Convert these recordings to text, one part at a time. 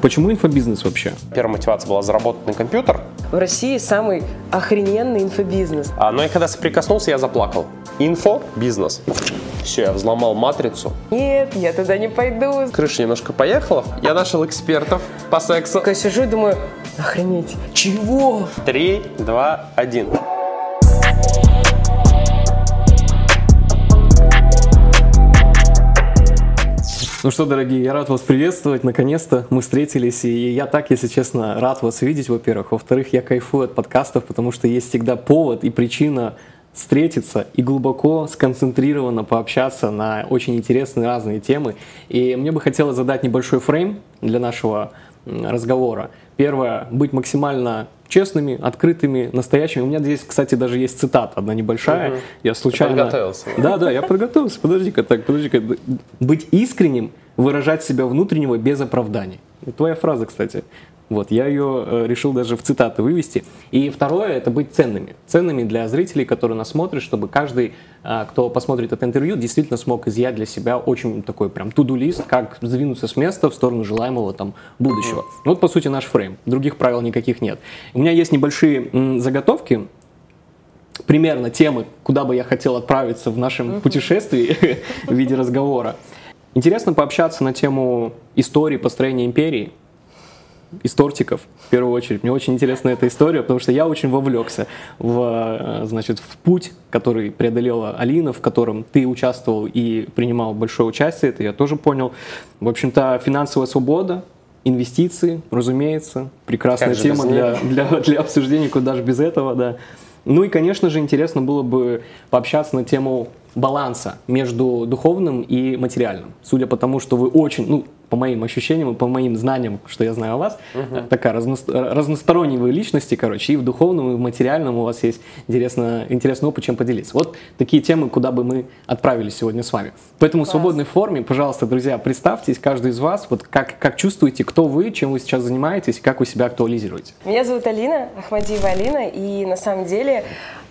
Почему инфобизнес вообще? Первая мотивация была заработать на компьютер. В России самый охрененный инфобизнес. А, но я когда соприкоснулся, я заплакал. Инфо, бизнес. Все, я взломал матрицу. Нет, я туда не пойду. Крыша немножко поехала. Я нашел экспертов по сексу. Я сижу и думаю, охренеть. Чего? Три, два, один. Ну что, дорогие, я рад вас приветствовать. Наконец-то мы встретились, и я так, если честно, рад вас видеть, во-первых. Во-вторых, я кайфую от подкастов, потому что есть всегда повод и причина встретиться и глубоко сконцентрированно пообщаться на очень интересные разные темы. И мне бы хотелось задать небольшой фрейм для нашего разговора. Первое, быть максимально честными, открытыми, настоящими. У меня здесь, кстати, даже есть цитата, одна небольшая. Угу. Я случайно... Ты подготовился. Да, да, я подготовился. Подожди-ка так, подожди-ка. Быть искренним, выражать себя внутреннего без оправданий. Твоя фраза, кстати. Вот, я ее э, решил даже в цитаты вывести. И второе, это быть ценными. Ценными для зрителей, которые нас смотрят, чтобы каждый, э, кто посмотрит это интервью, действительно смог изъять для себя очень такой прям туду-лист, как сдвинуться с места в сторону желаемого там будущего. Вот, по сути, наш фрейм. Других правил никаких нет. У меня есть небольшие заготовки, примерно темы, куда бы я хотел отправиться в нашем путешествии в виде разговора. Интересно пообщаться на тему истории построения империи, из тортиков, в первую очередь. Мне очень интересна эта история, потому что я очень вовлекся в, э, значит, в путь, который преодолела Алина, в котором ты участвовал и принимал большое участие, это я тоже понял. В общем-то, финансовая свобода, инвестиции, разумеется, прекрасная тема для, для, для обсуждения, куда же без этого, да. Ну и, конечно же, интересно было бы пообщаться на тему баланса между духовным и материальным. Судя по тому, что вы очень, ну, по моим ощущениям и по моим знаниям, что я знаю о вас, угу. такая разно, разносторонние вы личности, короче, и в духовном, и в материальном у вас есть интересно, интересный опыт, чем поделиться. Вот такие темы, куда бы мы отправились сегодня с вами. Поэтому Класс. в свободной форме, пожалуйста, друзья, представьтесь, каждый из вас, вот как, как чувствуете, кто вы, чем вы сейчас занимаетесь, как вы себя актуализируете. Меня зовут Алина, Ахмадиева Алина, и на самом деле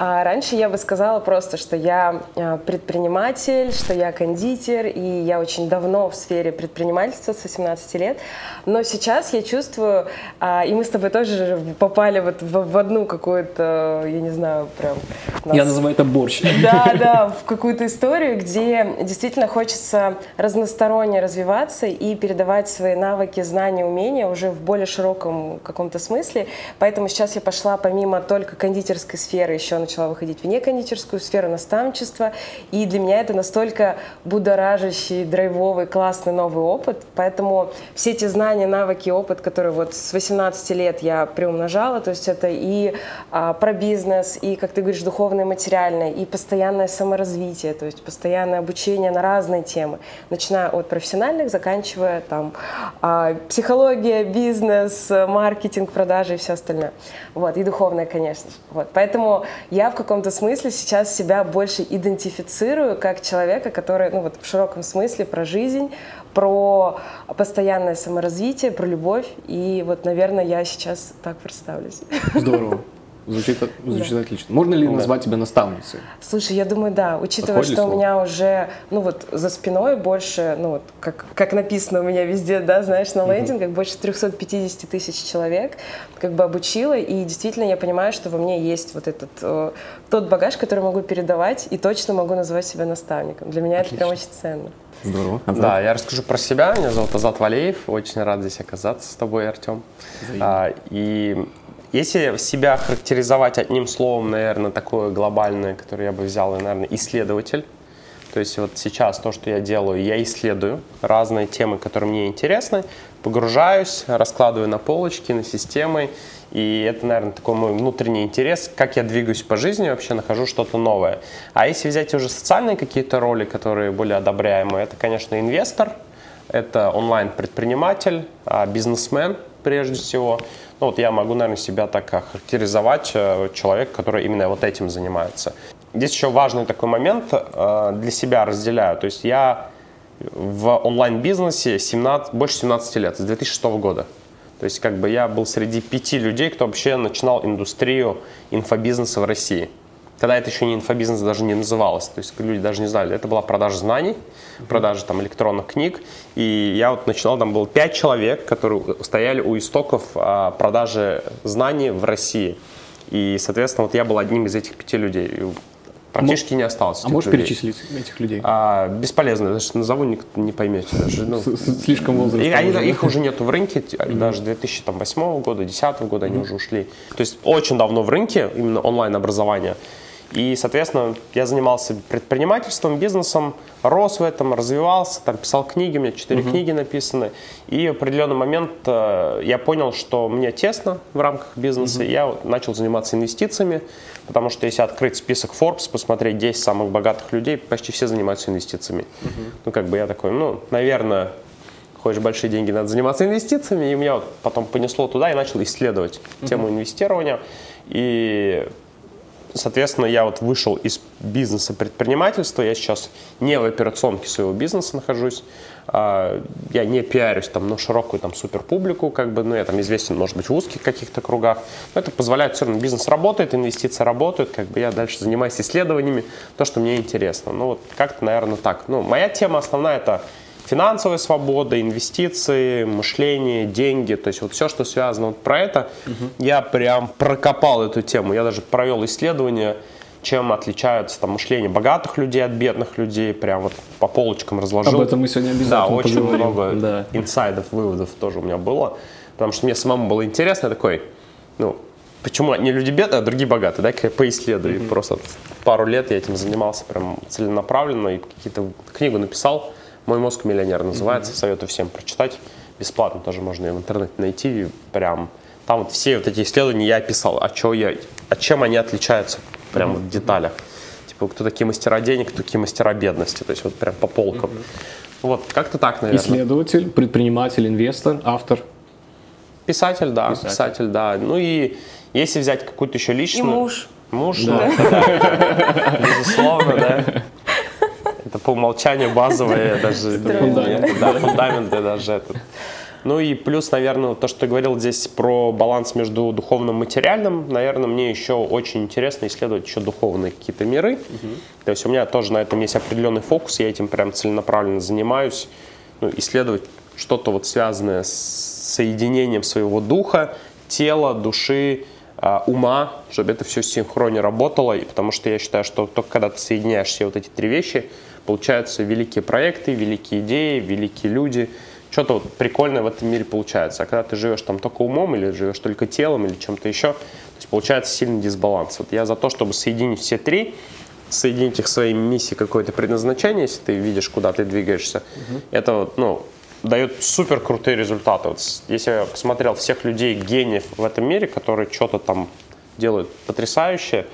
а, раньше я бы сказала просто, что я а, предприниматель, что я кондитер, и я очень давно в сфере предпринимательства, с 18 лет. Но сейчас я чувствую, а, и мы с тобой тоже попали вот в, в одну какую-то, я не знаю, прям... Нас... Я называю это борщ. Да, да, в какую-то историю, где действительно хочется разносторонне развиваться и передавать свои навыки, знания, умения уже в более широком каком-то смысле. Поэтому сейчас я пошла помимо только кондитерской сферы, еще начала выходить вне кондитерскую сферу наставничества. И для меня это настолько будоражащий, драйвовый, классный новый опыт. Поэтому все эти знания, навыки, опыт, которые вот с 18 лет я приумножала, то есть это и а, про бизнес, и, как ты говоришь, духовное, материальное, и постоянное саморазвитие, то есть постоянное обучение на разные темы, начиная от профессиональных, заканчивая там а, психология, бизнес, маркетинг, продажи и все остальное. Вот, и духовное, конечно. Вот, поэтому я в каком-то смысле сейчас себя больше идентифицирую как человека, который, ну вот в широком смысле про жизнь, про постоянное саморазвитие, про любовь. И вот, наверное, я сейчас так представлюсь. Здорово. Звучит, звучит да. отлично. Можно ли назвать тебя наставницей? Слушай, я думаю, да. Учитывая, Подходит что слово? у меня уже, ну вот за спиной больше, ну вот как, как написано у меня везде, да, знаешь, на лендингах, uh-huh. больше 350 тысяч человек как бы обучила. И действительно я понимаю, что во мне есть вот этот э, тот багаж, который могу передавать, и точно могу называть себя наставником. Для меня Отлично. это прям очень ценно. Здорово. Азат? Да, я расскажу про себя. Меня зовут Азат Валеев. Очень рад здесь оказаться с тобой, Артем. А, и если себя характеризовать одним словом, наверное, такое глобальное, которое я бы взял, наверное, исследователь. То есть вот сейчас то, что я делаю, я исследую разные темы, которые мне интересны, погружаюсь, раскладываю на полочки, на системы и это, наверное, такой мой внутренний интерес, как я двигаюсь по жизни, вообще нахожу что-то новое. А если взять уже социальные какие-то роли, которые более одобряемые, это, конечно, инвестор, это онлайн-предприниматель, а, бизнесмен прежде всего. Ну, вот я могу, наверное, себя так характеризовать, э, человек, который именно вот этим занимается. Здесь еще важный такой момент, э, для себя разделяю. То есть я в онлайн-бизнесе 17, больше 17 лет, с 2006 года. То есть как бы я был среди пяти людей, кто вообще начинал индустрию инфобизнеса в России. Тогда это еще не инфобизнес даже не называлось, то есть люди даже не знали, это была продажа знаний, продажа там электронных книг, и я вот начинал, там было пять человек, которые стояли у истоков а, продажи знаний в России. И, соответственно, вот я был одним из этих пяти людей. Практически не осталось. А можешь людей. перечислить этих людей? А, бесполезно, даже назову, никто не поймете даже. Ну, Слишком возраст. Они, их уже нету в рынке, mm-hmm. даже 2008 года, 2010 года mm-hmm. они уже ушли. То есть очень давно в рынке именно онлайн-образование. И, соответственно, я занимался предпринимательством, бизнесом, рос в этом, развивался, там писал книги, у меня четыре uh-huh. книги написаны. И в определенный момент э, я понял, что мне тесно в рамках бизнеса, uh-huh. я начал заниматься инвестициями, потому что если открыть список Forbes, посмотреть 10 самых богатых людей, почти все занимаются инвестициями. Uh-huh. Ну, как бы я такой, ну, наверное, хочешь большие деньги, надо заниматься инвестициями. И меня вот потом понесло туда и начал исследовать uh-huh. тему инвестирования. И Соответственно, я вот вышел из бизнеса предпринимательства, я сейчас не в операционке своего бизнеса нахожусь, а, я не пиарюсь там на широкую там супер публику, как бы, ну я там известен, может быть, в узких каких-то кругах, но это позволяет все равно, бизнес работает, инвестиции работают, как бы я дальше занимаюсь исследованиями, то, что мне интересно. Ну вот как-то, наверное, так. Ну, моя тема основная это финансовая свобода, инвестиции, мышление, деньги, то есть вот все, что связано вот про это, угу. я прям прокопал эту тему. Я даже провел исследование, чем отличаются там мышление богатых людей от бедных людей, прям вот по полочкам разложил. Об этом мы сегодня обязательно Да, очень поговорим. много да. инсайдов, выводов тоже у меня было, потому что мне самому было интересно, я такой, ну, почему не люди бедные, а другие богатые, да, я поисследую. Mm-hmm. Просто пару лет я этим занимался прям целенаправленно и какие-то книгу написал, мой мозг миллионер называется, mm-hmm. советую всем прочитать. Бесплатно тоже можно ее в интернете найти. Прям там вот все вот эти исследования я описал, а что я, а чем они отличаются, прям mm-hmm. в деталях. Типа, кто такие мастера денег, кто такие мастера бедности, то есть вот прям по полкам. Mm-hmm. Вот, как-то так, наверное. Исследователь, предприниматель, инвестор, автор. Писатель, да, писатель, писатель да. Ну и если взять какую-то еще личную... И муж. Муж, да. Безусловно, да. Это по умолчанию базовые даже фундаменты, да, фундаменты даже этот. Ну и плюс, наверное, то, что ты говорил здесь про баланс между духовным и материальным, наверное, мне еще очень интересно исследовать еще духовные какие-то миры. Угу. То есть у меня тоже на этом есть определенный фокус, я этим прям целенаправленно занимаюсь. Ну, исследовать что-то вот связанное с соединением своего духа, тела, души, а, ума, чтобы это все в синхроне работало, и потому что я считаю, что только когда ты соединяешь все вот эти три вещи, получаются великие проекты, великие идеи, великие люди. Что-то вот прикольное в этом мире получается. А когда ты живешь там только умом или живешь только телом или чем-то еще, то есть получается сильный дисбаланс. Вот я за то, чтобы соединить все три, соединить их своей миссией какое-то предназначение, если ты видишь, куда ты двигаешься. Угу. Это ну, дает супер крутые результаты. Вот если я посмотрел всех людей, гениев в этом мире, которые что-то там делают потрясающее,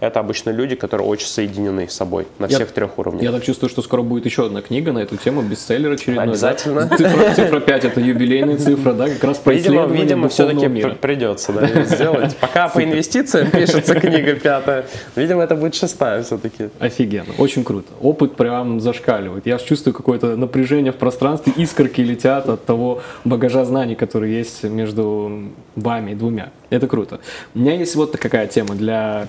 это обычно люди, которые очень соединены с собой на всех я, трех уровнях. Я так чувствую, что скоро будет еще одна книга на эту тему, бестселлер очередной. Обязательно. Да? Цифра, цифра 5 это юбилейная цифра, да, как раз по Видимо, видимо все-таки придется да, сделать. Пока по инвестициям пишется книга пятая, видимо, это будет шестая все-таки. Офигенно, очень круто. Опыт прям зашкаливает. Я чувствую какое-то напряжение в пространстве, искорки летят от того багажа знаний, который есть между вами двумя. Это круто. У меня есть вот какая тема для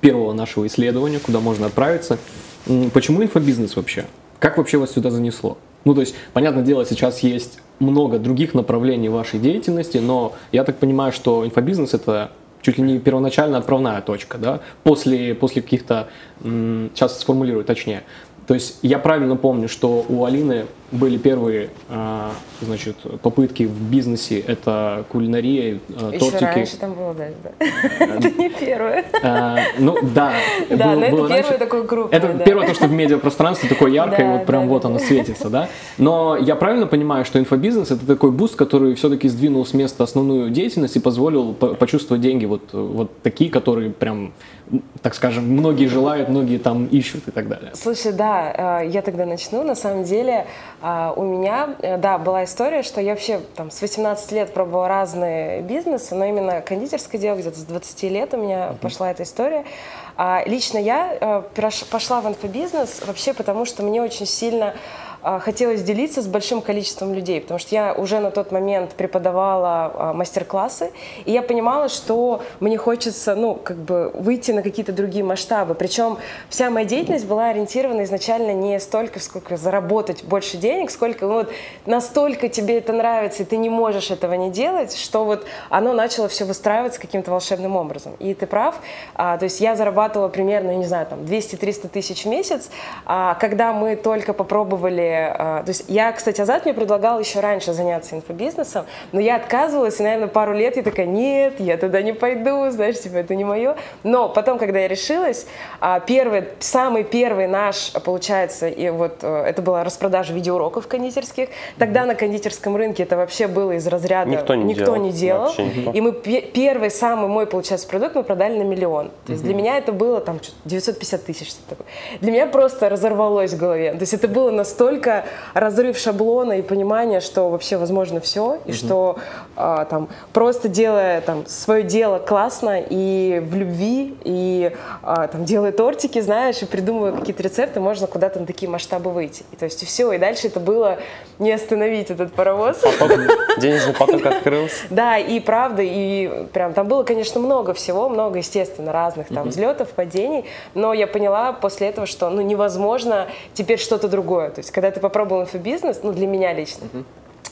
первого нашего исследования, куда можно отправиться. Почему инфобизнес вообще? Как вообще вас сюда занесло? Ну, то есть, понятное дело, сейчас есть много других направлений вашей деятельности, но я так понимаю, что инфобизнес это чуть ли не первоначально отправная точка, да, после, после каких-то, сейчас сформулирую точнее, то есть я правильно помню, что у Алины были первые, а, значит, попытки в бизнесе, это кулинария, а, Еще тортики. раньше там было да. Это не первое. А, ну да. Да, но это первое такое крупное. Это первое то, что в медиапространстве такое яркое, вот прям вот оно светится, да. Но я правильно понимаю, что инфобизнес это такой буст, который все-таки сдвинул с места основную деятельность и позволил почувствовать деньги вот, вот такие, которые прям так скажем, многие желают, многие там ищут и так далее. Слушай, да, э, я тогда начну. На самом деле э, у меня, э, да, была история, что я вообще там с 18 лет пробовала разные бизнесы, но именно кондитерское дело где-то с 20 лет у меня uh-huh. пошла эта история. А лично я пошла в инфобизнес вообще потому, что мне очень сильно а, хотелось делиться с большим количеством людей, потому что я уже на тот момент преподавала а, мастер-классы, и я понимала, что мне хочется, ну, как бы выйти на какие-то другие масштабы. Причем вся моя деятельность была ориентирована изначально не столько, сколько заработать больше денег, сколько ну, вот настолько тебе это нравится, и ты не можешь этого не делать, что вот оно начало все выстраиваться каким-то волшебным образом. И ты прав, а, то есть я зарабатывала примерно, не знаю, там 200-300 тысяч в месяц, а, когда мы только попробовали, а, то есть я, кстати, Азат мне предлагал еще раньше заняться инфобизнесом, но я отказывалась, и, наверное, пару лет я такая, нет, я туда не пойду, знаешь, типа, это не мое. Но потом, когда я решилась, а, первый, самый первый наш, получается, и вот э, это была распродажа видеоуроков кондитерских, тогда на кондитерском рынке это вообще было из разряда никто не никто делал. Не делал. Никто. И мы первый самый мой, получается, продукт мы продали на миллион. То есть для меня это было там 950 тысяч. Для меня просто разорвалось в голове. То есть это было настолько разрыв шаблона и понимание, что вообще возможно все, и что а, там просто делая там свое дело классно и в любви, и а, там делая тортики, знаешь, и придумывая какие-то рецепты, можно куда-то на такие масштабы выйти. И, то есть и все, и дальше это было не остановить этот паровоз. Поток, денежный поток открылся. Да, и правда, и прям там было, конечно, много всего, много, естественно, разных там взлетов, падений, но я поняла после этого, что ну невозможно теперь что-то другое. То есть, когда ты попробовал инфобизнес, ну для меня лично,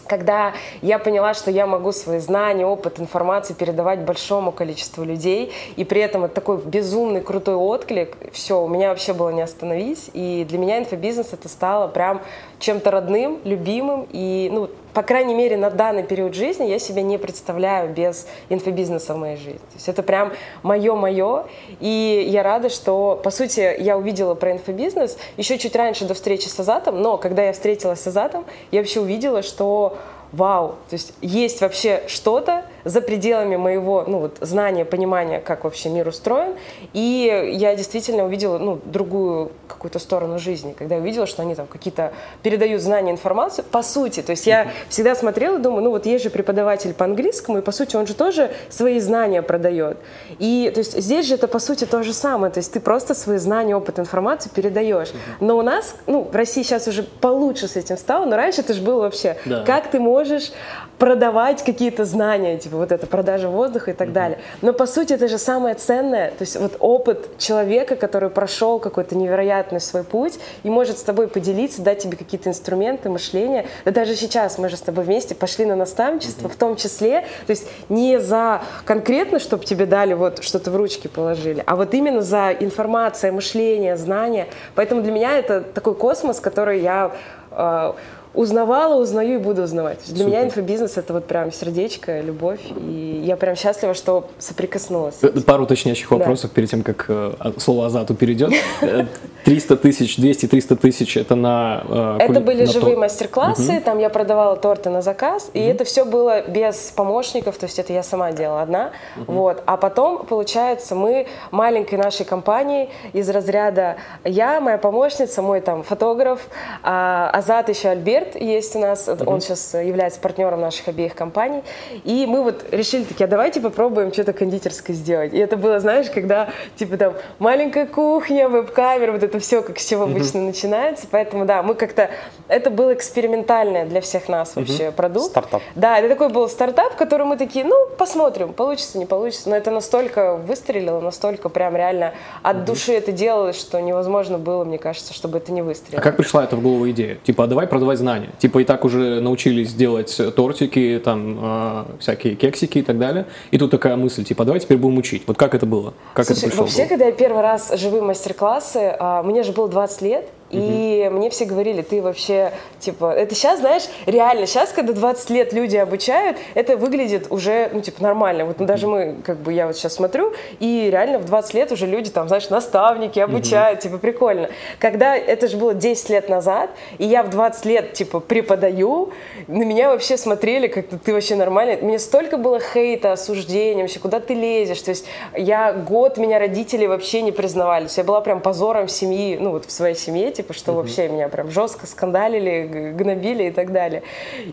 когда я поняла, что я могу свои знания, опыт, информацию передавать большому количеству людей, и при этом это такой безумный крутой отклик, все, у меня вообще было не остановить, и для меня инфобизнес это стало прям чем-то родным, любимым, и, ну, по крайней мере, на данный период жизни я себя не представляю без инфобизнеса в моей жизни. То есть это прям мое-мое, и я рада, что, по сути, я увидела про инфобизнес еще чуть раньше до встречи с Азатом, но когда я встретилась с Азатом, я вообще увидела, что вау, то есть есть вообще что-то за пределами моего ну, вот, знания, понимания, как вообще мир устроен, и я действительно увидела ну, другую какую-то сторону жизни, когда я увидела, что они там какие-то передают знания, информацию, по сути, то есть я всегда смотрела и думаю, ну вот есть же преподаватель по английскому, и по сути он же тоже свои знания продает, и то есть здесь же это по сути то же самое, то есть ты просто свои знания, опыт, информацию передаешь, но у нас, ну в России сейчас уже получше с этим стало, но раньше это же было вообще, Да. как ты можешь продавать какие-то знания, типа вот это продажа воздуха и так далее. Но по сути это же самое ценное, то есть вот опыт человека, который прошел какой-то невероятный свой путь и может с тобой поделиться, дать тебе какие-то инструменты, мышления. Да даже сейчас мы же с тобой вместе пошли на наставничество, в том числе, то есть не за конкретно, чтобы тебе дали вот что-то в ручки положили, а вот именно за информация, мышление, знания. Поэтому для меня это такой космос, который я э, узнавала, узнаю и буду узнавать. Для меня инфобизнес это вот прям сердечко, любовь, и я прям счастлива, что соприкоснулась. этим. Пару уточняющих вопросов перед тем, как э, а- слово Азату перейдет. Э, 300 тысяч, 200-300 тысяч это на... э, Это были живые мастер-классы, там я продавала торты на заказ, и это все было без помощников, то есть это я сама делала одна. Вот. А потом, получается, мы маленькой нашей компанией из разряда я, моя помощница, мой там фотограф, а, Азат еще Альберт есть у нас, он сейчас является партнером наших обеих компаний, и мы вот решили такие, а давайте попробуем что-то кондитерское сделать. И это было, знаешь, когда типа там маленькая кухня, веб-камера, вот это все, как с чего обычно начинается. Поэтому да, мы как-то это было экспериментальное для всех нас вообще продукт. Стартап. Да, это такой был стартап, который мы такие, ну, посмотрим, получится, не получится. Но это настолько выстрелило, настолько прям реально от души это делалось, что невозможно было, мне кажется, чтобы это не А выстрелило. как пришла это в голову идея? Типа, а давай продавать знания. Типа, и так уже научились делать тортики, там, э, всякие кексики и так далее. И тут такая мысль, типа, давай теперь будем учить. Вот как это было? Как Слушай, это вообще, голову? когда я первый раз живые мастер-классы, а, мне же было 20 лет, и мне все говорили, ты вообще, типа, это сейчас, знаешь, реально, сейчас, когда 20 лет люди обучают, это выглядит уже, ну, типа, нормально. Вот даже мы, как бы, я вот сейчас смотрю, и реально в 20 лет уже люди, там, знаешь, наставники обучают, типа, прикольно. Когда, это же было 10 лет назад, и я в 20 лет, типа, преподаю, на меня вообще смотрели, как-то ты вообще нормальный. Мне столько было хейта, осуждения, вообще, куда ты лезешь, то есть я год, меня родители вообще не признавали, То есть я была прям позором семьи, ну, вот в своей семье, типа, что вообще меня прям жестко скандалили, гнобили и так далее.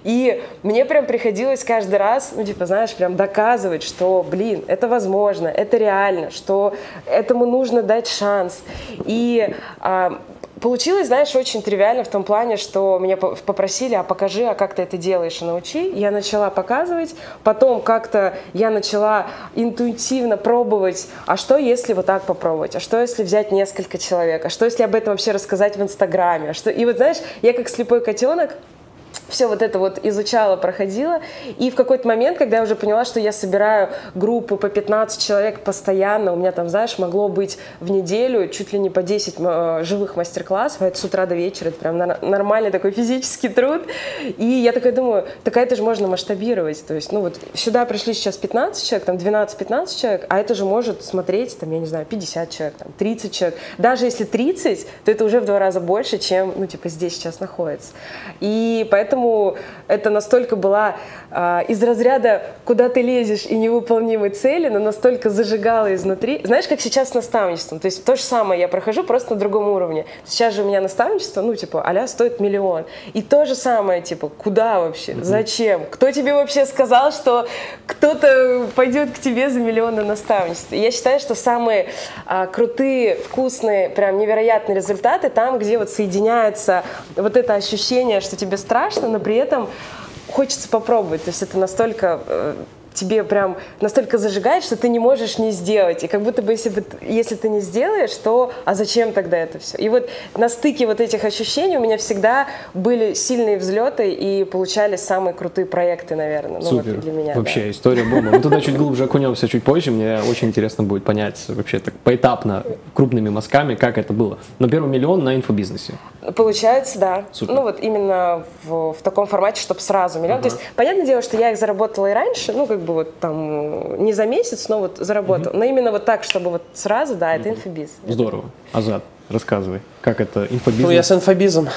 И мне прям приходилось каждый раз, ну, типа, знаешь, прям доказывать, что, блин, это возможно, это реально, что этому нужно дать шанс. И а, получилось, знаешь, очень тривиально в том плане, что меня попросили, а покажи, а как ты это делаешь, и научи. Я начала показывать, потом как-то я начала интуитивно пробовать, а что если вот так попробовать, а что если взять несколько человек, а что если об этом вообще рассказать в Инстаграме, а что... и вот знаешь, я как слепой котенок все вот это вот изучала, проходила. И в какой-то момент, когда я уже поняла, что я собираю группу по 15 человек постоянно, у меня там, знаешь, могло быть в неделю чуть ли не по 10 э, живых мастер-классов, а это с утра до вечера, это прям нормальный такой физический труд. И я такая думаю, так это же можно масштабировать. То есть, ну вот сюда пришли сейчас 15 человек, там 12-15 человек, а это же может смотреть, там, я не знаю, 50 человек, там, 30 человек. Даже если 30, то это уже в два раза больше, чем, ну, типа, здесь сейчас находится. И поэтому поэтому это настолько была а, из разряда «куда ты лезешь» и невыполнимой цели, но настолько зажигала изнутри. Знаешь, как сейчас с наставничеством? То есть то же самое я прохожу, просто на другом уровне. Сейчас же у меня наставничество, ну, типа, а стоит миллион. И то же самое, типа, куда вообще? Зачем? Кто тебе вообще сказал, что кто-то пойдет к тебе за миллион на наставничество? И я считаю, что самые а, крутые, вкусные, прям невероятные результаты там, где вот соединяется вот это ощущение, что тебе страшно, но при этом хочется попробовать. То есть это настолько э, тебе прям настолько зажигает, что ты не можешь не сделать. И как будто бы если, бы, если ты не сделаешь, то а зачем тогда это все? И вот на стыке вот этих ощущений у меня всегда были сильные взлеты и получались самые крутые проекты, наверное. Ну, Супер. Вот для меня, вообще, да. история бомба. Мы туда чуть глубже окунемся чуть позже. Мне очень интересно будет понять вообще так поэтапно, крупными мазками, как это было. Но первый миллион на инфобизнесе. Получается, да. Супер. Ну вот именно в, в таком формате, чтобы сразу миллион. Uh-huh. То есть, понятное дело, что я их заработала и раньше, ну как бы вот там не за месяц, но вот заработал. Uh-huh. Но именно вот так, чтобы вот сразу, да, это uh-huh. инфобиз. Здорово. Азат, рассказывай, как это инфобизнес? Ну я с инфобизом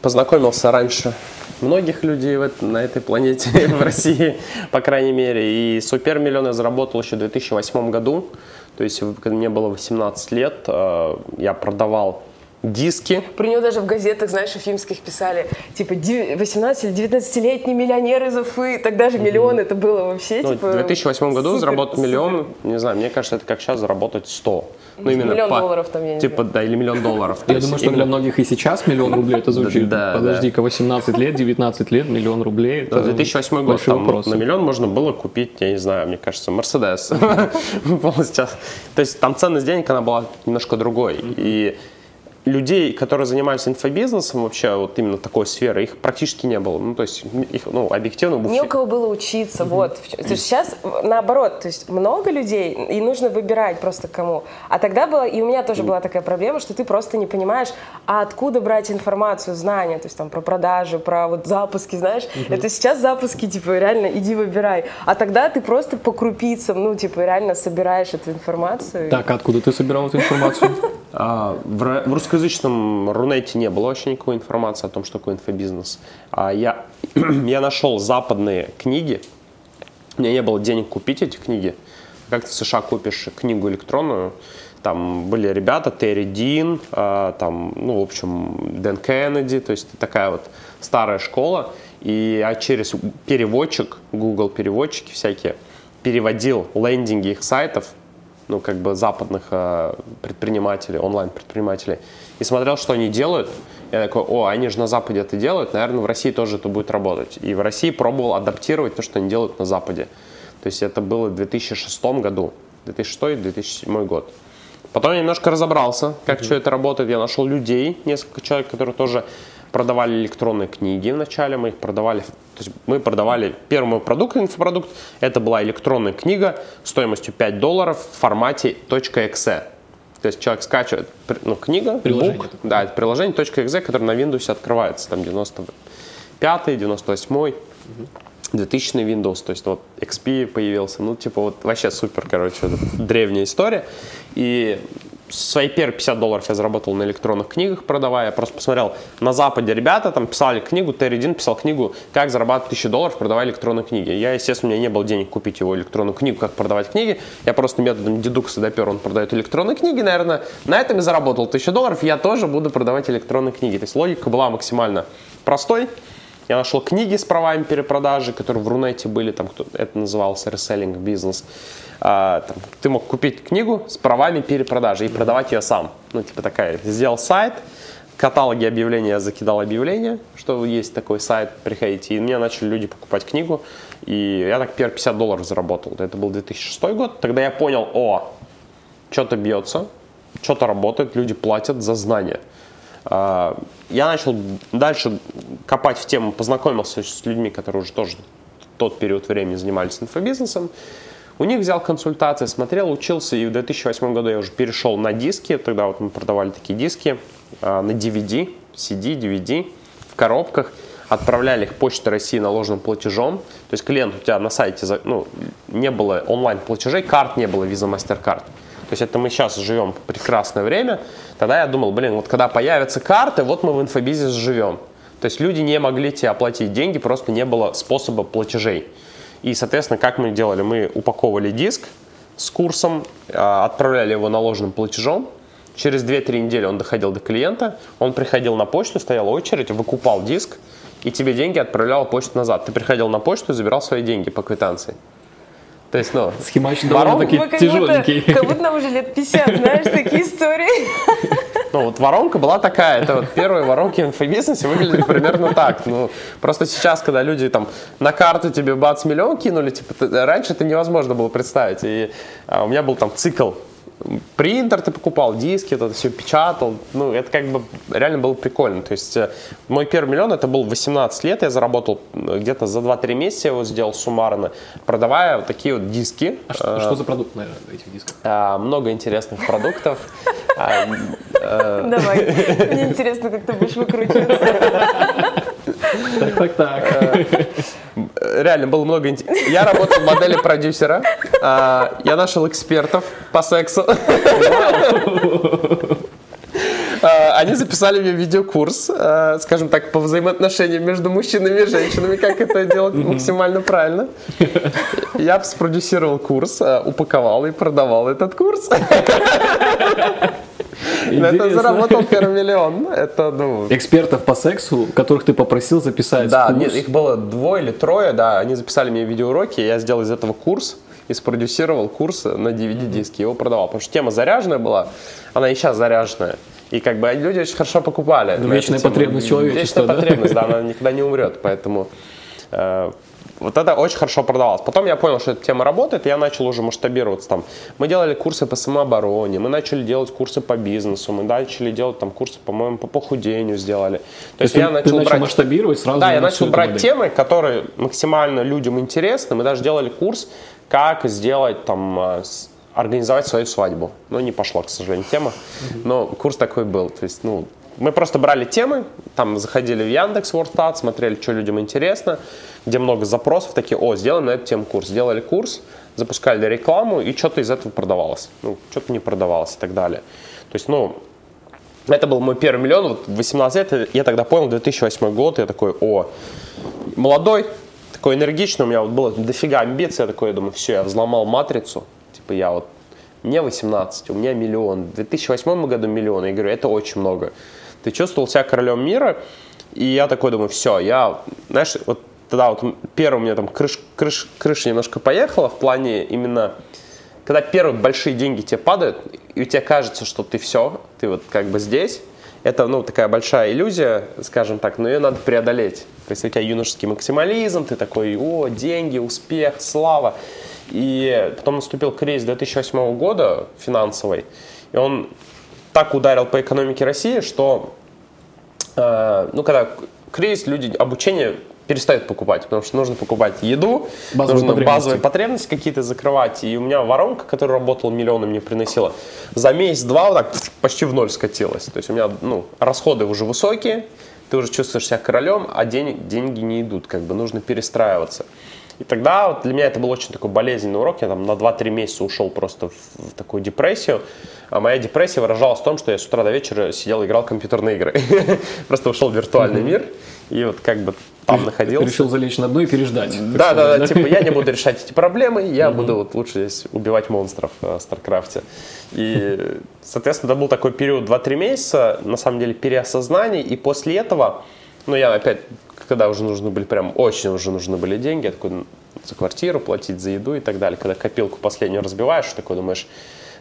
познакомился раньше многих людей в, на этой планете, в России, по крайней мере. И супермиллион я заработал еще в 2008 году. То есть, когда мне было 18 лет, э, я продавал диски. Про него даже в газетах, знаешь, уфимских писали, типа 18 или 19-летний миллионер из Уфы, тогда же миллион это было вообще, ну, типа... В 2008 году супер, заработать миллион, не знаю, мне кажется, это как сейчас заработать 100. Ну, именно миллион по, долларов там, я не Типа, знаю. да, или миллион долларов. Я думаю, что для многих и сейчас миллион рублей это звучит. Да, Подожди-ка, 18 лет, 19 лет, миллион рублей. Это 2008 год, там на миллион можно было купить, я не знаю, мне кажется, Мерседес. То есть там ценность денег, она была немножко другой. И людей, которые занимаются инфобизнесом, вообще вот именно такой сферы, их практически не было. Ну, то есть их, ну, объективно... Не у кого было учиться, mm-hmm. вот. То есть сейчас наоборот, то есть много людей, и нужно выбирать просто кому. А тогда было, и у меня тоже mm-hmm. была такая проблема, что ты просто не понимаешь, а откуда брать информацию, знания, то есть там про продажи, про вот запуски, знаешь. Mm-hmm. Это сейчас запуски, типа, реально иди выбирай. А тогда ты просто по крупицам, ну, типа, реально собираешь эту информацию. Так, а откуда ты собирал эту информацию? А, в, в русскоязычном Рунете не было вообще никакой информации о том, что такое инфобизнес. А я, я нашел западные книги. У меня не было денег купить эти книги. Как ты в США купишь книгу электронную? Там были ребята, Терри Дин, а, там, ну, в общем, Дэн Кеннеди, то есть такая вот старая школа. И я через переводчик, Google переводчики всякие, переводил лендинги их сайтов ну, как бы западных э, предпринимателей, онлайн-предпринимателей, и смотрел, что они делают. Я такой, о, они же на Западе это делают, наверное, в России тоже это будет работать. И в России пробовал адаптировать то, что они делают на Западе. То есть это было в 2006 году, 2006-2007 год. Потом я немножко разобрался, как mm-hmm. все это работает. Я нашел людей, несколько человек, которые тоже продавали электронные книги вначале, мы их продавали, то есть мы продавали первый мой продукт, инфопродукт, это была электронная книга стоимостью 5 долларов в формате .exe. То есть человек скачивает, ну, книга, приложение book, да, это приложение .exe, которое на Windows открывается, там 95 98 2000 Windows, то есть вот XP появился, ну, типа вот вообще супер, короче, древняя история. И свои первые 50 долларов я заработал на электронных книгах, продавая. Я просто посмотрел, на Западе ребята там писали книгу, Терри Дин писал книгу «Как зарабатывать 1000 долларов, продавая электронные книги». Я, естественно, у меня не было денег купить его электронную книгу, как продавать книги. Я просто методом дедукции допер, он продает электронные книги, наверное, на этом и заработал 1000 долларов, я тоже буду продавать электронные книги. То есть логика была максимально простой. Я нашел книги с правами перепродажи, которые в Рунете были, там это назывался reselling бизнес. А, там, ты мог купить книгу с правами перепродажи и продавать ее сам. Ну, типа такая, сделал сайт, каталоге объявлений я закидал объявление, что есть такой сайт, приходите. И мне начали люди покупать книгу. И я так первые 50 долларов заработал. Это был 2006 год. Тогда я понял, о, что-то бьется, что-то работает, люди платят за знания. А, я начал дальше копать в тему, познакомился с людьми, которые уже тоже тот период времени занимались инфобизнесом. У них взял консультации, смотрел, учился, и в 2008 году я уже перешел на диски. Тогда вот мы продавали такие диски а, на DVD, CD, DVD в коробках отправляли их Почтой России наложенным платежом. То есть клиент у тебя на сайте, ну, не было онлайн-платежей, карт не было, Visa, MasterCard. То есть это мы сейчас живем прекрасное время. Тогда я думал, блин, вот когда появятся карты, вот мы в инфобизе живем. То есть люди не могли тебе оплатить деньги, просто не было способа платежей. И, соответственно, как мы делали? Мы упаковывали диск с курсом, а, отправляли его наложенным платежом, Через 2-3 недели он доходил до клиента, он приходил на почту, стояла очередь, выкупал диск, и тебе деньги отправляла почту назад. Ты приходил на почту и забирал свои деньги по квитанции. То есть, ну... Схематично довольно-таки тяжеленький. Как будто нам уже лет 50, знаешь, такие истории. Ну, вот воронка была такая. Это вот первые воронки в инфобизнесе выглядели примерно так. Ну, просто сейчас, когда люди там на карту тебе бац миллион кинули, типа, раньше это невозможно было представить. И а, у меня был там цикл принтер ты покупал, диски, это все печатал. Ну, это как бы реально было прикольно. То есть э, мой первый миллион, это был 18 лет, я заработал э, где-то за 2-3 месяца, я его сделал суммарно, продавая вот такие вот диски. А что, что за продукт на этих дисках? А, много интересных продуктов. А, Давай, мне интересно, как ты будешь выкручиваться. Так, так, так. Реально было много интересного. Я работал в модели продюсера. А, я нашел экспертов по сексу. А, они записали мне видеокурс, а, скажем так, по взаимоотношениям между мужчинами и женщинами, как это делать максимально правильно. Я спродюсировал курс, упаковал и продавал этот курс. На это заработал первый миллион. Это, ну... Экспертов по сексу, которых ты попросил записать Да, курс. нет, их было двое или трое, да. Они записали мне видеоуроки, я сделал из этого курс и спродюсировал курс на DVD-диске, его продавал. Потому что тема заряженная была, она и сейчас заряженная. И как бы люди очень хорошо покупали. Вечная потребность человечества. Вечная потребность, да, она никогда не умрет. Поэтому э, вот это очень хорошо продавалось. Потом я понял, что эта тема работает, и я начал уже масштабироваться там. Мы делали курсы по самообороне, мы начали делать курсы по бизнесу, мы начали делать там курсы, по-моему, по похудению сделали. То, То есть, есть я ты начал, начал брать... масштабировать сразу? Да, я начал брать модель. темы, которые максимально людям интересны. Мы даже делали курс, как сделать там а, организовать свою свадьбу. Но не пошла, к сожалению, тема. Но курс такой был. То есть, ну, мы просто брали темы, там заходили в Яндекс, Wordstat, смотрели, что людям интересно, где много запросов, такие, о, сделаем на эту тему курс. Сделали курс, запускали рекламу, и что-то из этого продавалось. Ну, что-то не продавалось и так далее. То есть, ну, это был мой первый миллион, вот 18 лет, я тогда понял, 2008 год, я такой, о, молодой, такой энергичный, у меня вот было дофига амбиций, я такой, я думаю, все, я взломал матрицу, типа я вот, мне 18, у меня миллион, в 2008 году миллион, я говорю, это очень много ты чувствовал себя королем мира, и я такой думаю, все, я, знаешь, вот тогда вот первый у меня там крыш, крыш, крыша немножко поехала в плане именно, когда первые большие деньги тебе падают, и у тебя кажется, что ты все, ты вот как бы здесь, это, ну, такая большая иллюзия, скажем так, но ее надо преодолеть. То есть у тебя юношеский максимализм, ты такой, о, деньги, успех, слава. И потом наступил кризис 2008 года финансовый, и он так ударил по экономике России, что, э, ну, когда кризис, люди обучение перестают покупать, потому что нужно покупать еду, базовые нужно потребности. базовые потребности какие-то закрывать. И у меня воронка, которая работала миллионы, мне приносила, за месяц-два вот так почти в ноль скатилась. То есть у меня ну, расходы уже высокие, ты уже чувствуешь себя королем, а денег, деньги не идут, как бы нужно перестраиваться. И тогда вот для меня это был очень такой болезненный урок. Я там на 2-3 месяца ушел просто в, в такую депрессию. А моя депрессия выражалась в том, что я с утра до вечера сидел и играл в компьютерные игры. Просто ушел в виртуальный мир. И вот как бы там находился. Решил залечь на дно и переждать. Да, да, да, типа я не буду решать эти проблемы, я буду вот лучше здесь убивать монстров в StarCraft е. И, соответственно, это был такой период 2-3 месяца, на самом деле, переосознания, и после этого, ну, я опять когда уже нужны были, прям очень уже нужны были деньги, я такой за квартиру платить, за еду и так далее. Когда копилку последнюю разбиваешь, такой думаешь,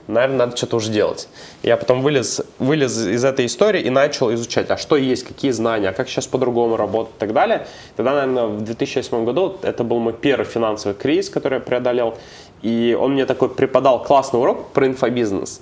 наверное, надо что-то уже делать. Я потом вылез, вылез из этой истории и начал изучать, а что есть, какие знания, а как сейчас по-другому работать и так далее. Тогда, наверное, в 2008 году это был мой первый финансовый кризис, который я преодолел. И он мне такой преподал классный урок про инфобизнес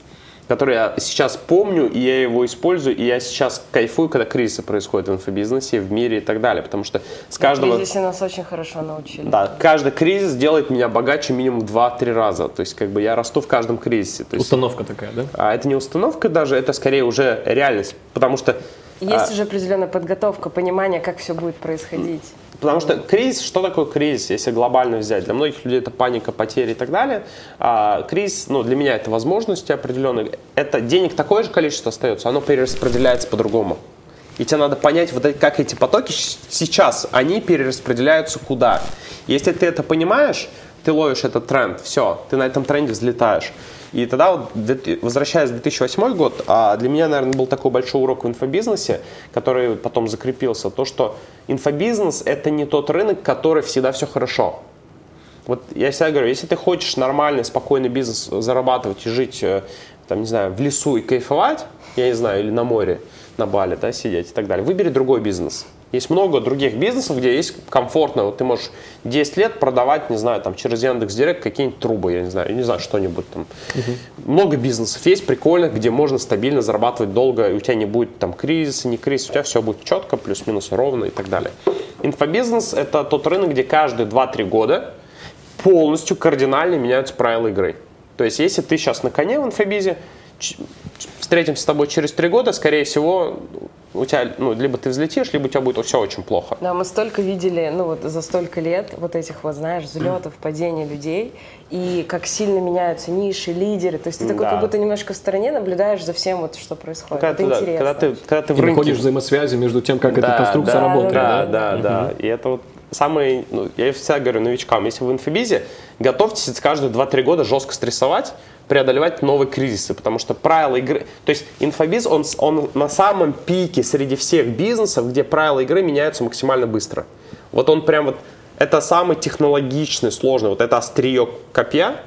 который я сейчас помню, и я его использую, и я сейчас кайфую, когда кризисы происходят в инфобизнесе, в мире и так далее, потому что с каждого... Кризисы нас очень хорошо научили. Да, каждый кризис делает меня богаче минимум 2-3 раза, то есть как бы я расту в каждом кризисе. То есть, Установка такая, да? А это не установка даже, это скорее уже реальность, потому что... Есть а, уже определенная подготовка, понимание, как все будет происходить. Потому что кризис, что такое кризис, если глобально взять? Для многих людей это паника, потери и так далее. А кризис, ну, для меня это возможности определенные. Это денег такое же количество остается, оно перераспределяется по-другому. И тебе надо понять, вот как эти потоки сейчас, они перераспределяются куда. Если ты это понимаешь, ты ловишь этот тренд, все, ты на этом тренде взлетаешь. И тогда, вот, возвращаясь в 2008 год, а для меня, наверное, был такой большой урок в инфобизнесе, который потом закрепился, то, что инфобизнес – это не тот рынок, который всегда все хорошо. Вот я всегда говорю, если ты хочешь нормальный, спокойный бизнес зарабатывать и жить, э, там, не знаю, в лесу и кайфовать, я не знаю, или на море, на Бали, да, сидеть и так далее, выбери другой бизнес – есть много других бизнесов, где есть комфортно. Вот ты можешь 10 лет продавать, не знаю, там через Яндекс Директ какие-нибудь трубы, я не знаю, я не знаю, что-нибудь там. Угу. Много бизнесов есть прикольных, где можно стабильно зарабатывать долго, и у тебя не будет там кризиса, не кризис, у тебя все будет четко, плюс-минус ровно и так далее. Инфобизнес – это тот рынок, где каждые 2-3 года полностью кардинально меняются правила игры. То есть, если ты сейчас на коне в инфобизе, встретимся с тобой через три года, скорее всего, у тебя, ну, либо ты взлетишь, либо у тебя будет все очень плохо. Да, мы столько видели, ну, вот за столько лет вот этих вот, знаешь, взлетов, падений людей, и как сильно меняются ниши, лидеры. То есть ты такой да. как будто немножко в стороне наблюдаешь за всем, вот, что происходит. Когда, это ты, интересно. Когда ты, когда ты в и рынке... находишь взаимосвязи между тем, как да, эта конструкция да, работает. Да, да, да. да. И это вот самый, ну, я всегда говорю новичкам, если вы в инфобизе, готовьтесь каждые 2-3 года жестко стрессовать, преодолевать новые кризисы, потому что правила игры, то есть инфобиз, он, он на самом пике среди всех бизнесов, где правила игры меняются максимально быстро. Вот он прям вот, это самый технологичный, сложный, вот это острие копья,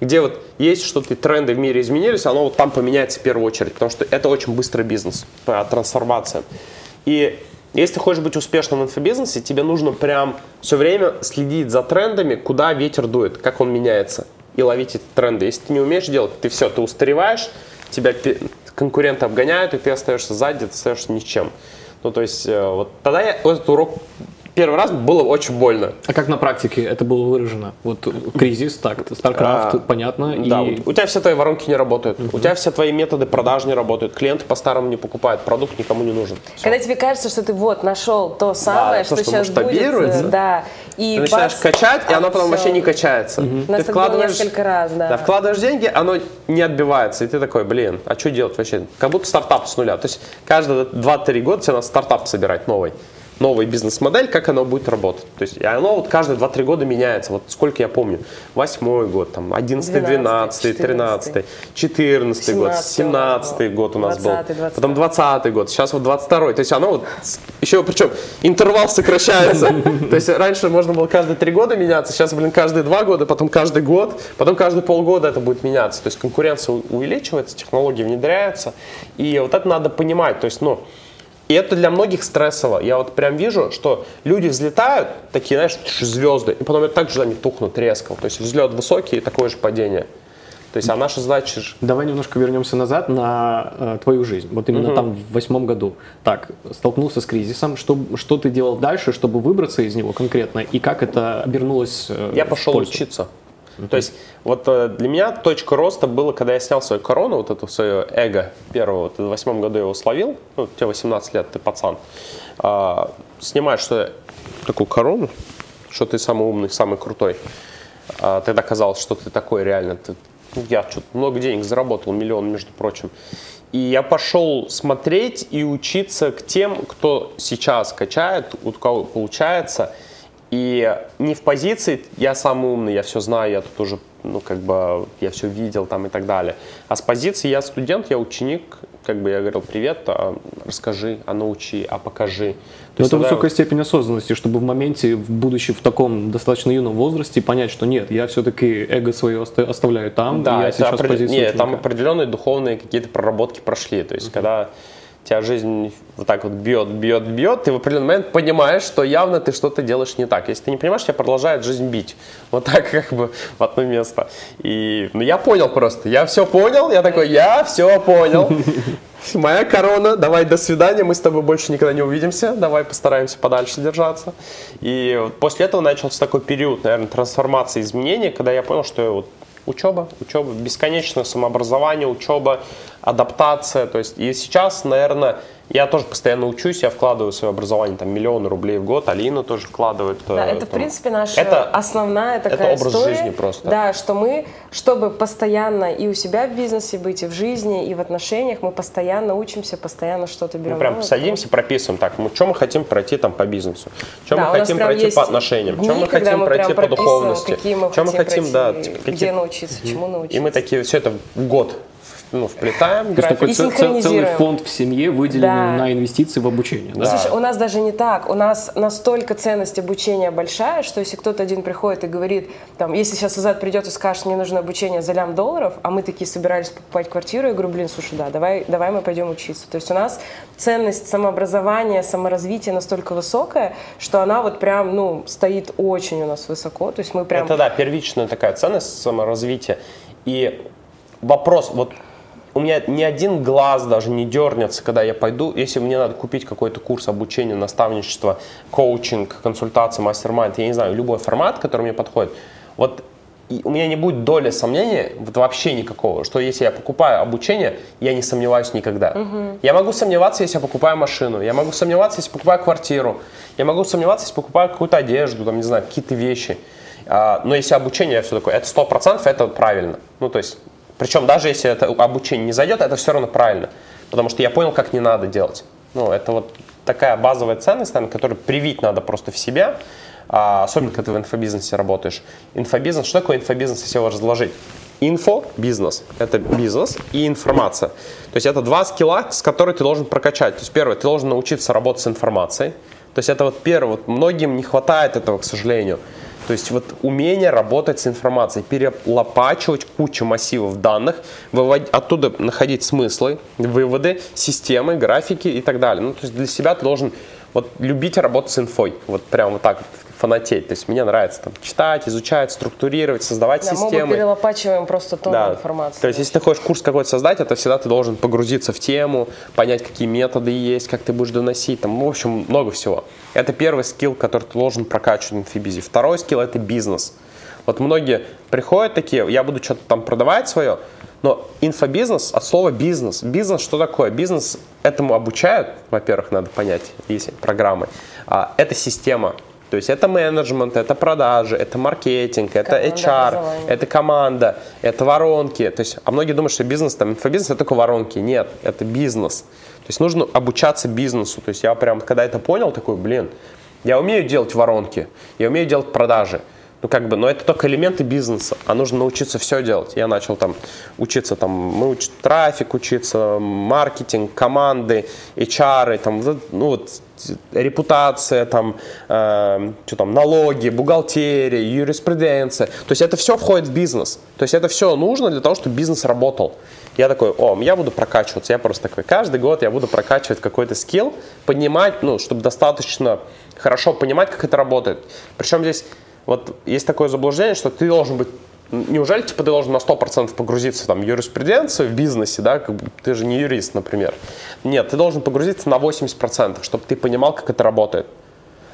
где вот есть что-то, тренды в мире изменились, оно вот там поменяется в первую очередь, потому что это очень быстрый бизнес, трансформация. И если ты хочешь быть успешным в инфобизнесе, тебе нужно прям все время следить за трендами, куда ветер дует, как он меняется и ловить эти тренды. Если ты не умеешь делать, ты все, ты устареваешь, тебя конкуренты обгоняют, и ты остаешься сзади, ты остаешься ничем. Ну, то есть, э, вот тогда я этот урок первый раз было очень больно. А как на практике это было выражено? Вот кризис, так, StarCraft, а, понятно. Да, и... у тебя все твои воронки не работают, угу. у тебя все твои методы продаж не работают, клиенты по-старому не покупают, продукт никому не нужен. Все. Когда тебе кажется, что ты вот нашел то самое, да, что, то, что сейчас будет, э, да, и ты начинаешь качать, и оно потом все. вообще не качается. Угу. Ты вкладываешь, несколько раз, да. да. Вкладываешь деньги, оно не отбивается, и ты такой, блин, а что делать вообще? Как будто стартап с нуля. То есть каждые 2-3 года тебе надо стартап собирать новый новая бизнес-модель, как она будет работать. То есть оно вот каждые 2-3 года меняется. Вот сколько я помню. Восьмой год, там, 11 12 13 14 год, 17 год у нас 20 был. 20 Потом 20 год, сейчас вот 22 То есть оно вот еще, причем интервал сокращается. То есть раньше можно было каждые 3 года меняться, сейчас, блин, каждые 2 года, потом каждый год, потом каждые полгода это будет меняться. То есть конкуренция увеличивается, технологии внедряются. И вот это надо понимать. То есть, ну, и это для многих стрессово. Я вот прям вижу, что люди взлетают, такие, знаешь, звезды, и потом так же они тухнут резко. То есть взлет высокий и такое же падение. То есть, а наша задача же... Давай немножко вернемся назад на э, твою жизнь. Вот именно угу. там в восьмом году. Так, столкнулся с кризисом. Что, что ты делал дальше, чтобы выбраться из него конкретно? И как это обернулось э, Я пошел учиться. Mm-hmm. То есть вот э, для меня точка роста было, когда я снял свою корону, вот эту свое эго первого, вот в восьмом году я его словил, ну, тебе 18 лет, ты пацан, а, снимаешь что такую корону, что ты самый умный, самый крутой, а, тогда казалось, что ты такой реально, ты, ну, я что-то много денег заработал, миллион, между прочим. И я пошел смотреть и учиться к тем, кто сейчас качает, у кого получается – и не в позиции «я самый умный, я все знаю, я тут уже, ну, как бы, я все видел там и так далее», а с позиции «я студент, я ученик, как бы я говорил, привет, а расскажи, а научи, а покажи. То Но это высокая вот... степень осознанности, чтобы в моменте, в будущем, в таком достаточно юном возрасте понять, что нет, я все-таки эго свое оставляю там, да, я это сейчас опред... Нет, там определенные духовные какие-то проработки прошли. То есть, uh-huh. когда тебя жизнь вот так вот бьет, бьет, бьет, ты в определенный момент понимаешь, что явно ты что-то делаешь не так. Если ты не понимаешь, тебя продолжает жизнь бить. Вот так как бы в одно место. И ну, я понял просто, я все понял, я такой, я все понял. Моя корона, давай до свидания, мы с тобой больше никогда не увидимся, давай постараемся подальше держаться. И после этого начался такой период, наверное, трансформации, изменения, когда я понял, что вот учеба, учеба, бесконечное самообразование, учеба, адаптация. То есть и сейчас, наверное, я тоже постоянно учусь, я вкладываю в свое образование там миллионы рублей в год, Алина тоже вкладывает. Да, э, это, там, в принципе, наша это, основная такая это образ история. жизни просто. Да, что мы, чтобы постоянно и у себя в бизнесе быть, и в жизни, и в отношениях, мы постоянно учимся, постоянно что-то берем. Мы прям новое, садимся, прописываем так, мы, что мы хотим пройти там по бизнесу, что да, мы хотим пройти по отношениям, что мы хотим мы пройти по духовности, какие что мы хотим, да, где научиться, чему научиться. И мы такие, все это год ну, вплетаем То график. есть такой целый фонд в семье выделенный да. на инвестиции в обучение. Да? Слушай, у нас даже не так. У нас настолько ценность обучения большая, что если кто-то один приходит и говорит, там, если сейчас Азат придет и скажет, мне нужно обучение за лям долларов, а мы такие собирались покупать квартиру, я говорю, блин, слушай, да, давай, давай мы пойдем учиться. То есть у нас ценность самообразования, саморазвития настолько высокая, что она вот прям, ну, стоит очень у нас высоко. То есть мы прям... Это, да, первичная такая ценность саморазвития. И вопрос, вот у меня ни один глаз даже не дернется, когда я пойду, если мне надо купить какой-то курс обучения, наставничества, коучинг, консультация, мастер-майнд, я не знаю, любой формат, который мне подходит, вот у меня не будет доли сомнения, вот вообще никакого, что если я покупаю обучение, я не сомневаюсь никогда. Угу. Я могу сомневаться, если я покупаю машину, я могу сомневаться, если покупаю квартиру, я могу сомневаться, если покупаю какую-то одежду, там, не знаю, какие-то вещи. А, но если обучение, я все такое, это сто процентов, это правильно. Ну, то есть причем даже если это обучение не зайдет, это все равно правильно. Потому что я понял, как не надо делать. Ну, это вот такая базовая ценность, наверное, которую привить надо просто в себя, а, особенно когда ты в инфобизнесе работаешь. Инфобизнес, что такое инфобизнес, если его разложить? Инфо, бизнес, это бизнес и информация. То есть это два скилла, с которыми ты должен прокачать. То есть первое, ты должен научиться работать с информацией. То есть это вот первое, вот многим не хватает этого, к сожалению. То есть вот умение работать с информацией, перелопачивать кучу массивов данных, выводить, оттуда находить смыслы, выводы, системы, графики и так далее. Ну, то есть для себя ты должен вот любить работать с инфой, вот прям вот так фанатеть. То есть мне нравится там читать, изучать, структурировать, создавать да, системы. Мы перелопачиваем просто тонну да. информации. То есть если ты хочешь курс какой-то создать, это всегда ты должен погрузиться в тему, понять, какие методы есть, как ты будешь доносить, там, в общем, много всего. Это первый скилл, который ты должен прокачивать в инфибизе. Второй скилл – это бизнес. Вот многие приходят такие, я буду что-то там продавать свое, но инфобизнес от слова бизнес. Бизнес что такое? Бизнес этому обучают, во-первых, надо понять, есть программы. А, это система. То есть это менеджмент, это продажи, это маркетинг, это команда HR, это команда, это воронки. То есть, а многие думают, что бизнес, там, инфобизнес это только воронки. Нет, это бизнес. То есть нужно обучаться бизнесу. То есть я прям, когда это понял, такой, блин, я умею делать воронки, я умею делать продажи. Ну, как бы, но это только элементы бизнеса, а нужно научиться все делать. Я начал там учиться, там, мы учим трафик учиться, маркетинг, команды, HR, там, ну, вот, репутация, там, э, что там, налоги, бухгалтерия, юриспруденция. То есть это все входит в бизнес. То есть это все нужно для того, чтобы бизнес работал. Я такой, о, я буду прокачиваться. Я просто такой, каждый год я буду прокачивать какой-то скилл, понимать, ну, чтобы достаточно хорошо понимать, как это работает. Причем здесь вот есть такое заблуждение, что ты должен быть Неужели типа ты должен на 100% погрузиться там, в юриспруденцию, в бизнесе, да, как бы, ты же не юрист, например. Нет, ты должен погрузиться на 80%, чтобы ты понимал, как это работает.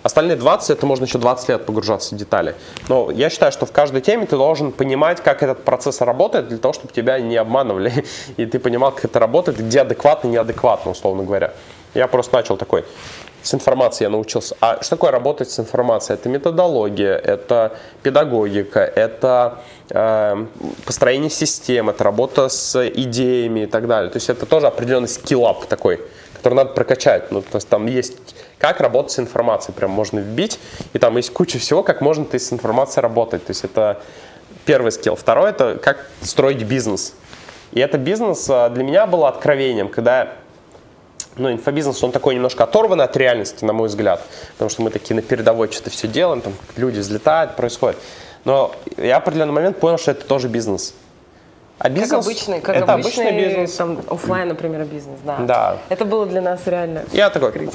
Остальные 20, это можно еще 20 лет погружаться в детали. Но я считаю, что в каждой теме ты должен понимать, как этот процесс работает, для того, чтобы тебя не обманывали, и ты понимал, как это работает, где адекватно, неадекватно, условно говоря. Я просто начал такой, с информацией я научился. А что такое работать с информацией? Это методология, это педагогика, это э, построение систем, это работа с идеями и так далее. То есть это тоже определенный скиллап такой, который надо прокачать. Ну, то есть там есть как работать с информацией, прям можно вбить, и там есть куча всего, как можно ты с информацией работать. То есть это первый скилл. Второй это как строить бизнес. И это бизнес а, для меня было откровением, когда ну, инфобизнес, он такой немножко оторван от реальности, на мой взгляд, потому что мы такие на передовой что-то все делаем, там люди взлетают, происходит. Но я в определенный момент понял, что это тоже бизнес. А бизнес как обычный, как это обычный, обычный бизнес. Там, офлайн, например, бизнес, да. Да. Это было для нас реально. Я такой,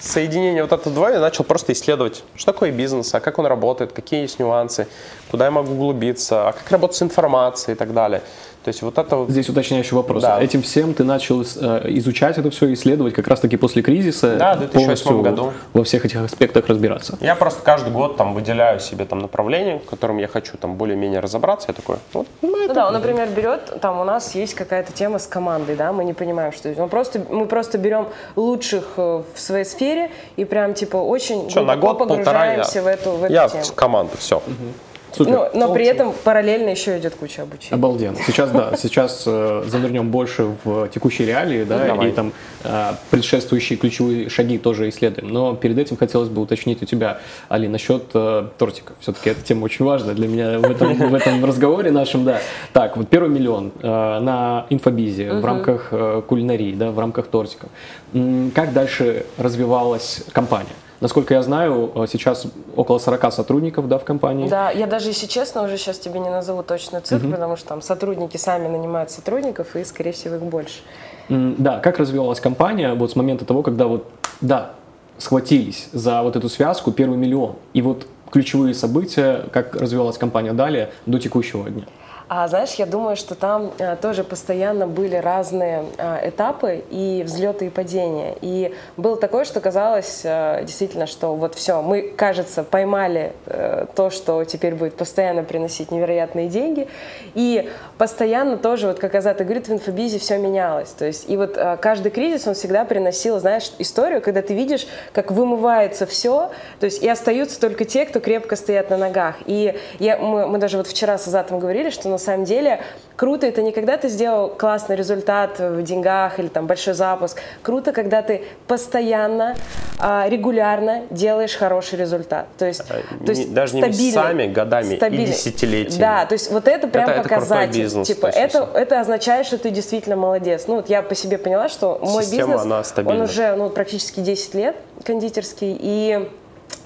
соединение вот этого двое, начал просто исследовать, что такое бизнес, а как он работает, какие есть нюансы, куда я могу углубиться, а как работать с информацией и так далее. То есть вот это вот... Здесь уточняющий вопрос. Да. Этим всем ты начал э, изучать это все, исследовать как раз-таки после кризиса. Да, в 2008 году. Во всех этих аспектах разбираться. Я просто каждый год там выделяю себе там направление, в котором я хочу там более-менее разобраться. Я такой, вот, ну, это... Да, он, например, берет, там у нас есть какая-то тема с командой, да, мы не понимаем, что это. Он просто, мы просто берем лучших э, в своей сфере и прям типа очень что, на год, погружаемся полтора, я, в эту, в эту я тему. в команду, все. Угу. Супер. Но, но при этом параллельно еще идет куча обучения. Обалденно. Сейчас, да, сейчас э, занырнем больше в текущие реалии, да, Давай. и там э, предшествующие ключевые шаги тоже исследуем. Но перед этим хотелось бы уточнить у тебя, Али, насчет э, тортика. Все-таки эта тема очень важная для меня в этом, в этом разговоре нашем, да. Так, вот первый миллион э, на инфобизе в рамках э, кулинарии, да, в рамках тортиков. Как дальше развивалась компания? Насколько я знаю, э, сейчас около 40 сотрудников да, в компании. Да, я даже, если честно, уже сейчас тебе не назову точную цифру, угу. потому что там сотрудники сами нанимают сотрудников, и, скорее всего, их больше. Да, как развивалась компания вот с момента того, когда вот, да, схватились за вот эту связку первый миллион, и вот ключевые события, как развивалась компания далее до текущего дня? А знаешь, я думаю, что там а, тоже постоянно были разные а, этапы и взлеты и падения. И было такое, что казалось а, действительно, что вот все, мы, кажется, поймали а, то, что теперь будет постоянно приносить невероятные деньги. И постоянно тоже, вот как Азата говорит, в инфобизе все менялось. То есть и вот а, каждый кризис, он всегда приносил, знаешь, историю, когда ты видишь, как вымывается все, то есть и остаются только те, кто крепко стоят на ногах. И я, мы, мы даже вот вчера с Азатом говорили, что на самом деле круто это не когда ты сделал классный результат в деньгах или там большой запуск. Круто, когда ты постоянно, а, регулярно делаешь хороший результат. То есть, а, то есть даже не месяцами, годами стабильный. и десятилетиями. Да, то есть вот это прям это, показатель. Это бизнес, типа, это, это означает, что ты действительно молодец. Ну вот я по себе поняла, что мой Система, бизнес, он уже ну, практически 10 лет кондитерский, и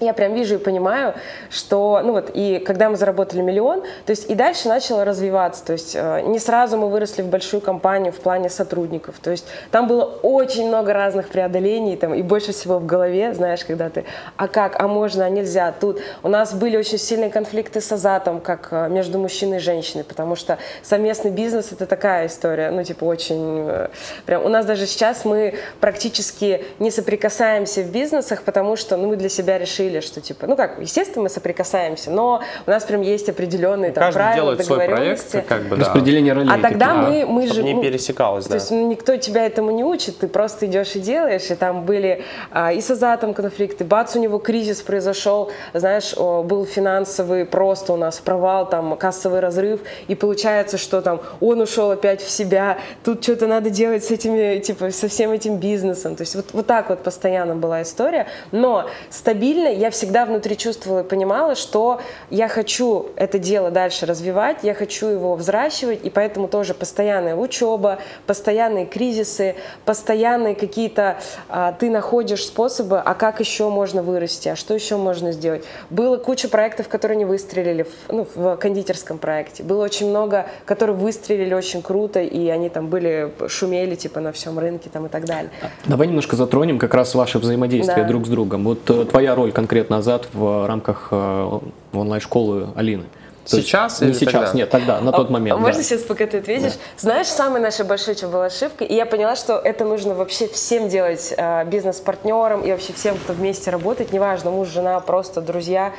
я прям вижу и понимаю, что, ну вот, и когда мы заработали миллион, то есть и дальше начало развиваться, то есть э, не сразу мы выросли в большую компанию в плане сотрудников, то есть там было очень много разных преодолений, там, и больше всего в голове, знаешь, когда ты, а как, а можно, а нельзя, тут у нас были очень сильные конфликты с Азатом, как э, между мужчиной и женщиной, потому что совместный бизнес это такая история, ну, типа, очень, э, прям, у нас даже сейчас мы практически не соприкасаемся в бизнесах, потому что, ну, мы для себя решили, решили, что типа, ну как, естественно, мы соприкасаемся, но у нас прям есть определенные там, Каждый правила, делает свой проект, как бы, да. Распределение ролей. А тогда мы, мы же... не ну, пересекалось, да. То есть ну, никто тебя этому не учит, ты просто идешь и делаешь, и там были а, и с Азатом конфликты, бац, у него кризис произошел, знаешь, о, был финансовый просто у нас провал, там, кассовый разрыв, и получается, что там он ушел опять в себя, тут что-то надо делать с этими, типа, со всем этим бизнесом, то есть вот, вот так вот постоянно была история, но стабильно я всегда внутри чувствовала и понимала, что я хочу это дело дальше развивать, я хочу его взращивать, и поэтому тоже постоянная учеба, постоянные кризисы, постоянные какие-то а, ты находишь способы, а как еще можно вырасти, а что еще можно сделать. Было куча проектов, которые не выстрелили в, ну, в кондитерском проекте. Было очень много, которые выстрелили очень круто, и они там были, шумели типа на всем рынке там и так далее. Давай немножко затронем как раз ваше взаимодействие да. друг с другом. Вот э, твоя роль конкретно лет назад в рамках э, онлайн-школы Алины. То сейчас не сейчас, тогда? нет, тогда, на тот момент. Можно да. сейчас, пока ты ответишь? Да. Знаешь, самая наша большая что была ошибка, и я поняла, что это нужно вообще всем делать, э, бизнес-партнерам и вообще всем, кто вместе работает, неважно, муж, жена, просто друзья,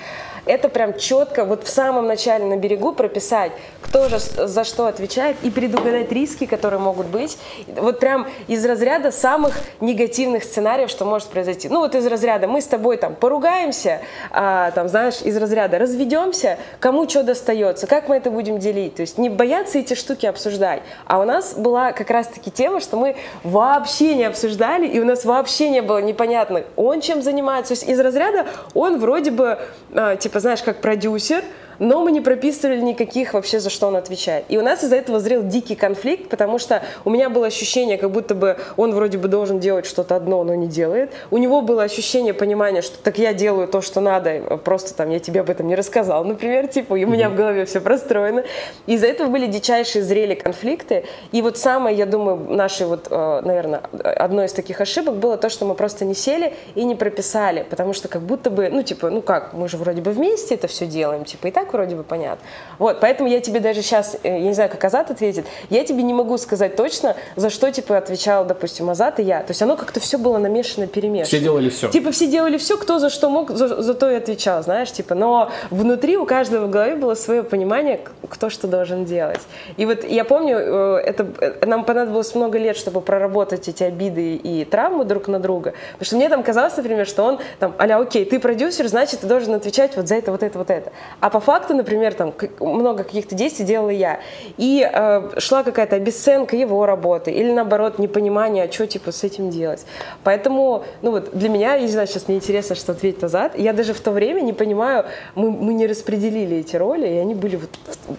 это прям четко вот в самом начале на берегу прописать, кто же за что отвечает и предугадать риски, которые могут быть. Вот прям из разряда самых негативных сценариев, что может произойти. Ну вот из разряда мы с тобой там поругаемся, а, там знаешь, из разряда разведемся, кому что достается, как мы это будем делить. То есть не бояться эти штуки обсуждать. А у нас была как раз-таки тема, что мы вообще не обсуждали, и у нас вообще не было непонятно, он чем занимается. То есть из разряда он вроде бы, а, типа, знаешь, как продюсер, но мы не прописывали никаких вообще, за что он отвечает. И у нас из-за этого зрел дикий конфликт, потому что у меня было ощущение, как будто бы он вроде бы должен делать что-то одно, но не делает. У него было ощущение, понимания, что так я делаю то, что надо, просто там я тебе об этом не рассказал, например, типа, и у меня в голове все простроено. Из-за этого были дичайшие зрели конфликты. И вот самое, я думаю, нашей вот, э, наверное, одной из таких ошибок было то, что мы просто не сели и не прописали, потому что как будто бы, ну, типа, ну как, мы же вроде бы вместе это все делаем, типа, и так вроде бы понятно. Вот, поэтому я тебе даже сейчас, э, я не знаю, как Азат ответит, я тебе не могу сказать точно, за что, типа, отвечал, допустим, Азат и я. То есть оно как-то все было намешано, перемешано. Все делали все. Типа, все делали все, кто за что мог, за, за то и отвечал, знаешь, типа, но внутри у каждого в голове было свое понимание, кто что должен делать. И вот я помню, э, это, э, нам понадобилось много лет, чтобы проработать эти обиды и травмы друг на друга. Потому что мне там казалось, например, что он там, аля, окей, ты продюсер, значит, ты должен отвечать вот за это, вот это, вот это. А по факту, например, там много каких-то действий делала я. И э, шла какая-то обесценка его работы или, наоборот, непонимание, а что, типа, с этим делать. Поэтому, ну вот, для меня, я не знаю, сейчас мне интересно, что ответить назад. Я даже в то время не понимаю, мы, мы не распределили эти роли, и они были вот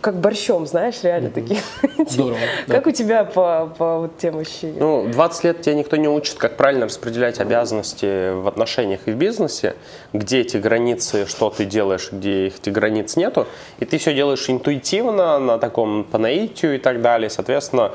как борщом, знаешь, реально mm-hmm. такие. Здорово. Как у тебя по, по вот тем ощущениям? Ну, 20 лет тебя никто не учит, как правильно распределять обязанности в отношениях и в бизнесе, где эти границы, что ты делаешь, где эти границ нету, и ты все делаешь интуитивно, на таком по наитию и так далее. Соответственно,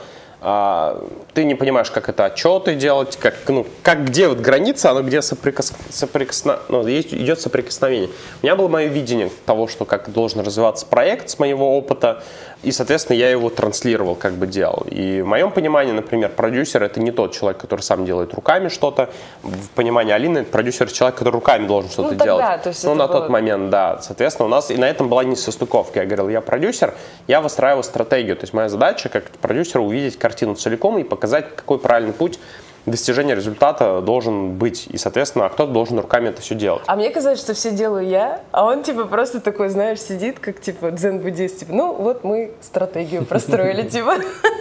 а, ты не понимаешь, как это отчеты делать, как, ну, как где вот граница, оно где соприкос, соприкосно, ну, есть, идет соприкосновение. У меня было мое видение того, что как должен развиваться проект с моего опыта, и, соответственно, я его транслировал, как бы делал. И в моем понимании, например, продюсер это не тот человек, который сам делает руками что-то. В понимании Алины продюсер человек, который руками должен что-то ну, тогда, делать. То есть ну, на было... тот момент, да. Соответственно, у нас и на этом была несостыковка. Я говорил, я продюсер, я выстраиваю стратегию. То есть моя задача как продюсера увидеть картину целиком и показать, какой правильный путь достижения результата должен быть. И, соответственно, кто-то должен руками это все делать. А мне казалось, что все делаю я, а он, типа, просто такой, знаешь, сидит, как, типа, дзен-буддист, типа, ну, вот мы стратегию простроили, типа.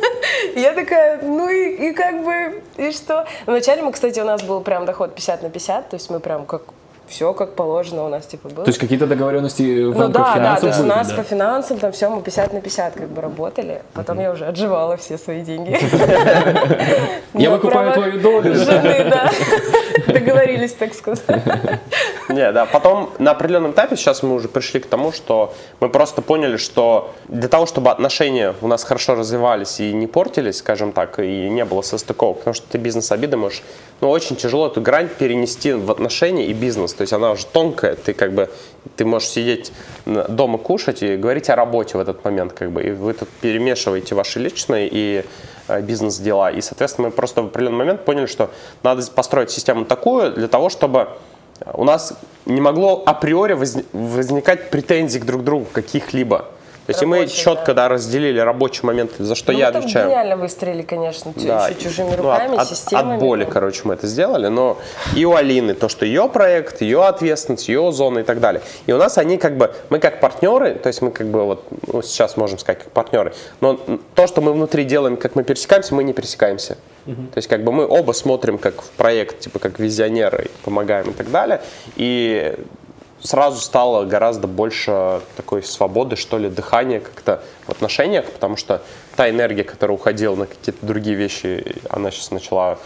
Я такая, ну и, и как бы, и что? Вначале мы, кстати, у нас был прям доход 50 на 50, то есть мы прям как все как положено у нас типа было. То есть какие-то договоренности в ну, рамках да, да, то есть у нас да. по финансам там все мы 50 на 50 как бы работали, потом я уже отживала все свои деньги. Я выкупаю твою долю. Жены, да. Договорились, так сказать. Не, да, потом на определенном этапе, сейчас мы уже пришли к тому, что мы просто поняли, что для того, чтобы отношения у нас хорошо развивались и не портились, скажем так, и не было состыковок, потому что ты бизнес-обиды можешь, ну, очень тяжело эту грань перенести в отношения и бизнес, то есть она уже тонкая, ты как бы, ты можешь сидеть дома кушать и говорить о работе в этот момент, как бы, и вы тут перемешиваете ваши личные и бизнес-дела. И, соответственно, мы просто в определенный момент поняли, что надо построить систему такую для того, чтобы у нас не могло априори возникать претензий к друг другу каких-либо. То есть Рабочий, мы четко да. Да, разделили рабочий момент, за что ну, я мы отвечаю. гениально выстроили, конечно, да. чужими руками, ну, от, системами. От боли, короче, мы это сделали, но и у Алины то, что ее проект, ее ответственность, ее зона и так далее. И у нас они как бы, мы как партнеры, то есть мы как бы вот ну, сейчас можем сказать как партнеры, но то, что мы внутри делаем, как мы пересекаемся, мы не пересекаемся. Угу. То есть как бы мы оба смотрим как в проект, типа как визионеры, помогаем и так далее. И сразу стало гораздо больше такой свободы, что ли, дыхания как-то в отношениях, потому что та энергия, которая уходила на какие-то другие вещи, она сейчас начала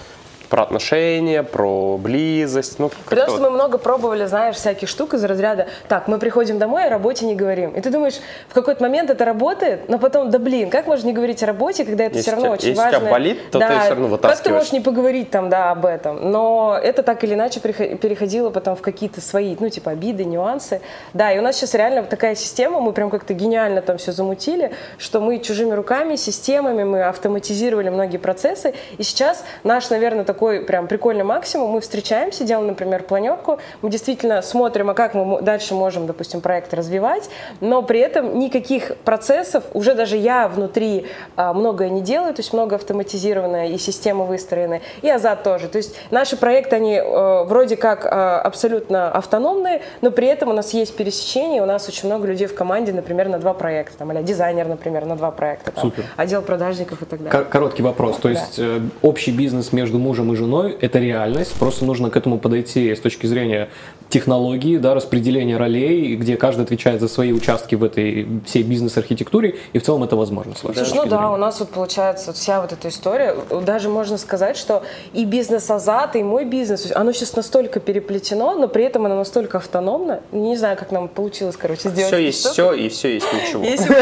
про отношения, про близость. Ну, Потому что мы много пробовали, знаешь, всяких штук из разряда, так, мы приходим домой, о работе не говорим. И ты думаешь, в какой-то момент это работает, но потом, да блин, как можно не говорить о работе, когда это если все равно тебя, очень если важно. Если тебя болит, то да, ты все равно вытаскиваешь. Как ты можешь не поговорить там, да, об этом? Но это так или иначе переходило потом в какие-то свои, ну, типа, обиды, нюансы. Да, и у нас сейчас реально такая система, мы прям как-то гениально там все замутили, что мы чужими руками, системами, мы автоматизировали многие процессы, и сейчас наш, наверное, такой прям прикольный максимум. Мы встречаемся, делаем, например, планерку, мы действительно смотрим, а как мы дальше можем, допустим, проект развивать, но при этом никаких процессов, уже даже я внутри а, многое не делаю, то есть много автоматизированное и системы выстроены, и Азат тоже. То есть наши проекты, они э, вроде как э, абсолютно автономные, но при этом у нас есть пересечение, у нас очень много людей в команде, например, на два проекта, там, или дизайнер, например, на два проекта, там, Супер. отдел продажников и так далее. Короткий вопрос, то есть да. э, общий бизнес между мужем мужем и женой, это реальность, просто нужно к этому подойти с точки зрения технологии, да, распределения ролей, где каждый отвечает за свои участки в этой всей бизнес-архитектуре, и в целом это возможно. С Слушай, ну да, у нас вот получается вся вот эта история, даже можно сказать, что и бизнес Азат, и мой бизнес, оно сейчас настолько переплетено, но при этом оно настолько автономно, не знаю, как нам получилось, короче, сделать. Все есть все, и все есть ничего. Если,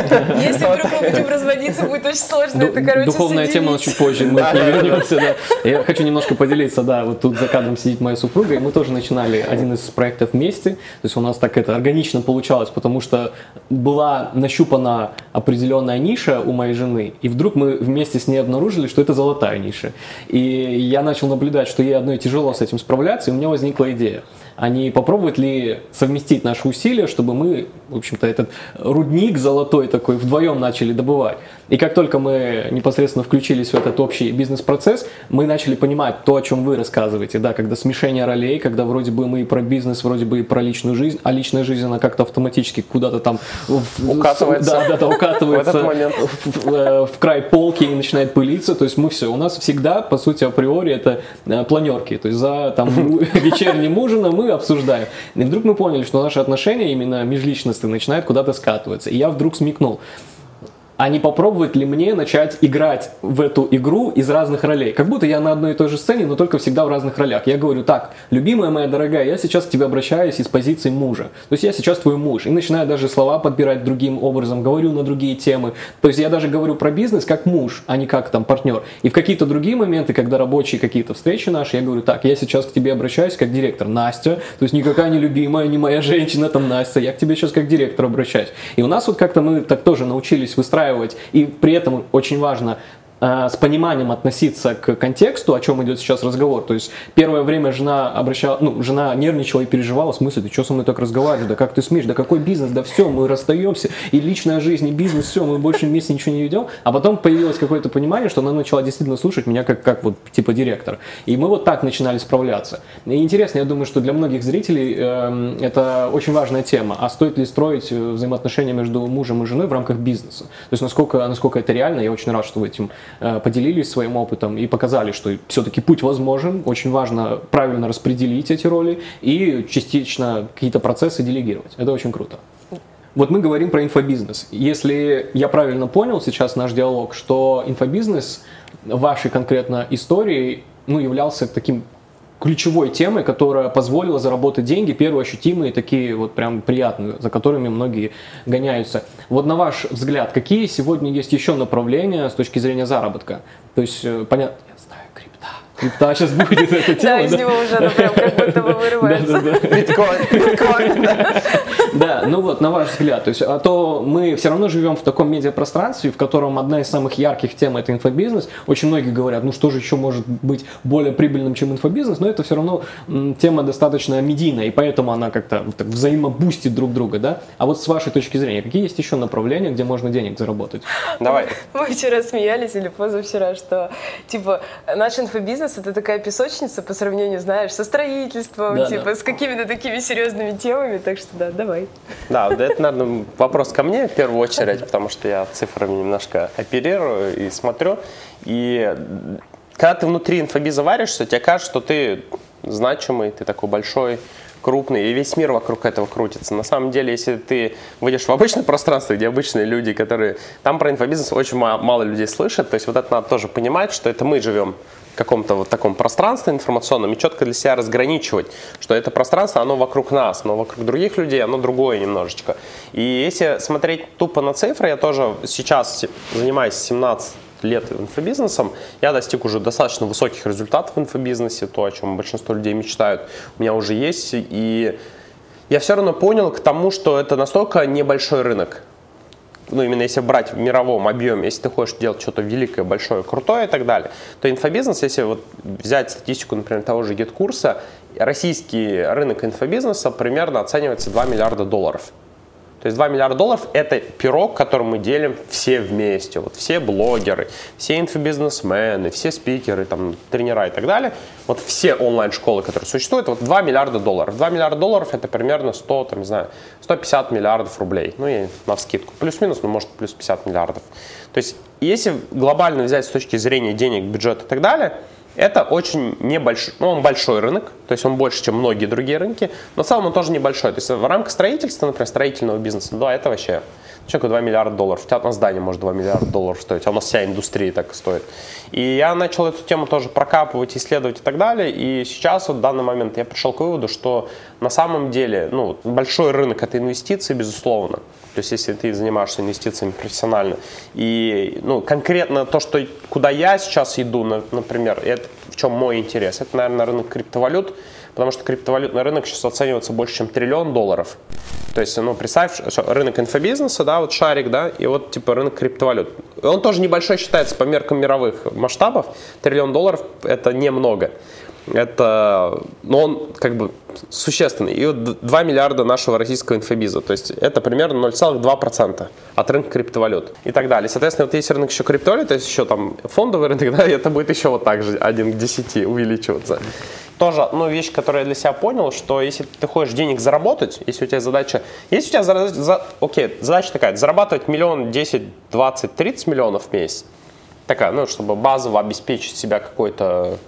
если вдруг мы будем разводиться, будет очень сложно это, короче, Духовная тема, но чуть позже мы к ней вернемся, да. Я хочу немножко поделиться, да, вот тут за кадром сидит моя супруга, и мы тоже начинали один из проектов вместе. То есть у нас так это органично получалось, потому что была нащупана определенная ниша у моей жены, и вдруг мы вместе с ней обнаружили, что это золотая ниша. И я начал наблюдать, что ей одной тяжело с этим справляться, и у меня возникла идея а не попробовать ли совместить наши усилия, чтобы мы, в общем-то, этот рудник золотой такой вдвоем начали добывать. И как только мы непосредственно включились в этот общий бизнес-процесс, мы начали понимать то, о чем вы рассказываете, да, когда смешение ролей, когда вроде бы мы и про бизнес, вроде бы и про личную жизнь, а личная жизнь, она как-то автоматически куда-то там укатывается, да, да, да, укатывается в, в, э, в край полки и начинает пылиться, то есть мы все, у нас всегда, по сути, априори это э, планерки, то есть за там вечерним ужином мы обсуждаем. И вдруг мы поняли, что наши отношения именно межличностные начинают куда-то скатываться. И я вдруг смекнул, а не попробовать ли мне начать играть в эту игру из разных ролей? Как будто я на одной и той же сцене, но только всегда в разных ролях. Я говорю, так, любимая моя дорогая, я сейчас к тебе обращаюсь из позиции мужа. То есть я сейчас твой муж. И начинаю даже слова подбирать другим образом, говорю на другие темы. То есть я даже говорю про бизнес как муж, а не как там партнер. И в какие-то другие моменты, когда рабочие какие-то встречи наши, я говорю, так, я сейчас к тебе обращаюсь как директор. Настя, то есть никакая не любимая, не моя женщина, там Настя, я к тебе сейчас как директор обращаюсь. И у нас вот как-то мы так тоже научились выстраивать выстраивать. И при этом очень важно Э, с пониманием относиться к контексту, о чем идет сейчас разговор. То есть первое время жена обращала, ну, жена нервничала и переживала, в смысле, ты что со мной так разговариваешь, да как ты смеешь, да какой бизнес, да все, мы расстаемся, и личная жизнь, и бизнес, все, мы больше вместе ничего не ведем. А потом появилось какое-то понимание, что она начала действительно слушать меня как, как вот типа директор. И мы вот так начинали справляться. И интересно, я думаю, что для многих зрителей э, это очень важная тема. А стоит ли строить э, взаимоотношения между мужем и женой в рамках бизнеса? То есть насколько, насколько это реально, я очень рад, что вы этим поделились своим опытом и показали, что все-таки путь возможен, очень важно правильно распределить эти роли и частично какие-то процессы делегировать. Это очень круто. Вот мы говорим про инфобизнес. Если я правильно понял сейчас наш диалог, что инфобизнес вашей конкретно истории ну, являлся таким ключевой темой, которая позволила заработать деньги, первые ощутимые, такие вот прям приятные, за которыми многие гоняются. Вот на ваш взгляд, какие сегодня есть еще направления с точки зрения заработка? То есть, э, понятно, я знаю, крипта, крипта сейчас будет эта тема. Да, из него уже ну, прям как будто бы вырывается. Биткоин, биткоин, Да, ну вот, на ваш взгляд, то есть, а то мы все равно живем в таком медиапространстве, в котором одна из самых ярких тем это инфобизнес. Очень многие говорят, ну что же еще может быть более прибыльным, чем инфобизнес, но это все равно тема достаточно медийная, и поэтому она как-то взаимобустит друг друга, да? А вот с вашей точки зрения, какие есть еще направления, где можно денег заработать? Давай. Мы вчера смеялись или позавчера, что типа наш инфобизнес это такая песочница по сравнению, знаешь, со строительством, да, типа да. с какими-то такими серьезными темами, так что да, давай. Да, это, наверное, вопрос ко мне в первую очередь, потому что я цифрами немножко оперирую и смотрю. И когда ты внутри инфобиза варишься, тебе кажется, что ты значимый, ты такой большой, крупный, и весь мир вокруг этого крутится. На самом деле, если ты выйдешь в обычное пространство, где обычные люди, которые... Там про инфобизнес очень мало людей слышат, то есть вот это надо тоже понимать, что это мы живем каком-то вот таком пространстве информационном и четко для себя разграничивать, что это пространство, оно вокруг нас, но вокруг других людей оно другое немножечко. И если смотреть тупо на цифры, я тоже сейчас занимаюсь 17 лет инфобизнесом, я достиг уже достаточно высоких результатов в инфобизнесе, то, о чем большинство людей мечтают, у меня уже есть, и я все равно понял к тому, что это настолько небольшой рынок, ну, именно если брать в мировом объеме, если ты хочешь делать что-то великое, большое, крутое и так далее, то инфобизнес, если вот взять статистику, например, того же GetCursa, российский рынок инфобизнеса примерно оценивается 2 миллиарда долларов. То есть 2 миллиарда долларов – это пирог, который мы делим все вместе. Вот все блогеры, все инфобизнесмены, все спикеры, там, тренера и так далее. Вот все онлайн-школы, которые существуют, вот 2 миллиарда долларов. 2 миллиарда долларов – это примерно 100, там, не знаю, 150 миллиардов рублей. Ну, и на вскидку. Плюс-минус, ну, может, плюс 50 миллиардов. То есть, если глобально взять с точки зрения денег, бюджета и так далее – Это очень небольшой, ну, он большой рынок, то есть он больше, чем многие другие рынки, но в целом он тоже небольшой. То есть в рамках строительства, например, строительного бизнеса, да, это вообще человеку 2 миллиарда долларов. У тебя на здание может 2 миллиарда долларов стоить, а у нас вся индустрия так стоит. И я начал эту тему тоже прокапывать, исследовать и так далее. И сейчас, вот в данный момент, я пришел к выводу, что на самом деле ну, большой рынок это инвестиции, безусловно. То есть, если ты занимаешься инвестициями профессионально. И ну, конкретно то, что, куда я сейчас иду, например, это в чем мой интерес, это, наверное, рынок криптовалют потому что криптовалютный рынок сейчас оценивается больше, чем триллион долларов. То есть, ну, представь, рынок инфобизнеса, да, вот шарик, да, и вот, типа, рынок криптовалют. Он тоже небольшой считается по меркам мировых масштабов. Триллион долларов – это немного. Это, ну, он как бы существенный. И вот 2 миллиарда нашего российского инфобиза. То есть это примерно 0,2% от рынка криптовалют и так далее. Соответственно, вот есть рынок еще криптовалют, то есть еще там фондовый рынок, да, и это будет еще вот так же 1 к 10 увеличиваться тоже, ну, вещь, которую я для себя понял, что если ты хочешь денег заработать, если у тебя задача, если у тебя, за, за, окей, задача такая, зарабатывать миллион, 10, 20, 30 миллионов в месяц, такая, ну, чтобы базово обеспечить себя какой-то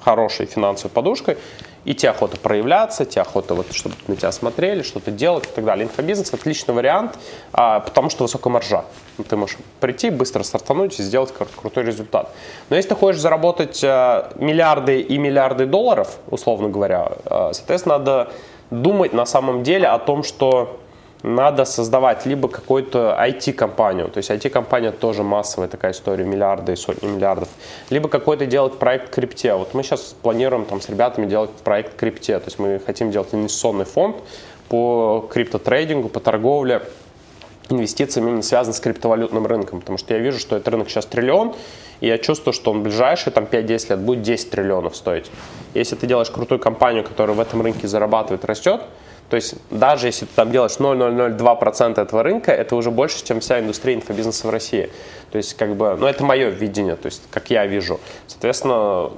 хорошей финансовой подушкой, и тебе охота проявляться, тебе охота, вот, чтобы на тебя смотрели, что-то делать и так далее. Инфобизнес – отличный вариант, а, потому что высокая маржа. Ты можешь прийти, быстро стартануть и сделать крутой результат. Но если ты хочешь заработать а, миллиарды и миллиарды долларов, условно говоря, а, соответственно, надо думать на самом деле о том, что надо создавать либо какую-то IT-компанию, то есть IT-компания тоже массовая такая история, миллиарды и сотни миллиардов, либо какой-то делать проект крипте. Вот мы сейчас планируем там с ребятами делать проект крипте, то есть мы хотим делать инвестиционный фонд по криптотрейдингу, по торговле, инвестициями именно связан с криптовалютным рынком, потому что я вижу, что этот рынок сейчас триллион, и я чувствую, что он в ближайшие там, 5-10 лет будет 10 триллионов стоить. Если ты делаешь крутую компанию, которая в этом рынке зарабатывает, растет, то есть даже если ты там делаешь 0,002% этого рынка, это уже больше, чем вся индустрия инфобизнеса в России. То есть как бы, ну это мое видение, то есть как я вижу. Соответственно,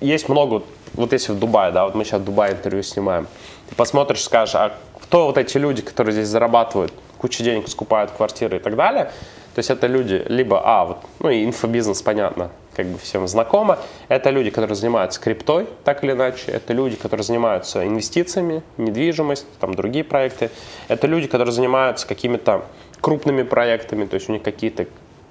есть много, вот если в Дубае, да, вот мы сейчас в Дубае интервью снимаем, ты посмотришь, скажешь, а кто вот эти люди, которые здесь зарабатывают, кучу денег скупают квартиры и так далее, то есть это люди либо, а, вот, ну и инфобизнес, понятно, как бы всем знакомо. Это люди, которые занимаются криптой, так или иначе. Это люди, которые занимаются инвестициями, недвижимость, там другие проекты. Это люди, которые занимаются какими-то крупными проектами, то есть у них какие-то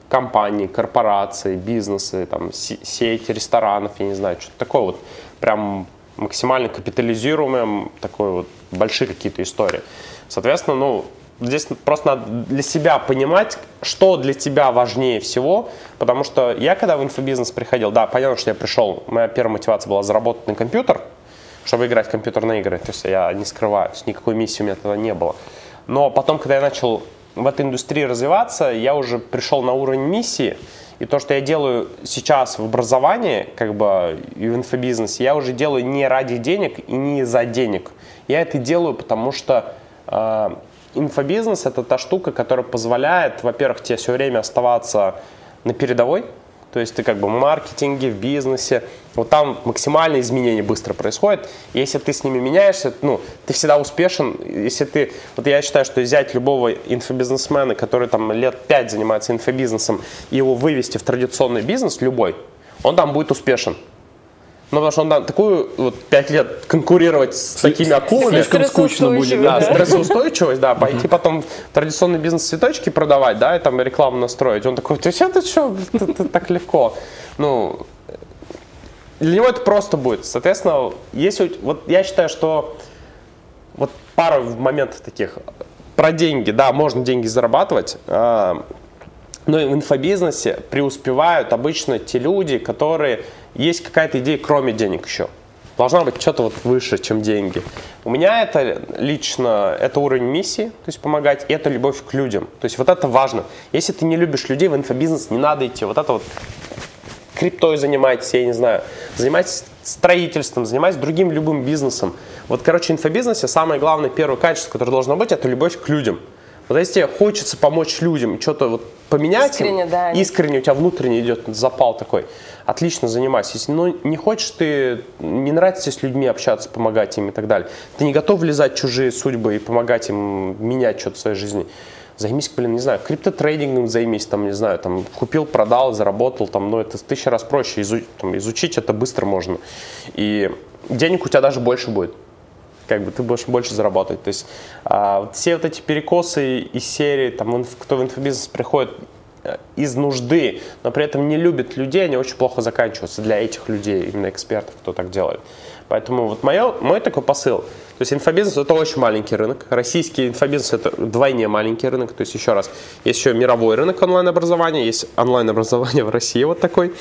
компании, корпорации, бизнесы, там, сети ресторанов, я не знаю, что-то такое вот прям максимально капитализируемые, такой вот большие какие-то истории. Соответственно, ну, здесь просто надо для себя понимать, что для тебя важнее всего, потому что я когда в инфобизнес приходил, да, понятно, что я пришел, моя первая мотивация была заработать на компьютер, чтобы играть в компьютерные игры, то есть я не скрываюсь, никакой миссии у меня тогда не было. Но потом, когда я начал в этой индустрии развиваться, я уже пришел на уровень миссии, и то, что я делаю сейчас в образовании, как бы и в инфобизнесе, я уже делаю не ради денег и не за денег. Я это делаю, потому что а, инфобизнес это та штука, которая позволяет, во-первых, тебе все время оставаться на передовой, то есть ты как бы в маркетинге, в бизнесе, вот там максимальные изменения быстро происходят. Если ты с ними меняешься, ну, ты всегда успешен. Если ты, вот я считаю, что взять любого инфобизнесмена, который там лет 5 занимается инфобизнесом, и его вывести в традиционный бизнес, любой, он там будет успешен. Ну, потому что он там такую вот пять лет конкурировать с такими акулами. Слишком скучно будет. Да, стрессоустойчивость, да, пойти потом в традиционный бизнес цветочки продавать, да, и там рекламу настроить. Он такой, ты это что, так легко. Ну, для него это просто будет. Соответственно, если вот я считаю, что вот пару моментов таких про деньги, да, можно деньги зарабатывать, а, но в инфобизнесе преуспевают обычно те люди, которые есть какая-то идея, кроме денег еще. Должна быть что-то вот выше, чем деньги. У меня это лично, это уровень миссии, то есть помогать, и это любовь к людям. То есть вот это важно. Если ты не любишь людей в инфобизнес, не надо идти. Вот это вот криптой занимайтесь, я не знаю, занимайтесь строительством, занимайтесь другим любым бизнесом. Вот, короче, в инфобизнесе самое главное, первое качество, которое должно быть, это любовь к людям. Вот если тебе хочется помочь людям, что-то вот поменять, искренне, да, искренне у тебя внутренне идет запал такой, отлично занимайся. Если ну, не хочешь ты, не нравится с людьми общаться, помогать им и так далее, ты не готов влезать в чужие судьбы и помогать им менять что-то в своей жизни, займись, блин, не знаю, криптотрейдингом займись, там, не знаю, там, купил, продал, заработал, там, ну, это в тысячу раз проще, изу, там, изучить это быстро можно. И денег у тебя даже больше будет как бы ты будешь больше зарабатывать. То есть а, все вот эти перекосы из серии, там, кто в инфобизнес приходит из нужды, но при этом не любит людей, они очень плохо заканчиваются для этих людей, именно экспертов, кто так делает. Поэтому вот мое, мой такой посыл. То есть инфобизнес это очень маленький рынок. Российский инфобизнес это вдвойне маленький рынок. То есть еще раз, есть еще мировой рынок онлайн-образования, есть онлайн-образование в России вот такой.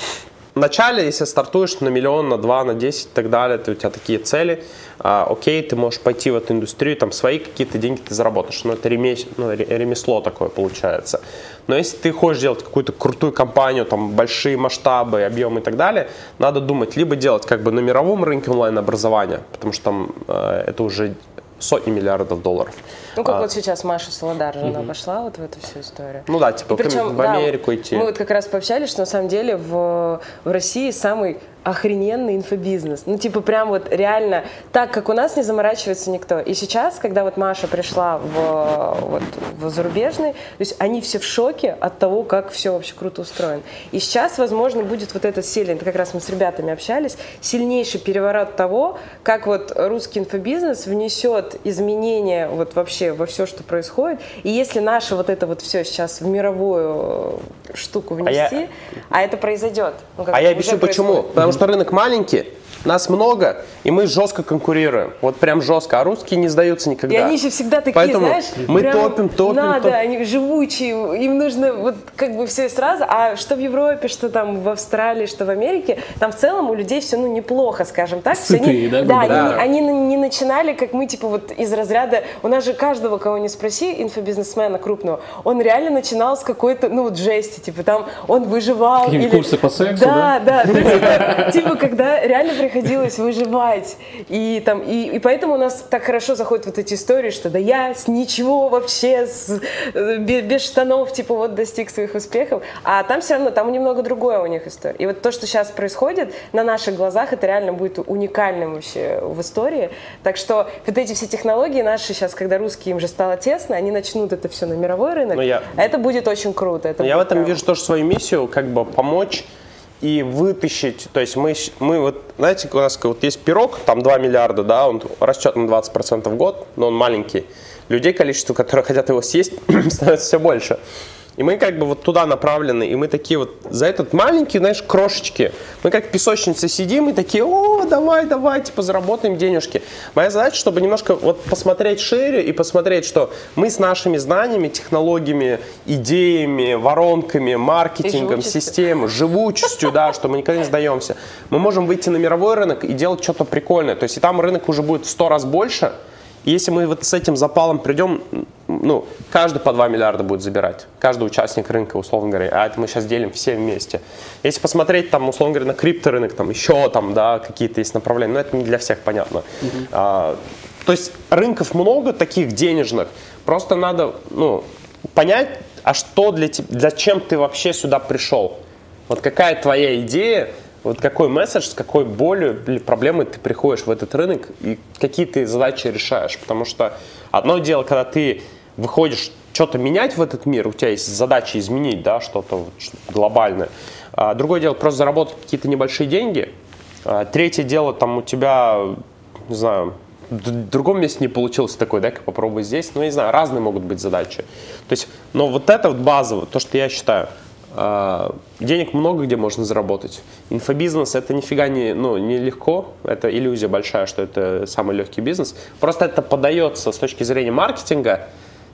Вначале, если стартуешь на миллион, на два, на десять и так далее, то у тебя такие цели, а, окей, ты можешь пойти в эту индустрию, там свои какие-то деньги ты заработаешь, но это ремес, ну, ремесло такое получается. Но если ты хочешь делать какую-то крутую компанию, там большие масштабы, объемы и так далее, надо думать, либо делать как бы на мировом рынке онлайн-образования, потому что там э, это уже сотни миллиардов долларов. Ну, как а, вот сейчас Маша Солодар, же, угу. она пошла вот в эту всю историю. Ну да, типа причем, в Америку да, идти. Мы вот как раз пообщались, что на самом деле в, в России самый охрененный инфобизнес. Ну, типа, прям вот реально так, как у нас не заморачивается никто. И сейчас, когда вот Маша пришла в, вот, в зарубежный, то есть они все в шоке от того, как все вообще круто устроено. И сейчас, возможно, будет вот этот сильный, как раз мы с ребятами общались, сильнейший переворот того, как вот русский инфобизнес внесет изменения вот вообще во все, что происходит. И если наше вот это вот все сейчас в мировую штуку внести, а, я... а это произойдет. Ну, а я объясню почему. Потому Потому что рынок маленький, нас много, и мы жестко конкурируем. Вот прям жестко. А русские не сдаются никогда. И они же всегда такие, Поэтому знаешь, мы топим, топим, надо, топим. они живучие, им нужно вот как бы все сразу. А что в Европе, что там в Австралии, что в Америке, там в целом у людей все ну неплохо, скажем так. Сытые, они, да? Да, да. Они, они не начинали, как мы, типа вот из разряда, у нас же каждого, кого не спроси, инфобизнесмена крупного, он реально начинал с какой-то, ну вот жести, типа там он выживал. Какие или... курсы по сексу, да? Да, да. Типа, типа когда реально приходилось выживать. И, там, и, и поэтому у нас так хорошо заходят вот эти истории, что да я с ничего вообще, с, э, без, без штанов, типа вот достиг своих успехов. А там все равно, там немного другое у них история. И вот то, что сейчас происходит на наших глазах, это реально будет уникальным вообще в истории. Так что вот эти все технологии наши сейчас, когда русские им же стало тесно, они начнут это все на мировой рынок. Но я... Это будет очень круто. Это я в этом прям... вижу тоже свою миссию, как бы помочь и вытащить, то есть мы, мы вот, знаете, у нас вот есть пирог, там 2 миллиарда, да, он растет на 20% в год, но он маленький. Людей, количество, которые хотят его съесть, становится все больше. И мы как бы вот туда направлены, и мы такие вот за этот маленький, знаешь, крошечки. Мы как песочницы сидим и такие, о, давай, давай, типа заработаем денежки. Моя задача, чтобы немножко вот посмотреть шире и посмотреть, что мы с нашими знаниями, технологиями, идеями, воронками, маркетингом, системой, живучестью, да, что мы никогда не сдаемся, мы можем выйти на мировой рынок и делать что-то прикольное. То есть и там рынок уже будет в сто раз больше, и если мы вот с этим запалом придем, ну, каждый по 2 миллиарда будет забирать. Каждый участник рынка, условно говоря. А это мы сейчас делим все вместе. Если посмотреть, там, условно говоря, на крипторынок, там еще там, да, какие-то есть направления, но это не для всех понятно. Mm-hmm. А, то есть рынков много таких денежных. Просто надо, ну, понять, а что для тебя, для чем ты вообще сюда пришел. Вот какая твоя идея, вот какой месседж, с какой болью или проблемой ты приходишь в этот рынок и какие ты задачи решаешь. Потому что одно дело, когда ты выходишь что-то менять в этот мир, у тебя есть задача изменить да, что-то глобальное. А другое дело просто заработать какие-то небольшие деньги. А третье дело, там у тебя, не знаю, в другом месте не получилось такой, да, как попробуй здесь. Ну, не знаю, разные могут быть задачи. То есть, но вот это вот базово, то, что я считаю – а, денег много где можно заработать. Инфобизнес это нифига не, ну, не легко, это иллюзия большая, что это самый легкий бизнес. Просто это подается с точки зрения маркетинга,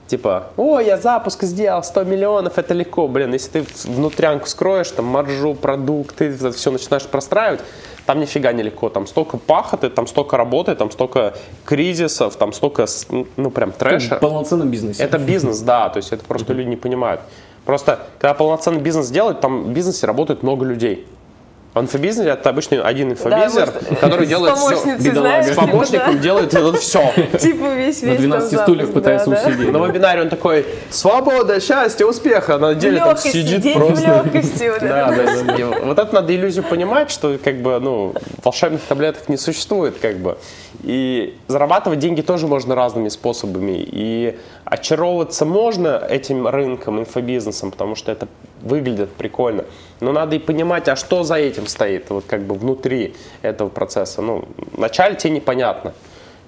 типа, о, я запуск сделал, 100 миллионов, это легко. Блин, если ты внутрянку скроешь, там маржу, продукты, все начинаешь простраивать, там нифига не легко, там столько пахоты, там столько работы, там столько кризисов, там столько, ну, прям трэша. Это полноценный бизнес. Это бизнес, да, то есть это просто люди не понимают. Просто, когда полноценный бизнес делают, там в бизнесе работает много людей. В инфобизнесе это обычно один инфобизер, Да, может, который с делает все. знаешь, С помощником типа, делает вот все. да. Типа весь На весь 12 там стульях запуск, пытается да, да. усидеть. На вебинаре он такой, свобода, счастье, успех. А на деле там сидит день просто. в легкости. вот Да, это. да, да. Вот это надо иллюзию понимать, что как бы, ну, волшебных таблеток не существует, как бы. И зарабатывать деньги тоже можно разными способами. И очаровываться можно этим рынком, инфобизнесом, потому что это выглядит прикольно. Но надо и понимать, а что за этим стоит, вот как бы внутри этого процесса. Ну, вначале тебе непонятно.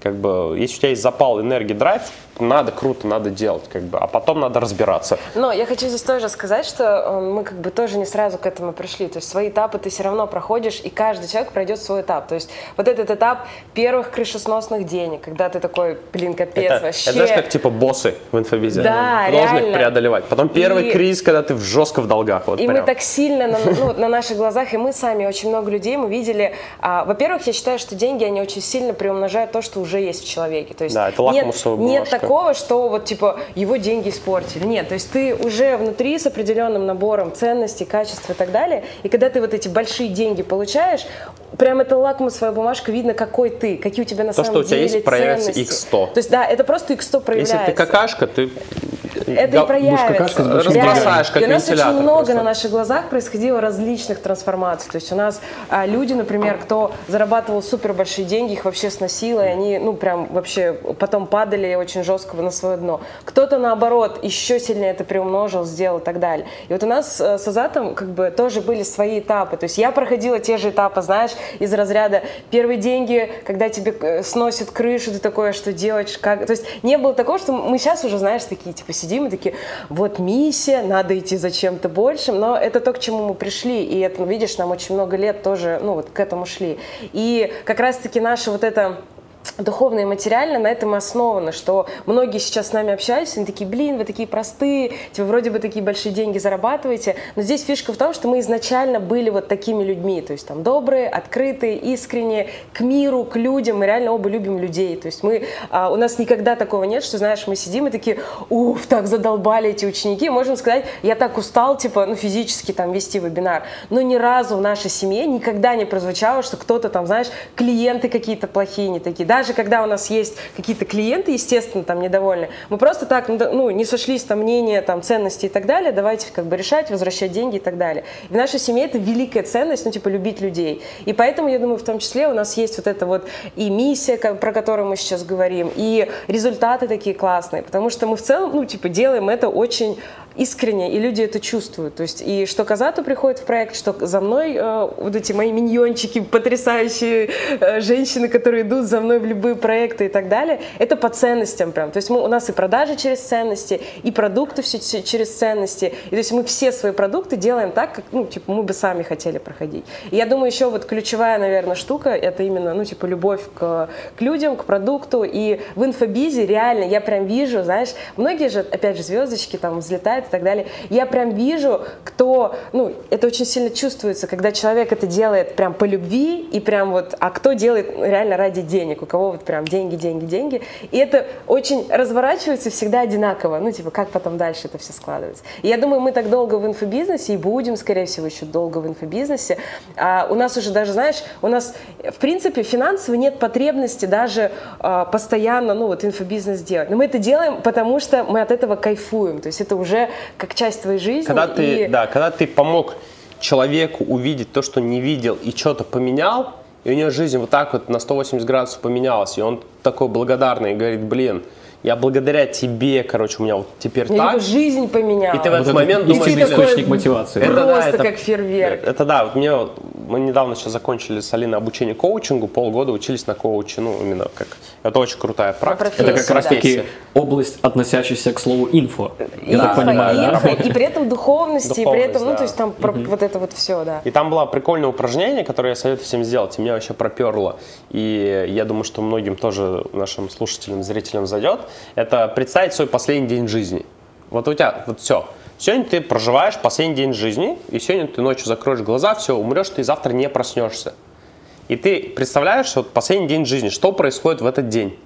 Как бы, если у тебя есть запал, энергия, драйв, надо, круто, надо делать, как бы, а потом надо разбираться. Но я хочу здесь тоже сказать, что э, мы как бы тоже не сразу к этому пришли. То есть свои этапы ты все равно проходишь, и каждый человек пройдет свой этап. То есть вот этот этап первых крышесносных денег, когда ты такой, блин, капец, Это, вообще. это знаешь, как типа боссы в инфобизе. Да, Должны их реально. преодолевать. Потом первый И- кризис, когда ты в жестко в долгах. Вот И прям. мы так сильно на, ну, на наших глазах, и мы сами, очень много людей мы видели. а, во-первых, я считаю, что деньги, они очень сильно приумножают то, что уже есть в человеке. То есть Да, это нет, нет бумажка. Такого, что вот типа его деньги испортили. Нет, то есть ты уже внутри с определенным набором ценностей, качеств и так далее. И когда ты вот эти большие деньги получаешь, прям это лакмусовая бумажка, видно, какой ты, какие у тебя на То, самом что у тебя деле есть, проявится ценности. X100. То есть да, это просто X100 проявляется. Если ты какашка, ты Это га- и проявится. разбросаешь, как И у нас очень много просто. на наших глазах происходило различных трансформаций. То есть у нас а, люди, например, кто зарабатывал супер большие деньги, их вообще сносило, и они, ну, прям вообще потом падали очень жестко на свое дно. Кто-то, наоборот, еще сильнее это приумножил, сделал и так далее. И вот у нас э, с Азатом как бы тоже были свои этапы. То есть я проходила те же этапы, знаешь, из разряда первые деньги, когда тебе э, сносят крышу, ты такое, что делать, как... То есть не было такого, что мы сейчас уже, знаешь, такие, типа, сидим и такие, вот миссия, надо идти за чем-то большим, но это то, к чему мы пришли, и это, ну, видишь, нам очень много лет тоже, ну, вот к этому шли. И как раз-таки наша вот эта духовно и материально на этом основано, что многие сейчас с нами общаются, они такие, блин, вы такие простые, типа вроде бы такие большие деньги зарабатываете, но здесь фишка в том, что мы изначально были вот такими людьми, то есть там добрые, открытые, искренние, к миру, к людям, мы реально оба любим людей, то есть мы, а, у нас никогда такого нет, что, знаешь, мы сидим и такие, уф, так задолбали эти ученики, можем сказать, я так устал, типа, ну, физически там вести вебинар, но ни разу в нашей семье никогда не прозвучало, что кто-то там, знаешь, клиенты какие-то плохие, не такие, даже когда у нас есть какие-то клиенты, естественно, там недовольны, мы просто так, ну, ну, не сошлись там мнения, там, ценности и так далее, давайте как бы решать, возвращать деньги и так далее. И в нашей семье это великая ценность, ну, типа, любить людей. И поэтому, я думаю, в том числе у нас есть вот эта вот и миссия, про которую мы сейчас говорим, и результаты такие классные, потому что мы в целом, ну, типа, делаем это очень искренне, и люди это чувствуют. То есть, и что Казату приходит в проект, что за мной э, вот эти мои миньончики, потрясающие э, женщины, которые идут за мной в любые проекты и так далее, это по ценностям прям. То есть мы, у нас и продажи через ценности, и продукты все через ценности. И то есть мы все свои продукты делаем так, как, ну, типа, мы бы сами хотели проходить. И я думаю, еще вот ключевая, наверное, штука, это именно, ну, типа, любовь к, к людям, к продукту. И в инфобизе реально я прям вижу, знаешь, многие же, опять же, звездочки там взлетают и так далее. Я прям вижу, кто, ну, это очень сильно чувствуется, когда человек это делает прям по любви и прям вот, а кто делает реально ради денег, у кого вот прям деньги, деньги, деньги. И это очень разворачивается всегда одинаково, ну, типа, как потом дальше это все складывается. И я думаю, мы так долго в инфобизнесе и будем, скорее всего, еще долго в инфобизнесе. А у нас уже даже, знаешь, у нас, в принципе, финансово нет потребности даже а, постоянно, ну, вот инфобизнес делать. Но мы это делаем, потому что мы от этого кайфуем. То есть это уже как часть твоей жизни. Когда ты, и- да, когда ты помог человеку увидеть то, что не видел, и что-то поменял, и у него жизнь вот так вот на 180 градусов поменялась, и он такой благодарный и говорит, блин, я благодаря тебе, короче, у меня вот теперь Я так. жизнь поменяла. И ты в Вот этот это момент думаешь, истинный блин, источник мотивации. Это, да. да, Просто это- как фейерверк. Это да, вот мне вот- мы недавно сейчас закончили с Алиной обучение коучингу, полгода учились на коуче, ну именно как это очень крутая практика. Это как раз да. таки область, относящаяся к слову инфо. Я так Инфо, понимаю, да? инфо, и при этом духовности, и при этом, ну, Духовность, то есть там про- вот это вот все, да. И там было прикольное упражнение, которое я советую всем сделать, и меня вообще проперло. И я думаю, что многим тоже, нашим слушателям, зрителям зайдет. Это представить свой последний день жизни. Вот у тебя, вот все. Сегодня ты проживаешь последний день жизни, и сегодня ты ночью закроешь глаза, все, умрешь, ты завтра не проснешься. И ты представляешь вот последний день жизни, что происходит в этот день.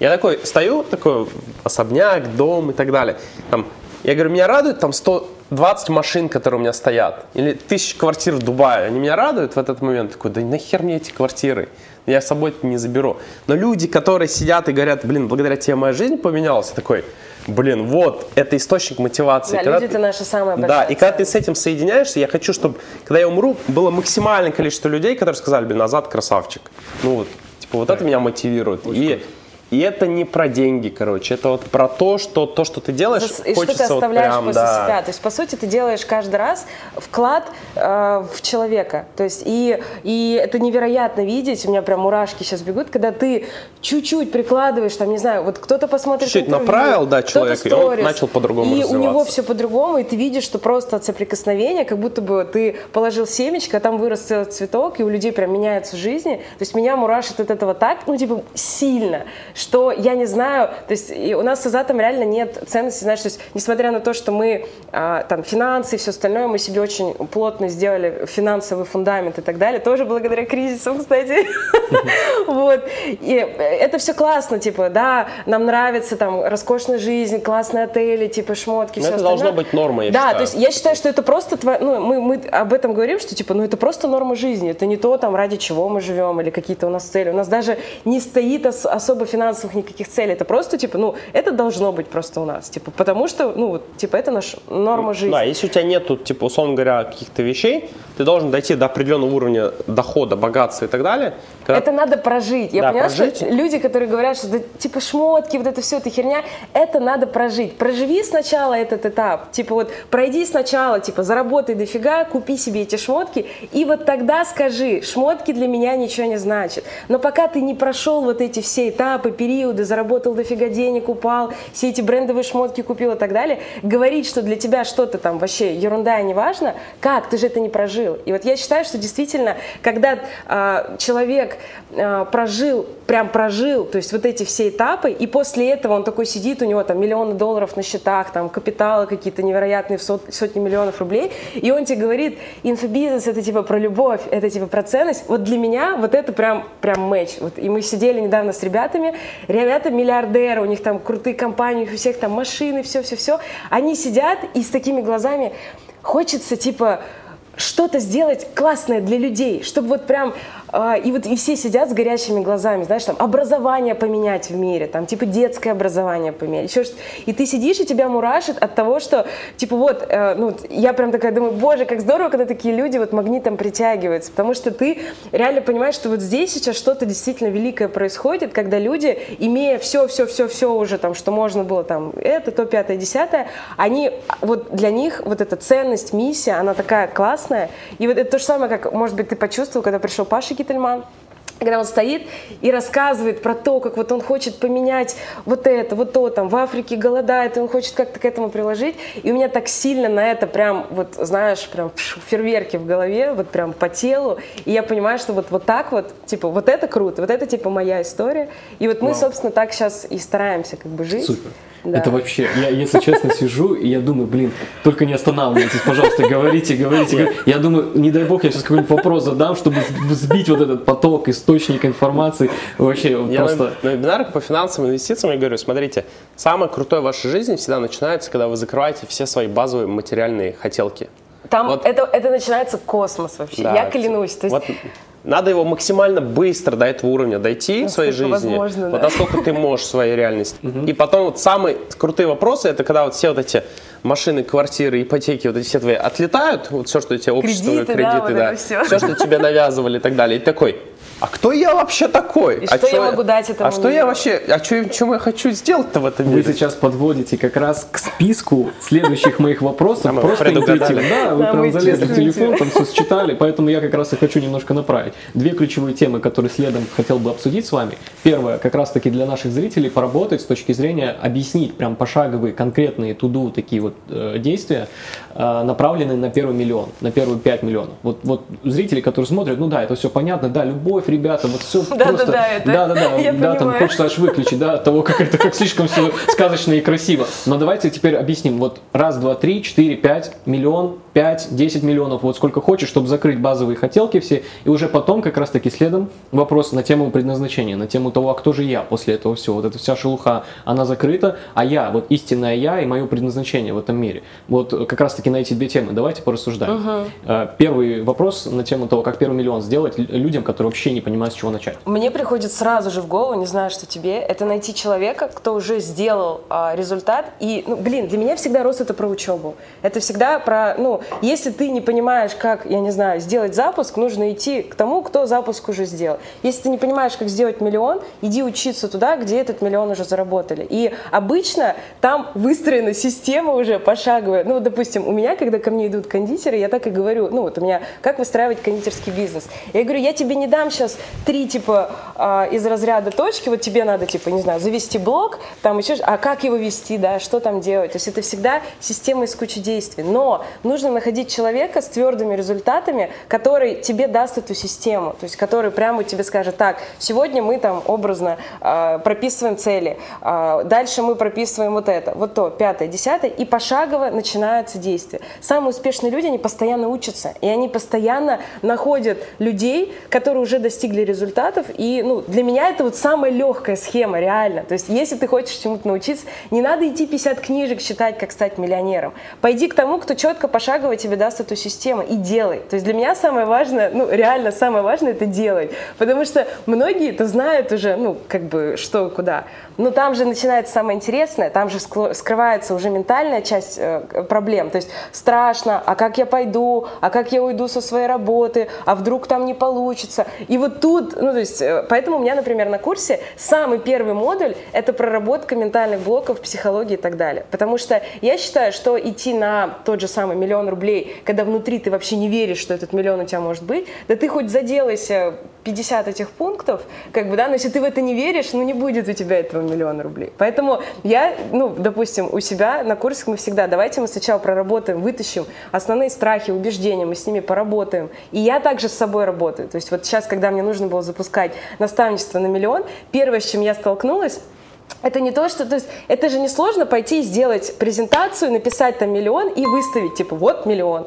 Я такой стою, такой особняк, дом и так далее. Там, я говорю, меня радует там 100 20 машин, которые у меня стоят, или тысяч квартир в Дубае, они меня радуют в этот момент. Такой, да нахер мне эти квартиры? Я с собой это не заберу. Но люди, которые сидят и говорят, блин, благодаря тебе моя жизнь поменялась, такой, блин, вот, это источник мотивации. Да, Когда люди ты- это наша самая большая Да, и когда ты с этим соединяешься, я хочу, чтобы, когда я умру, было максимальное количество людей, которые сказали, блин, назад красавчик. Ну вот, типа, вот это меня мотивирует. И, и это не про деньги, короче, это вот про то, что то, что ты делаешь, И что ты хочется вот оставляешь прям, после да. себя. То есть, по сути, ты делаешь каждый раз вклад э, в человека. То есть, и, и это невероятно видеть. У меня прям мурашки сейчас бегут, когда ты чуть-чуть прикладываешь, там, не знаю, вот кто-то посмотрит Чуть-чуть интервью, направил, да, кто-то человека, и он начал по-другому И у него все по-другому, и ты видишь, что просто от соприкосновения, как будто бы ты положил семечко, а там вырос целый цветок, и у людей прям меняются жизни. То есть меня мурашит от этого так, ну, типа, сильно, что я не знаю, то есть и у нас с Азатом реально нет ценности, знаешь, то есть несмотря на то, что мы а, там финансы и все остальное, мы себе очень плотно сделали финансовый фундамент и так далее, тоже благодаря кризисам, кстати. Вот. И это все классно, типа, да, нам нравится там роскошная жизнь, классные отели, типа шмотки, все это должно быть нормой, Да, то есть я считаю, что это просто, ну, мы, мы об этом говорим, что типа, ну это просто норма жизни, это не то, там, ради чего мы живем или какие-то у нас цели. У нас даже не стоит ос- особо финансовых никаких целей, это просто, типа, ну, это должно быть просто у нас, типа, потому что, ну, вот, типа, это наша норма жизни. Да, если у тебя нету, типа, условно говоря, каких-то вещей, ты должен дойти до определенного уровня дохода, богатства и так далее. когда Это надо прожить. Я Да, поняла, прожить. что люди, которые говорят, что да, типа шмотки, вот это все, это херня, это надо прожить. Проживи сначала этот этап. Типа вот пройди сначала, типа заработай дофига, купи себе эти шмотки, и вот тогда скажи, шмотки для меня ничего не значат. Но пока ты не прошел вот эти все этапы, периоды, заработал дофига денег, упал, все эти брендовые шмотки купил и так далее, говорить, что для тебя что-то там вообще ерунда и неважно, как, ты же это не прожил. И вот я считаю, что действительно, когда а, человек а, прожил, прям прожил, то есть вот эти все этапы, и после этого он такой сидит, у него там миллионы долларов на счетах, там капиталы какие-то невероятные в сот- сотни миллионов рублей, и он тебе говорит, инфобизнес это типа про любовь, это типа про ценность. Вот для меня вот это прям, прям матч. Вот, и мы сидели недавно с ребятами, ребята миллиардеры, у них там крутые компании, у всех там машины, все-все-все. Они сидят и с такими глазами хочется типа что-то сделать классное для людей, чтобы вот прям и вот и все сидят с горящими глазами, знаешь, там образование поменять в мире, там типа детское образование поменять, еще что и ты сидишь и тебя мурашит от того, что типа вот, э, ну я прям такая думаю, боже, как здорово, когда такие люди вот магнитом притягиваются, потому что ты реально понимаешь, что вот здесь сейчас что-то действительно великое происходит, когда люди, имея все, все, все, все уже там, что можно было там, это, то, пятое, десятое, они вот для них вот эта ценность, миссия, она такая классная, и вот это то же самое, как, может быть, ты почувствовал, когда пришел Паша Кительман, когда он стоит и рассказывает про то, как вот он хочет поменять вот это, вот то, там, в Африке голодает, и он хочет как-то к этому приложить. И у меня так сильно на это прям, вот, знаешь, прям фейерверки в голове, вот прям по телу. И я понимаю, что вот, вот так вот, типа, вот это круто, вот это, типа, моя история. И вот мы, Вау. собственно, так сейчас и стараемся как бы жить. Супер. Да. Это вообще, я, если честно, сижу, и я думаю, блин, только не останавливайтесь, пожалуйста, говорите, говорите. говорите. Я думаю, не дай бог, я сейчас какой-нибудь вопрос задам, чтобы сбить вот этот поток, источник информации. Вообще, Я просто... на, на вебинарах по финансовым инвестициям я говорю, смотрите, самое крутое в вашей жизни всегда начинается, когда вы закрываете все свои базовые материальные хотелки. Там Вот. это, это начинается космос вообще, Да, я клянусь. То есть, вот надо его максимально быстро до этого уровня дойти в своей жизни, Насколько возможно, вот да. насколько ты можешь в своей реальности. И потом вот самые крутые вопросы, это когда вот все вот эти машины, квартиры, ипотеки, вот эти все твои отлетают, вот все, что тебе общество, Кредиты, да, вот это всё. все, что тебе навязывали и так далее. И такой, а кто я вообще такой? И а что я могу дать этому А что я миру?» вообще, а что, чем я хочу сделать-то в этом Вы мире? сейчас подводите как раз к списку следующих моих вопросов. Просто интуитивно. Да, вы прям залезли в телефон, там все считали, поэтому я как раз и хочу немножко направить. Две ключевые темы, которые следом хотел бы обсудить с вами. Первое, как раз таки для наших зрителей поработать с точки зрения объяснить прям пошаговые, конкретные туду такие вот э, действия, э, направленные на первый миллион, на первые 5 миллионов. Вот, вот зрители, которые смотрят, ну да, это все понятно, да, любовь, любовь, ребята, вот все Да, просто... да, да, да, да, да, я да, там хочется аж выключить, да, от того, как это как слишком все сказочно и красиво. Но давайте теперь объясним. Вот раз, два, три, четыре, пять, миллион, пять, десять миллионов, вот сколько хочешь, чтобы закрыть базовые хотелки все, и уже потом как раз таки следом вопрос на тему предназначения, на тему того, а кто же я после этого всего. Вот эта вся шелуха, она закрыта, а я, вот истинное я и мое предназначение в этом мире. Вот как раз таки на эти две темы давайте порассуждаем. Э, Первый вопрос на тему того, как первый миллион сделать лю- людям, которые вообще не понимают, с чего начать. Мне приходит сразу же в голову, не знаю, что тебе, это найти человека, кто уже сделал а, результат. И, ну, блин, для меня всегда рост это про учебу. Это всегда про, ну, если ты не понимаешь, как, я не знаю, сделать запуск, нужно идти к тому, кто запуск уже сделал. Если ты не понимаешь, как сделать миллион, иди учиться туда, где этот миллион уже заработали. И обычно там выстроена система уже пошаговая. Ну, допустим, у меня, когда ко мне идут кондитеры, я так и говорю, ну, вот у меня, как выстраивать кондитерский бизнес. Я говорю, я тебе не дам сейчас три, типа, а, из разряда точки, вот тебе надо, типа, не знаю, завести блог, там еще, а как его вести, да, что там делать. То есть это всегда система из кучи действий. Но нужно находить человека с твердыми результатами, который тебе даст эту систему, то есть который прямо тебе скажет, так, сегодня мы там образно а, прописываем цели, а, дальше мы прописываем вот это, вот то, пятое, десятое, и пошагово начинаются действия. Самые успешные люди, они постоянно учатся, и они постоянно находят людей, которые уже достигли результатов, и ну, для меня это вот самая легкая схема, реально. То есть если ты хочешь чему-то научиться, не надо идти 50 книжек читать, как стать миллионером. Пойди к тому, кто четко пошагово тебе даст эту систему, и делай. То есть для меня самое важное, ну реально самое важное это делать, потому что многие это знают уже, ну как бы что куда. Но там же начинается самое интересное, там же скрывается уже ментальная часть э, проблем. То есть страшно, а как я пойду, а как я уйду со своей работы, а вдруг там не получится. И вот тут, ну то есть, э, поэтому у меня, например, на курсе самый первый модуль – это проработка ментальных блоков, психологии и так далее. Потому что я считаю, что идти на тот же самый миллион рублей, когда внутри ты вообще не веришь, что этот миллион у тебя может быть, да ты хоть заделайся 50 этих пунктов, как бы, да, но если ты в это не веришь, ну не будет у тебя этого миллиона рублей. Поэтому я, ну, допустим, у себя на курсах мы всегда, давайте мы сначала проработаем, вытащим основные страхи, убеждения, мы с ними поработаем. И я также с собой работаю. То есть вот сейчас, когда мне нужно было запускать наставничество на миллион, первое, с чем я столкнулась, это не то, что... То есть это же несложно пойти и сделать презентацию, написать там миллион и выставить, типа, вот миллион.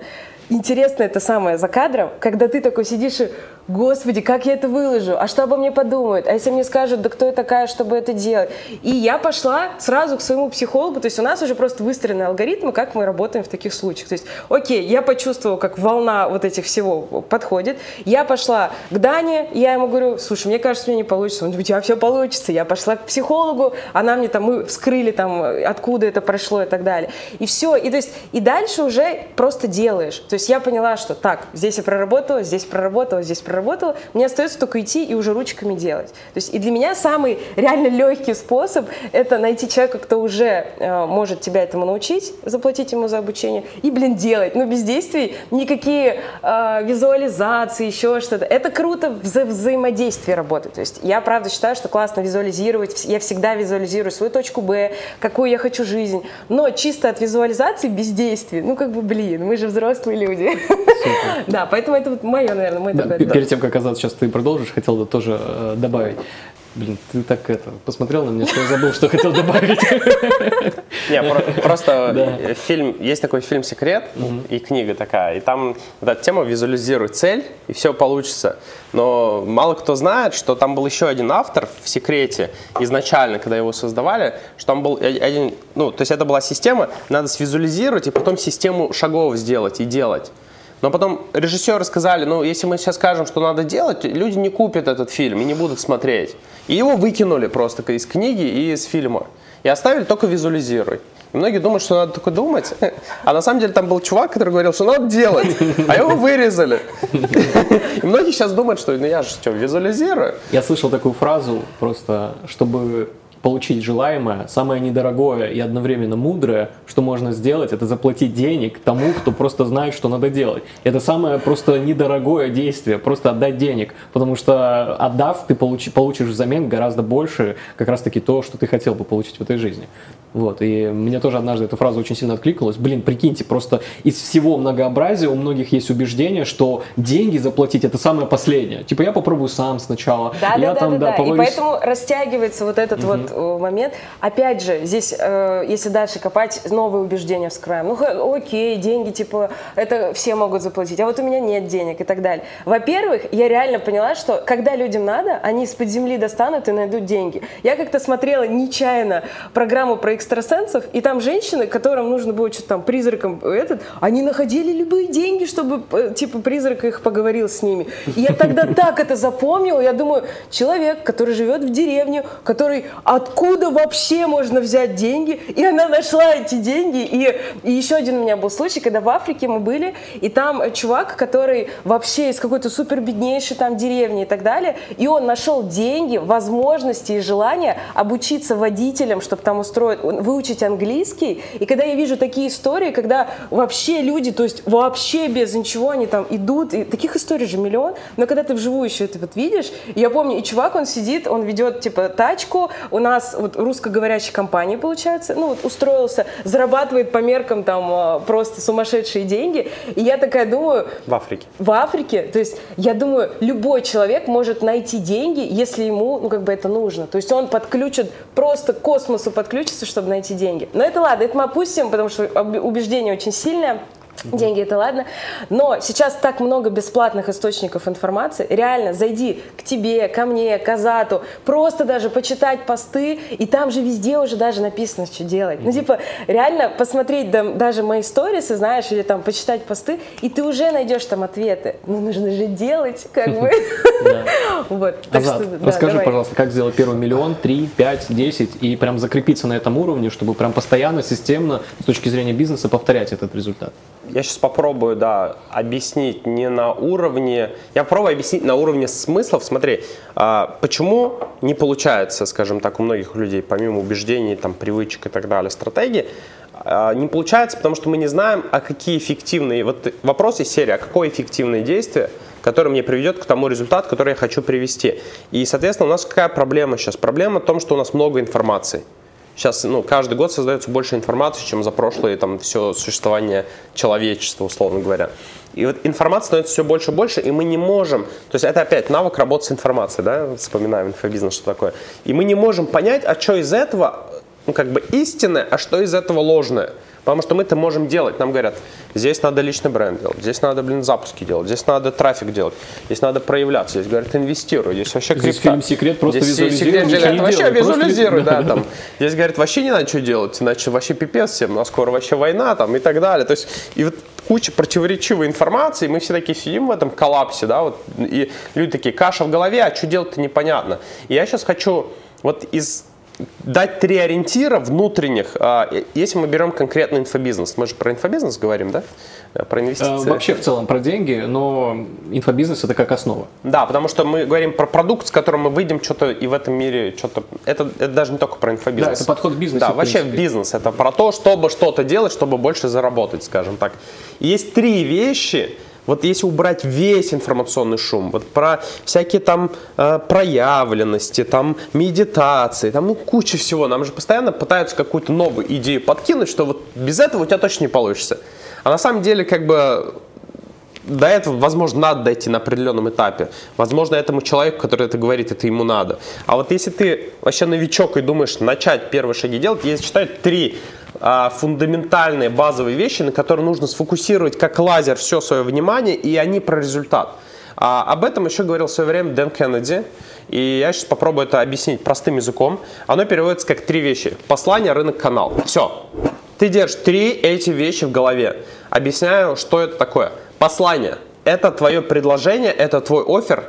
Интересно это самое за кадром, когда ты такой сидишь и, господи, как я это выложу, а что обо мне подумают, а если мне скажут, да кто я такая, чтобы это делать. И я пошла сразу к своему психологу, то есть у нас уже просто выстроены алгоритмы, как мы работаем в таких случаях. То есть, окей, я почувствовала, как волна вот этих всего подходит, я пошла к Дане, я ему говорю, слушай, мне кажется, меня не получится. Он говорит, у тебя все получится. Я пошла к психологу, она мне там, мы вскрыли там, откуда это прошло и так далее. И все, и то есть, и дальше уже просто делаешь. То есть я поняла, что так, здесь я проработала, здесь проработала, здесь проработала, мне остается только идти и уже ручками делать. То есть и для меня самый реально легкий способ это найти человека, кто уже э, может тебя этому научить, заплатить ему за обучение и, блин, делать. Но без действий никакие э, визуализации, еще что-то. Это круто вза взаимодействие работает. То есть я правда считаю, что классно визуализировать. Я всегда визуализирую свою точку Б, какую я хочу жизнь. Но чисто от визуализации без действий, ну как бы, блин, мы же взрослые люди. Да, поэтому это вот мое, наверное, мой Да, такой... пе- перед тем, как оказаться, сейчас ты продолжишь, хотел бы тоже э, добавить. Блин, ты так это, посмотрел на меня, что я забыл, что хотел добавить. Не, про- просто фильм, есть такой фильм «Секрет» и книга такая, и там эта тема «Визуализируй цель, и все получится». Но мало кто знает, что там был еще один автор в «Секрете» изначально, когда его создавали, что там был э- один, ну, то есть это была система, надо свизуализировать и потом систему шагов сделать и делать. Но потом режиссеры сказали, ну, если мы сейчас скажем, что надо делать, люди не купят этот фильм и не будут смотреть. И его выкинули просто из книги и из фильма. И оставили только визуализируй. И многие думают, что надо только думать. А на самом деле там был чувак, который говорил, что надо делать. А его вырезали. И многие сейчас думают, что ну я же что, визуализирую. Я слышал такую фразу, просто чтобы получить желаемое, самое недорогое и одновременно мудрое, что можно сделать, это заплатить денег тому, кто просто знает, что надо делать. Это самое просто недорогое действие, просто отдать денег, потому что отдав, ты получи, получишь взамен гораздо больше, как раз таки то, что ты хотел бы получить в этой жизни. Вот, и мне тоже однажды эта фраза очень сильно откликнулась. Блин, прикиньте, просто из всего многообразия у многих есть убеждение, что деньги заплатить это самое последнее. Типа я попробую сам сначала. Да, я да, там, да, да, да. поварюсь- И поэтому растягивается вот этот вот э, момент. Опять же, здесь, э, если дальше копать, новые убеждения вскрываем. Ну, окей, деньги, типа, это все могут заплатить, а вот у меня нет денег и так далее. Во-первых, я реально поняла, что когда людям надо, они из-под земли достанут и найдут деньги. Я как-то смотрела нечаянно программу про экстрасенсов, и там женщины, которым нужно было что-то там призраком этот, они находили любые деньги, чтобы, э, типа, призрак их поговорил с ними. И я тогда так это запомнила, я думаю, человек, который живет в деревне, который откуда вообще можно взять деньги, и она нашла эти деньги. И, и еще один у меня был случай, когда в Африке мы были, и там чувак, который вообще из какой-то супер беднейшей там деревни и так далее, и он нашел деньги, возможности и желание обучиться водителям, чтобы там устроить, выучить английский. И когда я вижу такие истории, когда вообще люди, то есть вообще без ничего, они там идут, и таких историй же миллион, но когда ты вживую еще это вот видишь, я помню, и чувак, он сидит, он ведет типа тачку, у нас вот русскоговорящая компания получается, ну вот устроился, зарабатывает по меркам там а, просто сумасшедшие деньги, и я такая думаю, В Африке. в Африке, то есть я думаю, любой человек может найти деньги, если ему, ну как бы это нужно. То есть он подключит, просто к космосу подключится, чтобы найти деньги. Но это ладно, это мы опустим, потому что убеждение очень сильное. Деньги это ладно. Но сейчас так много бесплатных источников информации. Реально, зайди к тебе, ко мне, к Азату, просто даже почитать посты, и там же везде уже даже написано, что делать. Ну, типа, реально посмотреть да, даже мои сторисы, знаешь, или там почитать посты, и ты уже найдешь там ответы. Ну, нужно же делать, как бы. Вот. Азат, расскажи, пожалуйста, как сделать первый миллион, 3, 5, 10 и прям закрепиться на этом уровне, чтобы прям постоянно, системно, с точки зрения бизнеса, повторять этот результат. Я сейчас попробую, да, объяснить не на уровне... Я попробую объяснить на уровне смыслов. Смотри, а, почему не получается, скажем так, у многих людей, помимо убеждений, там, привычек и так далее, стратегии, а, не получается, потому что мы не знаем, а какие эффективные... Вот вопрос из серии, а какое эффективное действие, которое мне приведет к тому результату, который я хочу привести. И, соответственно, у нас какая проблема сейчас? Проблема в том, что у нас много информации. Сейчас, ну, каждый год создается больше информации, чем за прошлое там все существование человечества, условно говоря. И вот информации становится все больше и больше, и мы не можем, то есть это опять навык работы с информацией, да, вспоминаем инфобизнес, что такое. И мы не можем понять, а что из этого, ну, как бы истинное, а что из этого ложное. Потому что мы это можем делать. Нам говорят, здесь надо личный бренд делать, здесь надо, блин, запуски делать, здесь надо трафик делать, здесь надо проявляться, здесь говорят, инвестируй, здесь вообще Здесь крипта. фильм «Секрет» просто Здесь визуализируй, «Секрет» говорят, вообще делай, просто- визуализируй, да, Да. там. Здесь говорят, вообще не надо что делать, иначе вообще пипец всем, у нас скоро вообще война там и так далее. То есть, и вот куча противоречивой информации, мы все такие сидим в этом коллапсе, да, вот, и люди такие, каша в голове, а что делать-то непонятно. И я сейчас хочу вот из дать три ориентира внутренних, а, если мы берем конкретно инфобизнес, мы же про инфобизнес говорим, да? Э, Про Э, инвестиции. Вообще в целом про деньги, но инфобизнес это как основа. Да, потому что мы говорим про продукт, с которым мы выйдем что-то и в этом мире что-то. Это, это даже не только про инфобизнес. Да, это подход к бизнесу, Да, в вообще принципе. бизнес. Это про то, чтобы что-то делать, чтобы больше заработать, скажем так. И есть три вещи. Вот если убрать весь информационный шум, вот про всякие там э, проявленности, там медитации, там ну, куча всего. Нам же постоянно пытаются какую-то новую идею подкинуть, что вот без этого у тебя точно не получится. А на самом деле, как бы до этого, возможно, надо дойти на определенном этапе. Возможно, этому человеку, который это говорит, это ему надо. А вот если ты вообще новичок и думаешь начать первые шаги делать, я считаю три а, фундаментальные базовые вещи, на которые нужно сфокусировать как лазер все свое внимание, и они про результат. А, об этом еще говорил в свое время Дэн Кеннеди. И я сейчас попробую это объяснить простым языком. Оно переводится как три вещи. Послание, рынок, канал. Все. Ты держишь три эти вещи в голове. Объясняю, что это такое. Послание – это твое предложение, это твой офер,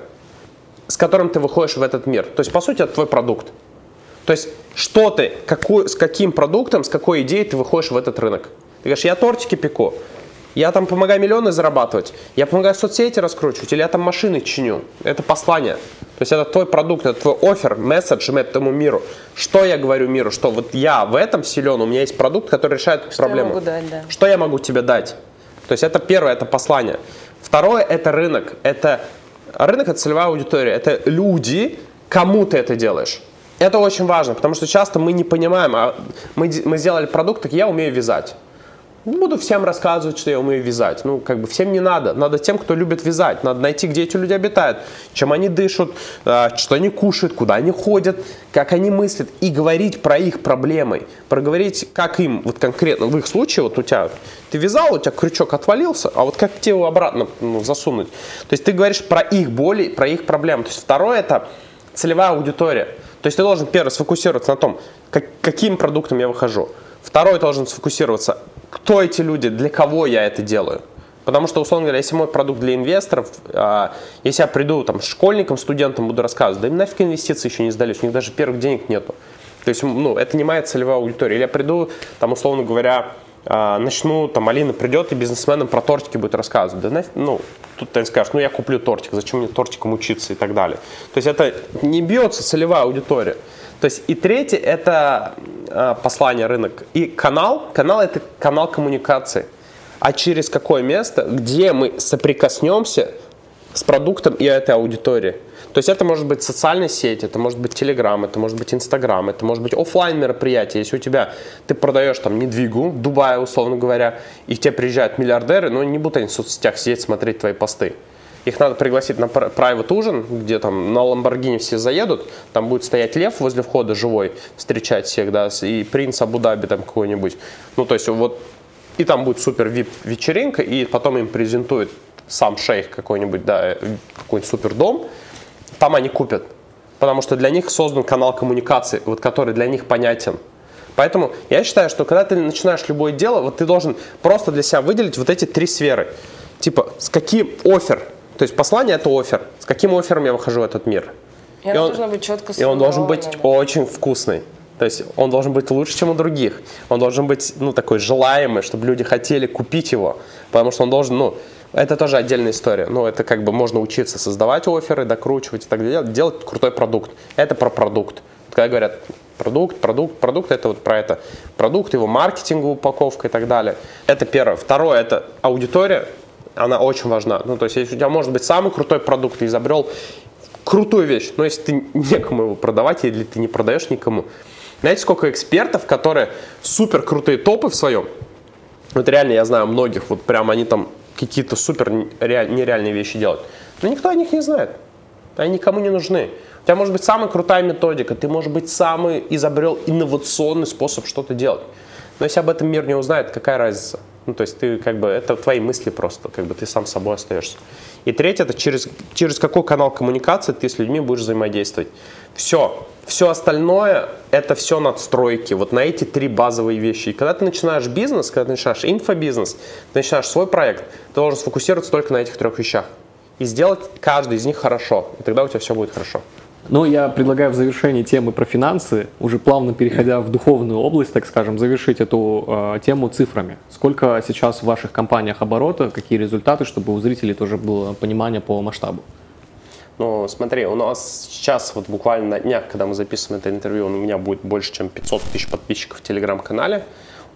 с которым ты выходишь в этот мир. То есть, по сути, это твой продукт. То есть, что ты, какой, с каким продуктом, с какой идеей ты выходишь в этот рынок. Ты говоришь, я тортики пеку. Я там помогаю миллионы зарабатывать, я помогаю соцсети раскручивать, или я там машины чиню. Это послание. То есть это твой продукт, это твой офер, месседж этому миру. Что я говорю миру? Что вот я в этом силен, у меня есть продукт, который решает что проблему. Я могу дать, да. Что я могу тебе дать? То есть это первое, это послание. Второе, это рынок. Это рынок, это целевая аудитория. Это люди, кому ты это делаешь. Это очень важно, потому что часто мы не понимаем, а мы, мы сделали продукт, так я умею вязать. Буду всем рассказывать, что я умею вязать. Ну, как бы всем не надо. Надо тем, кто любит вязать. Надо найти, где эти люди обитают, чем они дышат, а, что они кушают, куда они ходят, как они мыслят. И говорить про их проблемы. Проговорить, как им, вот конкретно, в их случае, вот у тебя, ты вязал, у тебя крючок отвалился, а вот как тебе его обратно ну, засунуть? То есть ты говоришь про их боли, про их проблемы. То есть второе это целевая аудитория. То есть ты должен, первый, сфокусироваться на том, как, каким продуктом я выхожу. Второй должен сфокусироваться, кто эти люди, для кого я это делаю. Потому что, условно говоря, если мой продукт для инвесторов, а, если я приду там школьникам, студентам, буду рассказывать, да им нафиг инвестиции еще не сдались, у них даже первых денег нету. То есть, ну, это не моя целевая аудитория. Или я приду, там, условно говоря, начну, там, Алина придет и бизнесменам про тортики будет рассказывать. Да нафиг, ну, тут ты скажешь, ну, я куплю тортик, зачем мне тортиком учиться и так далее. То есть, это не бьется целевая аудитория. То есть и третье это э, послание рынок. И канал, канал это канал коммуникации. А через какое место, где мы соприкоснемся с продуктом и этой аудиторией. То есть это может быть социальная сеть, это может быть Telegram, это может быть Instagram, это может быть офлайн мероприятие. Если у тебя ты продаешь там недвигу в Дубае, условно говоря, и к тебе приезжают миллиардеры, но не будут они в соцсетях сидеть, смотреть твои посты. Их надо пригласить на private ужин, где там на Ламборгини все заедут, там будет стоять лев возле входа живой, встречать всех, да, и принц Абу-Даби там какой-нибудь. Ну, то есть вот, и там будет супер вип вечеринка, и потом им презентует сам шейх какой-нибудь, да, какой-нибудь супер дом, там они купят. Потому что для них создан канал коммуникации, вот который для них понятен. Поэтому я считаю, что когда ты начинаешь любое дело, вот ты должен просто для себя выделить вот эти три сферы. Типа, с каким офер то есть послание это офер. С каким оффером я выхожу в этот мир? И, и он должен быть четко И он должен быть очень вкусный. То есть он должен быть лучше, чем у других. Он должен быть, ну, такой желаемый, чтобы люди хотели купить его. Потому что он должен, ну, это тоже отдельная история. Ну, это как бы можно учиться создавать оферы, докручивать и так далее, делать крутой продукт. Это про продукт. Когда говорят продукт, продукт, продукт, это вот про это. Продукт, его маркетинговая упаковка и так далее. Это первое. Второе, это аудитория она очень важна. Ну, то есть, если у тебя может быть самый крутой продукт, ты изобрел крутую вещь, но если ты некому его продавать или ты не продаешь никому, знаете, сколько экспертов, которые супер крутые топы в своем, вот реально я знаю многих, вот прям они там какие-то супер нереальные вещи делают, но никто о них не знает, они никому не нужны. У тебя может быть самая крутая методика, ты может быть самый изобрел инновационный способ что-то делать. Но если об этом мир не узнает, какая разница? Ну, то есть ты как бы, это твои мысли просто, как бы ты сам собой остаешься. И третье, это через, через какой канал коммуникации ты с людьми будешь взаимодействовать. Все, все остальное, это все надстройки, вот на эти три базовые вещи. И когда ты начинаешь бизнес, когда ты начинаешь инфобизнес, ты начинаешь свой проект, ты должен сфокусироваться только на этих трех вещах. И сделать каждый из них хорошо, и тогда у тебя все будет хорошо. Ну, я предлагаю в завершении темы про финансы, уже плавно переходя в духовную область, так скажем, завершить эту э, тему цифрами. Сколько сейчас в ваших компаниях оборота, какие результаты, чтобы у зрителей тоже было понимание по масштабу? Ну, смотри, у нас сейчас вот буквально на днях, когда мы записываем это интервью, у меня будет больше, чем 500 тысяч подписчиков в Телеграм-канале.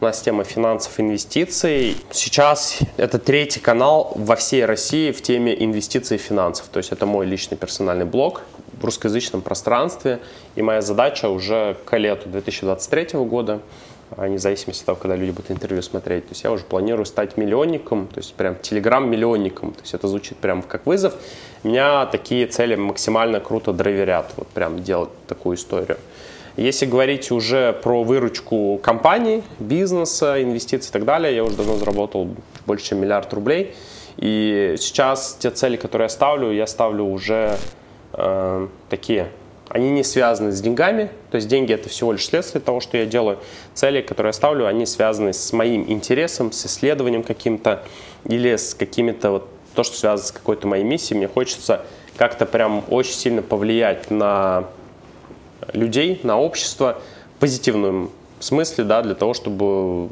У нас тема финансов, инвестиций. Сейчас это третий канал во всей России в теме инвестиций и финансов. То есть это мой личный персональный блог в русскоязычном пространстве. И моя задача уже к лету 2023 года, а, вне зависимости от того, когда люди будут интервью смотреть. То есть я уже планирую стать миллионником, то есть прям телеграм-миллионником. То есть это звучит прям как вызов. Меня такие цели максимально круто драйверят, вот прям делать такую историю. Если говорить уже про выручку компаний, бизнеса, инвестиций и так далее, я уже давно заработал больше, чем миллиард рублей. И сейчас те цели, которые я ставлю, я ставлю уже э, такие, они не связаны с деньгами, то есть деньги это всего лишь следствие того, что я делаю. Цели, которые я ставлю, они связаны с моим интересом, с исследованием каким-то или с какими-то вот то, что связано с какой-то моей миссией. Мне хочется как-то прям очень сильно повлиять на людей, на общество в позитивном смысле, да, для того, чтобы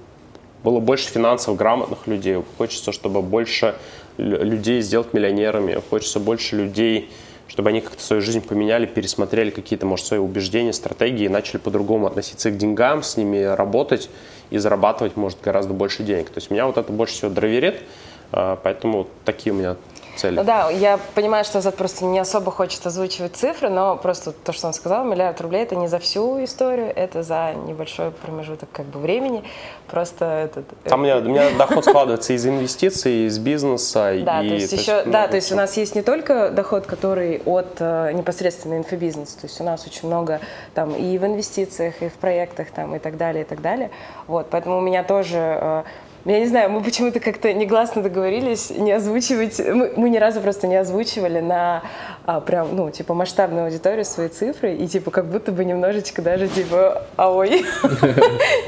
было больше финансово грамотных людей, хочется, чтобы больше людей сделать миллионерами, хочется больше людей, чтобы они как-то свою жизнь поменяли, пересмотрели какие-то, может, свои убеждения, стратегии, начали по-другому относиться к деньгам, с ними работать и зарабатывать, может, гораздо больше денег. То есть меня вот это больше всего драйверит, а, поэтому такие у меня цели. Ну да, я понимаю, что Зад просто не особо хочет озвучивать цифры, но просто то, что он сказал, миллиард рублей это не за всю историю, это за небольшой промежуток как бы времени. Просто этот. Там у меня, у меня доход складывается из инвестиций, из бизнеса. Да, и, то есть еще, да, то есть у нас есть не только доход, который от э, непосредственно инфобизнеса, то есть у нас очень много там и в инвестициях, и в проектах там и так далее, и так далее. Вот, поэтому у меня тоже э, я не знаю, мы почему-то как-то негласно договорились не озвучивать, мы, мы ни разу просто не озвучивали на а, прям, ну, типа, масштабную аудиторию свои цифры, и, типа, как будто бы немножечко даже, типа, а ой,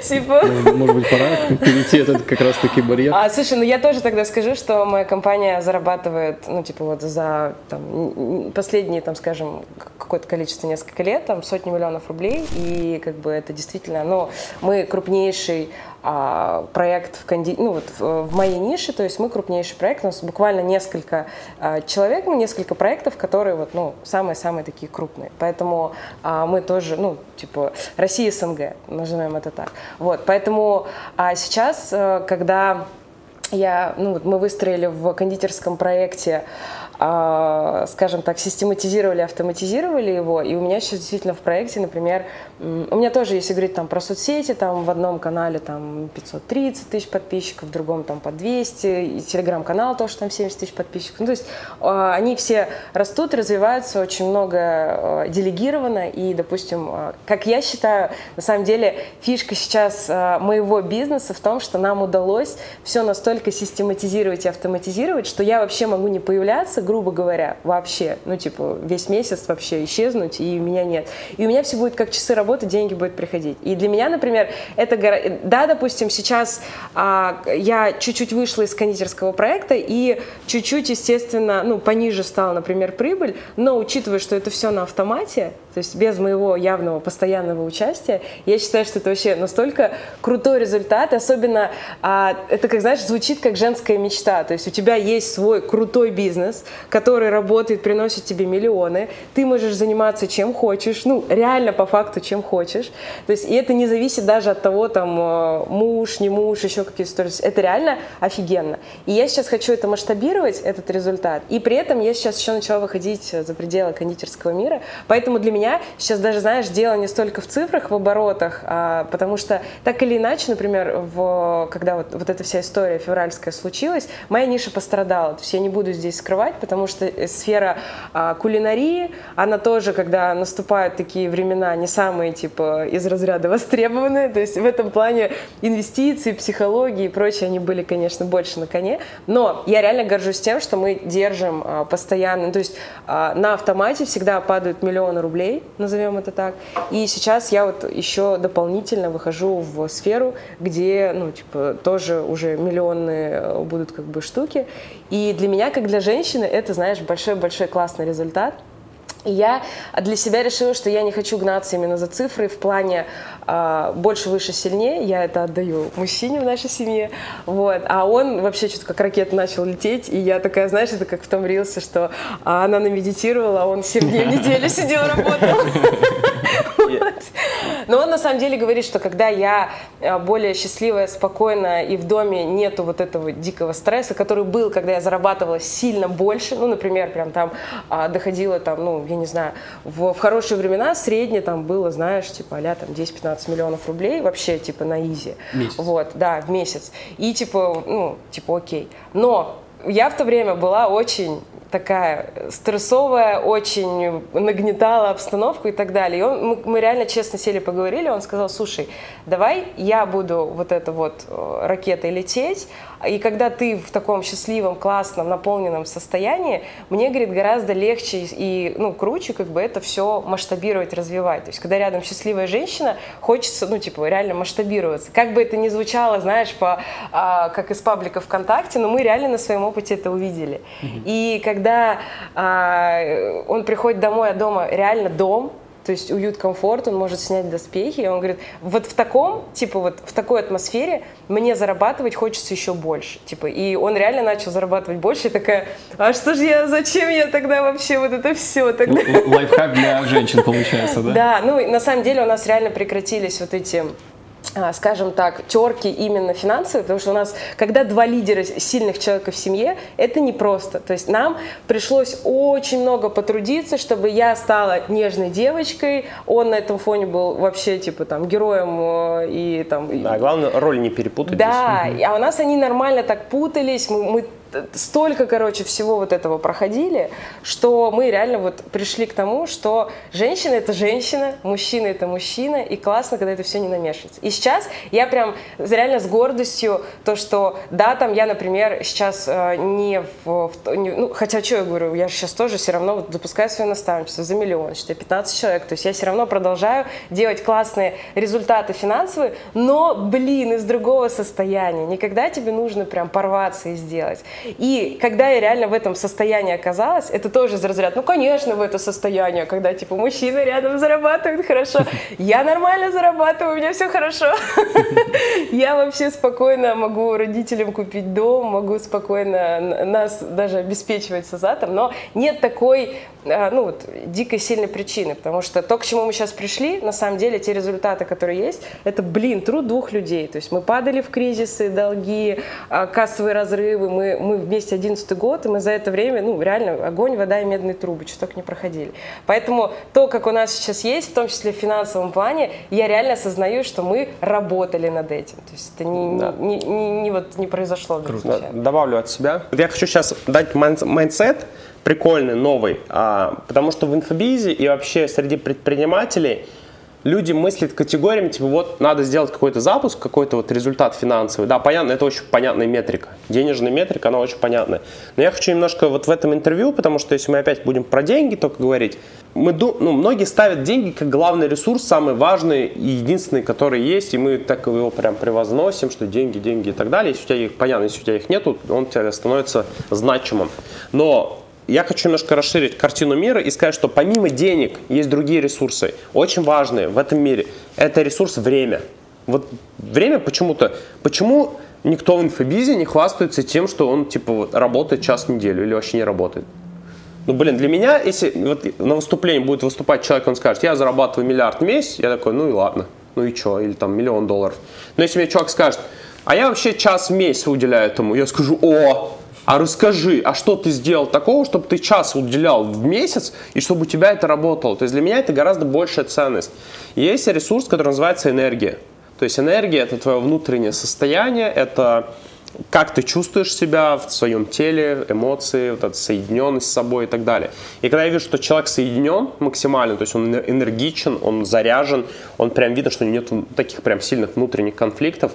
типа... Может быть, пора перейти этот как раз-таки барьер? А, слушай, ну я тоже тогда скажу, что моя компания зарабатывает, ну, типа, вот за последние, там, скажем, какое-то количество, несколько лет, там, сотни миллионов рублей, и, как бы, это действительно, ну, мы крупнейший а, проект в, конди... ну, вот в, в моей нише, то есть мы крупнейший проект, у нас буквально несколько а, человек, мы несколько проектов, которые вот, ну, самые-самые такие крупные. Поэтому а, мы тоже, ну, типа, Россия СНГ, назовем это так. Вот, поэтому а сейчас, а, когда я, ну, вот мы выстроили в кондитерском проекте а, скажем так, систематизировали, автоматизировали его, и у меня сейчас действительно в проекте, например, у меня тоже, если говорить там про соцсети, там в одном канале там 530 тысяч подписчиков, в другом там по 200, и телеграм-канал тоже там 70 тысяч подписчиков. Ну, то есть а, они все растут, развиваются, очень много а, делегировано, и, допустим, как я считаю, на самом деле фишка сейчас моего бизнеса в том, что нам удалось все настолько систематизировать и автоматизировать, что я вообще могу не появляться, грубо говоря, вообще, ну, типа, весь месяц вообще исчезнуть, и меня нет. И у меня все будет как часы работы, деньги будут приходить. И для меня, например, это, да, допустим, сейчас а, я чуть-чуть вышла из кондитерского проекта, и чуть-чуть, естественно, ну, пониже стала, например, прибыль, но учитывая, что это все на автомате, то есть без моего явного постоянного участия, я считаю, что это вообще настолько крутой результат, особенно а, это, как знаешь, звучит как женская мечта, то есть у тебя есть свой крутой бизнес, который работает, приносит тебе миллионы, ты можешь заниматься чем хочешь, ну, реально по факту чем хочешь, то есть и это не зависит даже от того, там, э, муж, не муж, еще какие-то истории, это реально офигенно. И я сейчас хочу это масштабировать, этот результат, и при этом я сейчас еще начала выходить за пределы кондитерского мира, поэтому для меня сейчас даже, знаешь, дело не столько в цифрах, в оборотах, а, потому что так или иначе, например, в, когда вот, вот эта вся история февральская случилась, моя ниша пострадала, то есть я не буду здесь скрывать, потому что э, сфера а, кулинарии, она тоже, когда наступают такие времена, не самые, типа, из разряда востребованные, то есть в этом плане инвестиции, психологии и прочее, они были, конечно, больше на коне, но я реально горжусь тем, что мы держим а, постоянно, то есть а, на автомате всегда падают миллионы рублей, назовем это так, и сейчас я вот еще дополнительно выхожу в сферу, где, ну, типа, тоже уже миллионные э, будут как бы штуки, и для меня, как для женщины, это, знаешь, большой-большой классный результат. И я для себя решила, что я не хочу гнаться именно за цифрой в плане больше, выше, сильнее. Я это отдаю мужчине в нашей семье. Вот. А он вообще что-то как ракета начал лететь. И я такая, знаешь, это как в том рилсе, что а она намедитировала, а он 7 дней в неделю сидел, работал. Но он на самом деле говорит, что когда я э, более счастливая, спокойная и в доме нету вот этого дикого стресса, который был, когда я зарабатывала сильно больше, ну, например, прям там а, доходила там, ну, я не знаю, в, в хорошие времена среднее там было, знаешь, типа а там 10-15 миллионов рублей вообще типа на изи. Месяц. Вот, да, в месяц. И типа, ну, типа окей. Но я в то время была очень такая стрессовая, очень нагнетала обстановку и так далее. И он, мы, мы реально честно сели поговорили, он сказал, слушай, давай я буду вот это вот э, ракетой лететь, и когда ты в таком счастливом, классном, наполненном состоянии, мне, говорит, гораздо легче и ну, круче как бы это все масштабировать, развивать. То есть, когда рядом счастливая женщина, хочется, ну, типа, реально масштабироваться. Как бы это ни звучало, знаешь, по, а, как из паблика ВКонтакте, но мы реально на своем опыте это увидели. Mm-hmm. И когда а, он приходит домой, а дома реально дом, то есть уют, комфорт, он может снять доспехи, и он говорит, вот в таком, типа вот в такой атмосфере мне зарабатывать хочется еще больше, типа, и он реально начал зарабатывать больше, и такая, а что же я, зачем я тогда вообще вот это все тогда? Лайфхак для женщин получается, да? Да, ну на самом деле у нас реально прекратились вот эти скажем так, терки именно финансовые, потому что у нас, когда два лидера сильных человека в семье, это непросто. То есть нам пришлось очень много потрудиться, чтобы я стала нежной девочкой, он на этом фоне был вообще, типа, там, героем э, и там... Да, главное, роль не перепутать. Да, здесь. а у нас они нормально так путались, мы, мы столько, короче, всего вот этого проходили, что мы реально вот пришли к тому, что женщина — это женщина, мужчина — это мужчина, и классно, когда это все не намешивается. И сейчас я прям реально с гордостью то, что да, там я, например, сейчас э, не в... в не, ну, хотя, что я говорю, я сейчас тоже все равно вот запускаю свое наставничество за миллион, считай, 15 человек, то есть я все равно продолжаю делать классные результаты финансовые, но, блин, из другого состояния. Никогда тебе нужно прям порваться и сделать. И когда я реально в этом состоянии оказалась, это тоже из разряда, ну, конечно, в это состояние, когда, типа, мужчина рядом зарабатывает хорошо, я нормально зарабатываю, у меня все хорошо. Я вообще спокойно могу родителям купить дом, могу спокойно нас даже обеспечивать с азатом, но нет такой а, ну, вот, дикой сильной причины, потому что то, к чему мы сейчас пришли, на самом деле, те результаты, которые есть, это, блин, труд двух людей. То есть мы падали в кризисы, долги, а, кассовые разрывы, мы, мы вместе 11 год, и мы за это время, ну, реально, огонь, вода и медные трубы, что только не проходили. Поэтому то, как у нас сейчас есть, в том числе в финансовом плане, я реально осознаю, что мы работали над этим. То есть это не, да. не, не, не, не, вот, не произошло. Круто. Добавлю от себя. Я хочу сейчас дать mindset, прикольный, новый, а, потому что в инфобизе и вообще среди предпринимателей люди мыслят категориями, типа вот надо сделать какой-то запуск, какой-то вот результат финансовый. Да, понятно, это очень понятная метрика. Денежная метрика, она очень понятная. Но я хочу немножко вот в этом интервью, потому что если мы опять будем про деньги только говорить, мы, ну, многие ставят деньги как главный ресурс, самый важный и единственный, который есть, и мы так его прям превозносим, что деньги, деньги и так далее. Если у тебя их, понятно, если у тебя их нету, он у тебя становится значимым. Но я хочу немножко расширить картину мира и сказать, что помимо денег есть другие ресурсы, очень важные в этом мире. Это ресурс время. Вот время почему-то, почему никто в инфобизе не хвастается тем, что он типа работает час в неделю или вообще не работает? Ну, блин, для меня, если вот на выступлении будет выступать человек, он скажет, я зарабатываю миллиард в месяц, я такой, ну и ладно, ну и что, или там миллион долларов. Но если мне человек скажет, а я вообще час в месяц уделяю этому, я скажу, о, а расскажи, а что ты сделал такого, чтобы ты час уделял в месяц и чтобы у тебя это работало? То есть для меня это гораздо большая ценность. Есть ресурс, который называется энергия. То есть энергия это твое внутреннее состояние, это как ты чувствуешь себя в своем теле, эмоции, вот эта соединенность с собой и так далее. И когда я вижу, что человек соединен максимально, то есть он энергичен, он заряжен, он прям видно, что у него нет таких прям сильных внутренних конфликтов,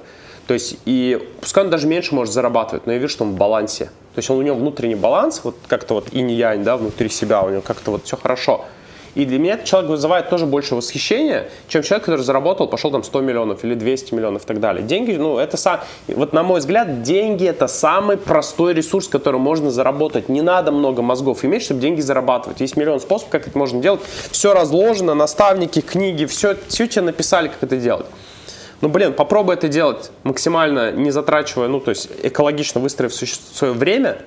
то есть, и пускай он даже меньше может зарабатывать, но я вижу, что он в балансе. То есть он, у него внутренний баланс, вот как-то вот инь-янь, да, внутри себя, у него как-то вот все хорошо. И для меня этот человек вызывает тоже больше восхищения, чем человек, который заработал, пошел там 100 миллионов или 200 миллионов и так далее. Деньги, ну, это сам, вот на мой взгляд, деньги это самый простой ресурс, который можно заработать. Не надо много мозгов иметь, чтобы деньги зарабатывать. Есть миллион способов, как это можно делать. Все разложено, наставники, книги, все, все тебе написали, как это делать. Ну, блин, попробуй это делать максимально не затрачивая, ну, то есть экологично выстроив свое время,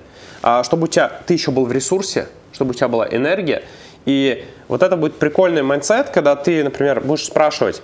а, чтобы у тебя, ты еще был в ресурсе, чтобы у тебя была энергия. И вот это будет прикольный mindset, когда ты, например, будешь спрашивать,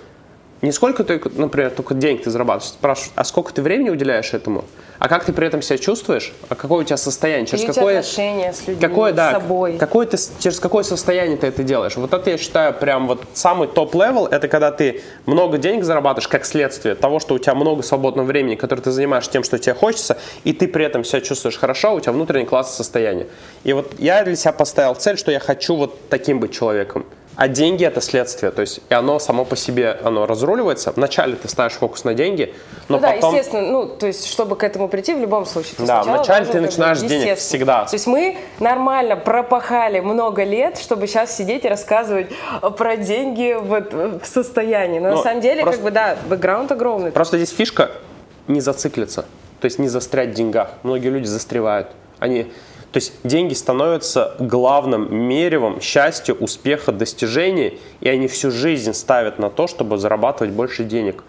не сколько ты, например, только денег ты зарабатываешь, спрашиваешь, а сколько ты времени уделяешь этому? А как ты при этом себя чувствуешь? А какое у тебя состояние? Через какое отношения с людьми, какое, да, с собой? Какое ты, через какое состояние ты это делаешь? Вот это я считаю прям вот самый top-level, это когда ты много денег зарабатываешь как следствие того, что у тебя много свободного времени, которое ты занимаешь тем, что тебе хочется, и ты при этом себя чувствуешь хорошо, у тебя внутренний класс состояние. И вот я для себя поставил цель, что я хочу вот таким быть человеком. А деньги это следствие, то есть и оно само по себе оно разруливается. Вначале ты ставишь фокус на деньги, но ну потом... да, естественно, ну то есть чтобы к этому прийти в любом случае. Ты да, вначале ты начинаешь денег всегда. То есть мы нормально пропахали много лет, чтобы сейчас сидеть и рассказывать про деньги вот в состоянии. Но, но на самом деле просто... как бы да, бэкграунд огромный. Просто здесь фишка не зациклиться, то есть не застрять в деньгах. Многие люди застревают, они то есть деньги становятся главным меревом счастья, успеха, достижений, и они всю жизнь ставят на то, чтобы зарабатывать больше денег.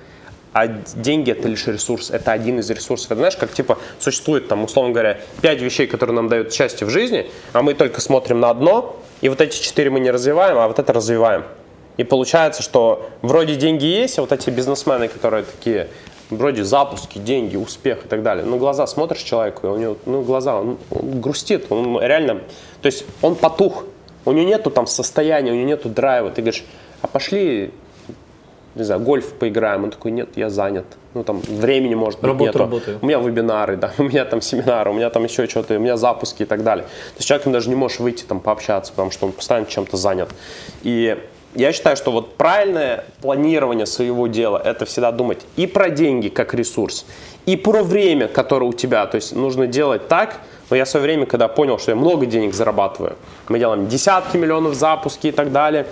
А деньги это лишь ресурс, это один из ресурсов. Это знаешь, как типа существует там, условно говоря, пять вещей, которые нам дают счастье в жизни, а мы только смотрим на одно, и вот эти четыре мы не развиваем, а вот это развиваем. И получается, что вроде деньги есть, а вот эти бизнесмены, которые такие, вроде запуски, деньги, успех и так далее. Ну, глаза смотришь человеку, и у него, ну, глаза, он, он грустит, он реально, то есть он потух, у него нету там состояния, у него нету драйва. Ты говоришь, а пошли, не знаю, гольф поиграем. Он такой, нет, я занят. Ну, там, времени, может быть, Работу нету. работаю. У меня вебинары, да, у меня там семинары, у меня там еще что-то, у меня запуски и так далее. То есть человеком даже не можешь выйти там пообщаться, потому что он постоянно чем-то занят. И я считаю, что вот правильное планирование своего дела – это всегда думать и про деньги как ресурс, и про время, которое у тебя. То есть нужно делать так, но я в свое время, когда понял, что я много денег зарабатываю, мы делаем десятки миллионов запуски и так далее,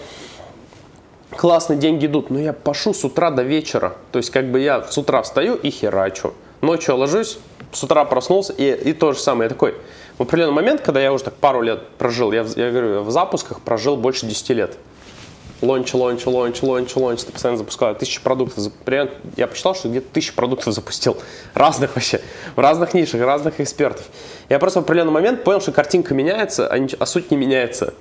классно деньги идут, но я пашу с утра до вечера. То есть как бы я с утра встаю и херачу. Ночью ложусь, с утра проснулся и, и то же самое. Я такой, в определенный момент, когда я уже так пару лет прожил, я, я говорю, в запусках прожил больше 10 лет. Launch, launch, launch, launch, launch, ты постоянно запускал тысячи продуктов. Примерно- Я посчитал, что где-то тысячи продуктов запустил. Разных вообще, в разных нишах, разных экспертов. Я просто в определенный момент понял, что картинка меняется, а, нич- а суть не меняется.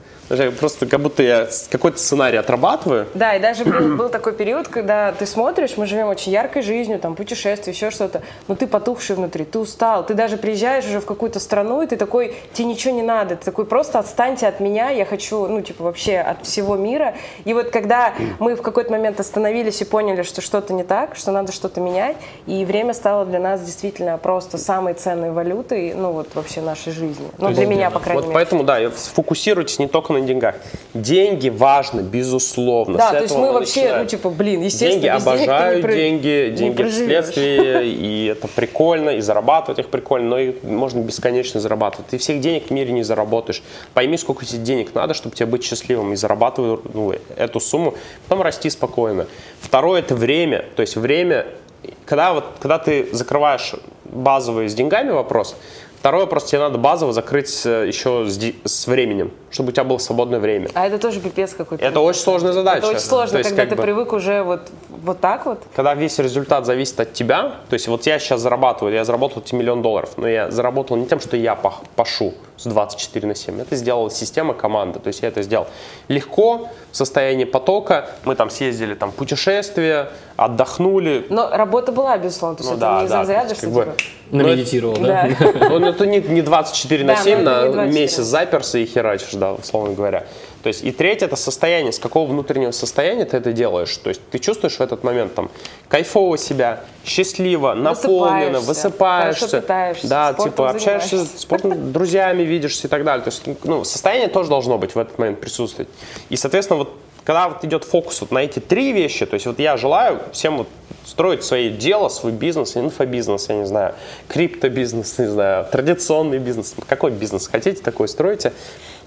Просто как будто я какой-то сценарий отрабатываю, Да, и даже был, был такой период, когда ты смотришь, мы живем очень яркой жизнью, там, путешествия, еще что-то, но ты потухший внутри, ты устал, ты даже приезжаешь уже в какую-то страну, и ты такой, тебе ничего не надо, ты такой, просто отстаньте от меня, я хочу, ну, типа, вообще от всего мира. И вот когда мы в какой-то момент остановились и поняли, что что-то не так, что надо что-то менять, и время стало для нас действительно просто самой ценной валютой, ну, вот вообще нашей жизни. Ну, для меня, по крайней Вот мере. поэтому, да, и сфокусируйтесь не только на деньгах. Деньги важно, безусловно. Да, С то есть мы вообще, начинаем. ну, типа, блин, естественно, Деньги, денег обожаю про- деньги, не деньги вследствие, и это прикольно, и зарабатывать их прикольно, но и можно бесконечно зарабатывать. Ты всех денег в мире не заработаешь. Пойми, сколько тебе денег надо, чтобы тебе быть счастливым, и зарабатывай ну, эту сумму, потом расти спокойно. Второе – это время, то есть время, когда, вот, когда ты закрываешь базовый с деньгами вопрос, Второе, просто тебе надо базово закрыть э, еще с, с временем, чтобы у тебя было свободное время. А это тоже пипец какой-то. Это очень сложная задача. Это очень сложно, То есть, когда как ты бы, привык уже вот, вот так вот. Когда весь результат зависит от тебя, то есть вот я сейчас зарабатываю, я заработал эти миллион долларов, но я заработал не тем, что я пашу с 24 на 7, это сделала система, команда, то есть я это сделал легко, в состоянии потока, мы там съездили там путешествие, отдохнули, Но работа была, безусловно. То есть ну это да, не да, что как бы, типа, ну, это- Намедитировал, да? Да. Ну, это не, не 24 на Да, 7, ну, это на не 24. месяц заперся и херачишь, да, условно говоря. То есть, и третье, это состояние, с какого внутреннего состояния ты это делаешь. То есть, ты чувствуешь в этот момент там кайфово себя, счастливо, наполненно, Высыпаешься, питаешься, да, типа, общаешься с спортом, с друзьями видишься и так далее. То есть, ну, состояние тоже должно быть в этот момент присутствовать. И, соответственно, вот когда вот идет фокус вот на эти три вещи, то есть вот я желаю всем вот строить свое дело, свой бизнес, инфобизнес, я не знаю, криптобизнес, не знаю, традиционный бизнес, какой бизнес хотите, такой стройте,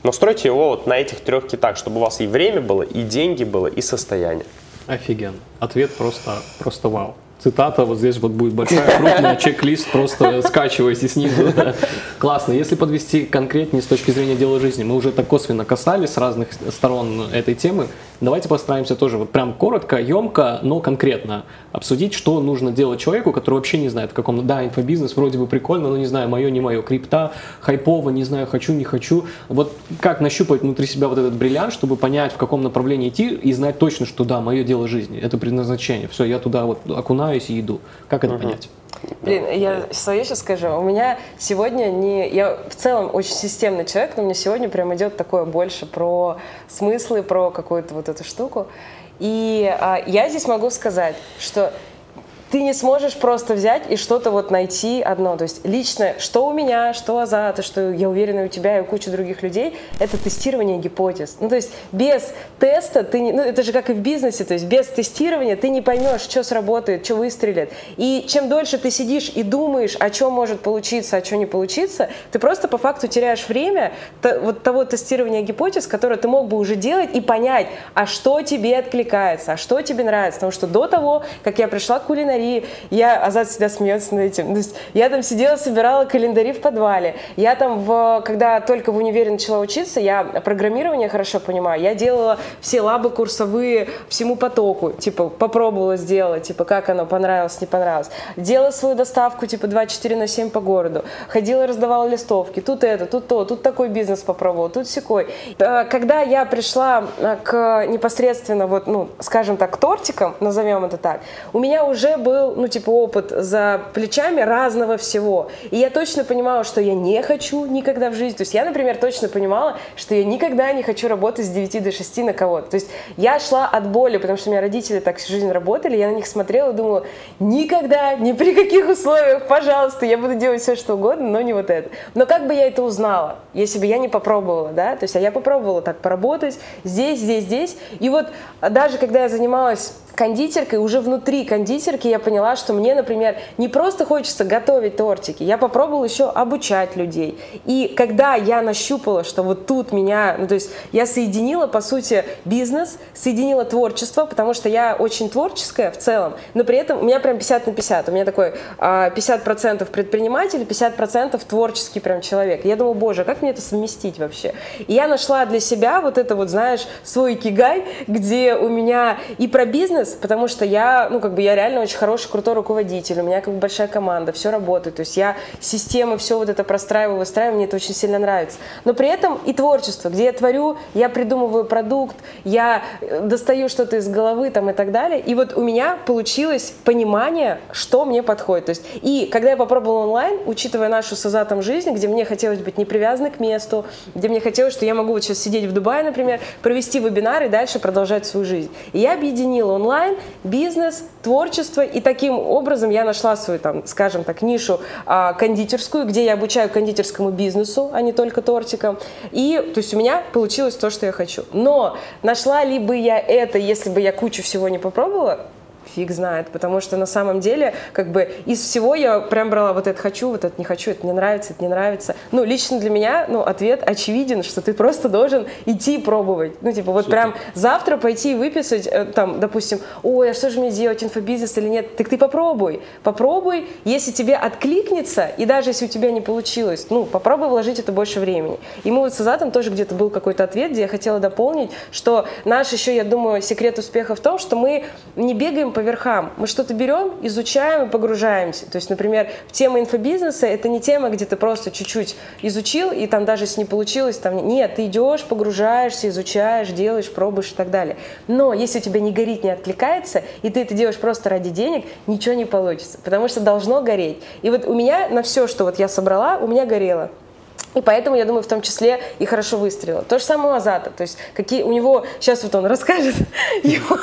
но стройте его вот на этих трех китах, чтобы у вас и время было, и деньги было, и состояние. Офигенно. Ответ просто, просто вау. Цитата вот здесь вот будет большая, крупная, чек-лист, просто скачивайте снизу. да. Классно. Если подвести конкретнее с точки зрения дела жизни, мы уже так косвенно касались разных сторон этой темы. Давайте постараемся тоже вот прям коротко, емко, но конкретно обсудить, что нужно делать человеку, который вообще не знает, в каком, да, инфобизнес вроде бы прикольно, но не знаю, мое, не мое, крипта, хайпово, не знаю, хочу, не хочу. Вот как нащупать внутри себя вот этот бриллиант, чтобы понять, в каком направлении идти и знать точно, что да, мое дело жизни, это предназначение. Все, я туда вот окунаюсь и иду. Как это понять? Блин, я свое сейчас скажу. У меня сегодня не... Я в целом очень системный человек, но мне сегодня прям идет такое больше про смыслы, про какую-то вот эту штуку. И а, я здесь могу сказать, что ты не сможешь просто взять и что-то вот найти одно. То есть лично, что у меня, что Азата, что я уверена у тебя и у кучи других людей, это тестирование гипотез. Ну, то есть без теста ты не, ну, это же как и в бизнесе, то есть без тестирования ты не поймешь, что сработает, что выстрелит. И чем дольше ты сидишь и думаешь, о чем может получиться, а что не получиться, ты просто по факту теряешь время то- вот того тестирования гипотез, которое ты мог бы уже делать и понять, а что тебе откликается, а что тебе нравится. Потому что до того, как я пришла к кулинарии, календари. Я, Азат всегда смеется над этим. То есть я там сидела, собирала календари в подвале. Я там, в, когда только в универе начала учиться, я программирование хорошо понимаю. Я делала все лабы курсовые всему потоку. Типа, попробовала сделать, типа, как оно понравилось, не понравилось. Делала свою доставку, типа, 24 на 7 по городу. Ходила, раздавала листовки. Тут это, тут то, тут такой бизнес попробовала, тут секой. Э, когда я пришла э, к непосредственно, вот, ну, скажем так, к тортикам, назовем это так, у меня уже был, ну, типа, опыт за плечами разного всего. И я точно понимала, что я не хочу никогда в жизни. То есть я, например, точно понимала, что я никогда не хочу работать с 9 до 6 на кого-то. То есть я шла от боли, потому что у меня родители так всю жизнь работали, я на них смотрела и думала, никогда, ни при каких условиях, пожалуйста, я буду делать все, что угодно, но не вот это. Но как бы я это узнала, если бы я не попробовала, да? То есть а я попробовала так поработать здесь, здесь, здесь. И вот даже когда я занималась кондитеркой, уже внутри кондитерки я поняла, что мне, например, не просто хочется готовить тортики, я попробовала еще обучать людей. И когда я нащупала, что вот тут меня, ну то есть я соединила, по сути, бизнес, соединила творчество, потому что я очень творческая в целом, но при этом у меня прям 50 на 50. У меня такой 50% а, предприниматель, 50% творческий прям человек. я думала, боже, как мне это совместить вообще? И я нашла для себя вот это вот, знаешь, свой кигай, где у меня и про бизнес, бизнес, потому что я, ну, как бы я реально очень хороший, крутой руководитель, у меня как бы большая команда, все работает, то есть я системы, все вот это простраиваю, выстраиваю, мне это очень сильно нравится. Но при этом и творчество, где я творю, я придумываю продукт, я э, достаю что-то из головы там и так далее, и вот у меня получилось понимание, что мне подходит. То есть, и когда я попробовала онлайн, учитывая нашу с Азатом жизнь, где мне хотелось быть не привязанной к месту, где мне хотелось, что я могу вот сейчас сидеть в Дубае, например, провести вебинар и дальше продолжать свою жизнь. И я объединила онлайн онлайн, бизнес, творчество. И таким образом я нашла свою, там, скажем так, нишу а, кондитерскую, где я обучаю кондитерскому бизнесу, а не только тортикам. И, то есть у меня получилось то, что я хочу. Но нашла ли бы я это, если бы я кучу всего не попробовала? Фиг знает, потому что на самом деле, как бы из всего я прям брала вот это хочу, вот это не хочу, это не нравится, это не нравится. Ну, лично для меня, ну, ответ очевиден, что ты просто должен идти пробовать. Ну, типа, вот Супер. прям завтра пойти и выписать, э, там, допустим, ой, а что же мне делать, инфобизнес или нет? Так ты попробуй, попробуй, если тебе откликнется, и даже если у тебя не получилось, ну, попробуй вложить это больше времени. И мы вот с Азатом тоже где-то был какой-то ответ, где я хотела дополнить, что наш еще, я думаю, секрет успеха в том, что мы не бегаем по верхам. Мы что-то берем, изучаем и погружаемся. То есть, например, в тему инфобизнеса это не тема, где ты просто чуть-чуть изучил, и там даже если не получилось, там нет, ты идешь, погружаешься, изучаешь, делаешь, пробуешь и так далее. Но если у тебя не горит, не откликается, и ты это делаешь просто ради денег, ничего не получится, потому что должно гореть. И вот у меня на все, что вот я собрала, у меня горело. И поэтому, я думаю, в том числе и хорошо выстрелил. То же самое у Азата. То есть какие у него, сейчас вот он расскажет его,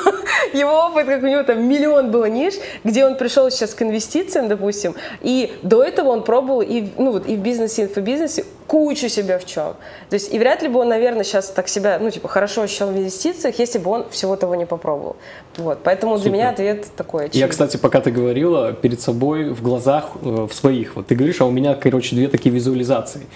его опыт, как у него там миллион было ниш, где он пришел сейчас к инвестициям, допустим, и до этого он пробовал и, ну, вот, и в бизнесе, и в инфобизнесе кучу себя в чем. То есть и вряд ли бы он, наверное, сейчас так себя, ну, типа, хорошо ощущал в инвестициях, если бы он всего того не попробовал. Вот, поэтому Супер. для меня ответ такой очевидный. Я, кстати, пока ты говорила, перед собой в глазах, э, в своих, вот ты говоришь, а у меня, короче, две такие визуализации.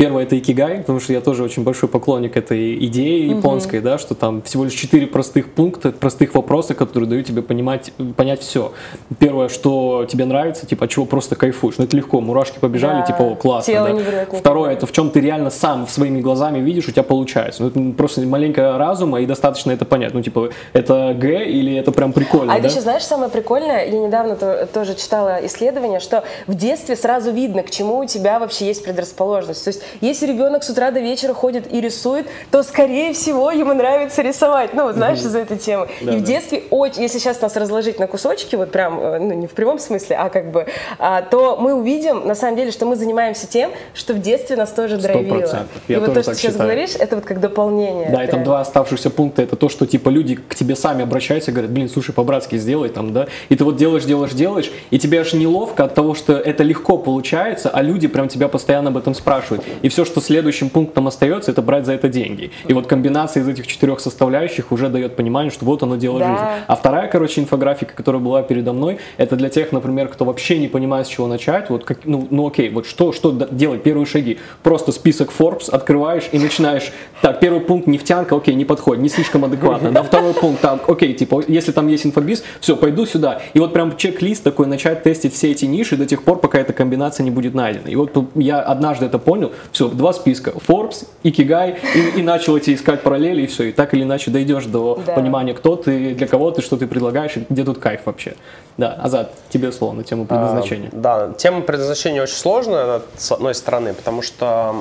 Первое это икигай, потому что я тоже очень большой поклонник этой идеи японской, угу. да, что там всего лишь четыре простых пункта, простых вопроса, которые дают тебе понимать, понять все. Первое, что тебе нравится, типа, чего просто кайфуешь. Ну, это легко, мурашки побежали, да. типа, о, классно. Тело да. Второе, это в чем ты реально сам своими глазами видишь, у тебя получается. Ну, это просто маленькая разума, и достаточно это понять. Ну, типа, это Г или это прям прикольно, А да? это еще, знаешь, самое прикольное, я недавно то, тоже читала исследование, что в детстве сразу видно, к чему у тебя вообще есть предрасположенность. То есть если ребенок с утра до вечера ходит и рисует, то, скорее всего, ему нравится рисовать. Ну, вот знаешь, из этой темы. Да, и в детстве, очень, если сейчас нас разложить на кусочки, вот прям, э, ну, не в прямом смысле, а как бы, а, то мы увидим, на самом деле, что мы занимаемся тем, что в детстве нас тоже драйвило. Я и вот то, что ты сейчас говоришь, это вот как дополнение. Да, и там два оставшихся пункта, это то, что, типа, люди к тебе сами обращаются и говорят, блин, слушай, по-братски сделай там, да, и ты вот делаешь, делаешь, делаешь, и тебе аж неловко от того, что это легко получается, а люди прям тебя постоянно об этом спрашивают. И все, что следующим пунктом остается, это брать за это деньги. И вот комбинация из этих четырех составляющих уже дает понимание, что вот оно дело Да. жизни. А вторая, короче, инфографика, которая была передо мной, это для тех, например, кто вообще не понимает, с чего начать. Вот как, ну, ну окей, вот что, что делать, первые шаги. Просто список Forbes открываешь и начинаешь. Так, первый пункт нефтянка, окей, не подходит, не слишком адекватно. Да, второй пункт, так, окей, типа, если там есть инфобиз, все, пойду сюда. И вот прям чек-лист такой, начать тестить все эти ниши до тех пор, пока эта комбинация не будет найдена. И вот я однажды это понял, все, два списка, Forbes, Икигай, и, и начал эти искать параллели, и все, и так или иначе дойдешь до Да. понимания, кто ты, для кого ты, что ты предлагаешь, и где тут кайф вообще. Да, Азат, тебе слово на тему предназначения. А, Да, тема предназначения очень сложная, с одной стороны, потому что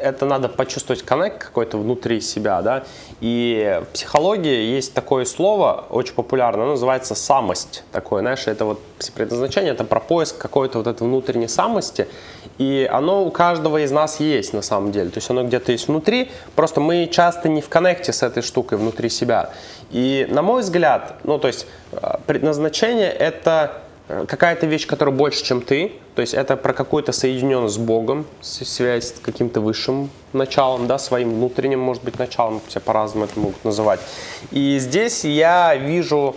это надо почувствовать коннект какой-то внутри себя, да, и в психологии есть такое слово, очень популярное, оно называется самость, такое, знаешь, это вот предназначение, это про поиск какой-то вот этой внутренней самости, и оно у каждого из нас есть на самом деле, то есть оно где-то есть внутри, просто мы часто не в коннекте с этой штукой внутри себя. И на мой взгляд, ну то есть э, предназначение это э, какая-то вещь, которая больше, чем ты, то есть это про какую-то соединенность с Богом, связь с каким-то высшим началом, да, своим внутренним, может быть, началом, все по-разному это могут называть. И здесь я вижу,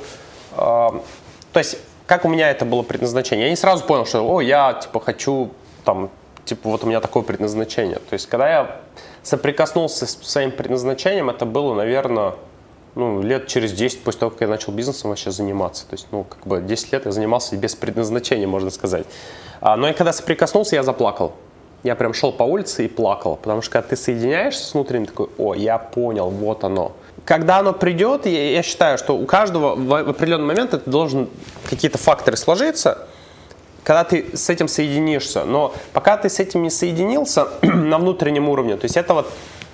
э, то есть как у меня это было предназначение, я не сразу понял, что, о, я, типа, хочу, там, типа, вот у меня такое предназначение. То есть когда я соприкоснулся с своим предназначением, это было, наверное, ну, лет через 10 после того, как я начал бизнесом вообще заниматься. То есть, ну, как бы 10 лет я занимался без предназначения, можно сказать. А, но я когда соприкоснулся, я заплакал. Я прям шел по улице и плакал, потому что когда ты соединяешься с внутренним, такой, о, я понял, вот оно. Когда оно придет, я, я считаю, что у каждого в определенный момент это должен какие-то факторы сложиться, когда ты с этим соединишься. Но пока ты с этим не соединился на внутреннем уровне, то есть это вот,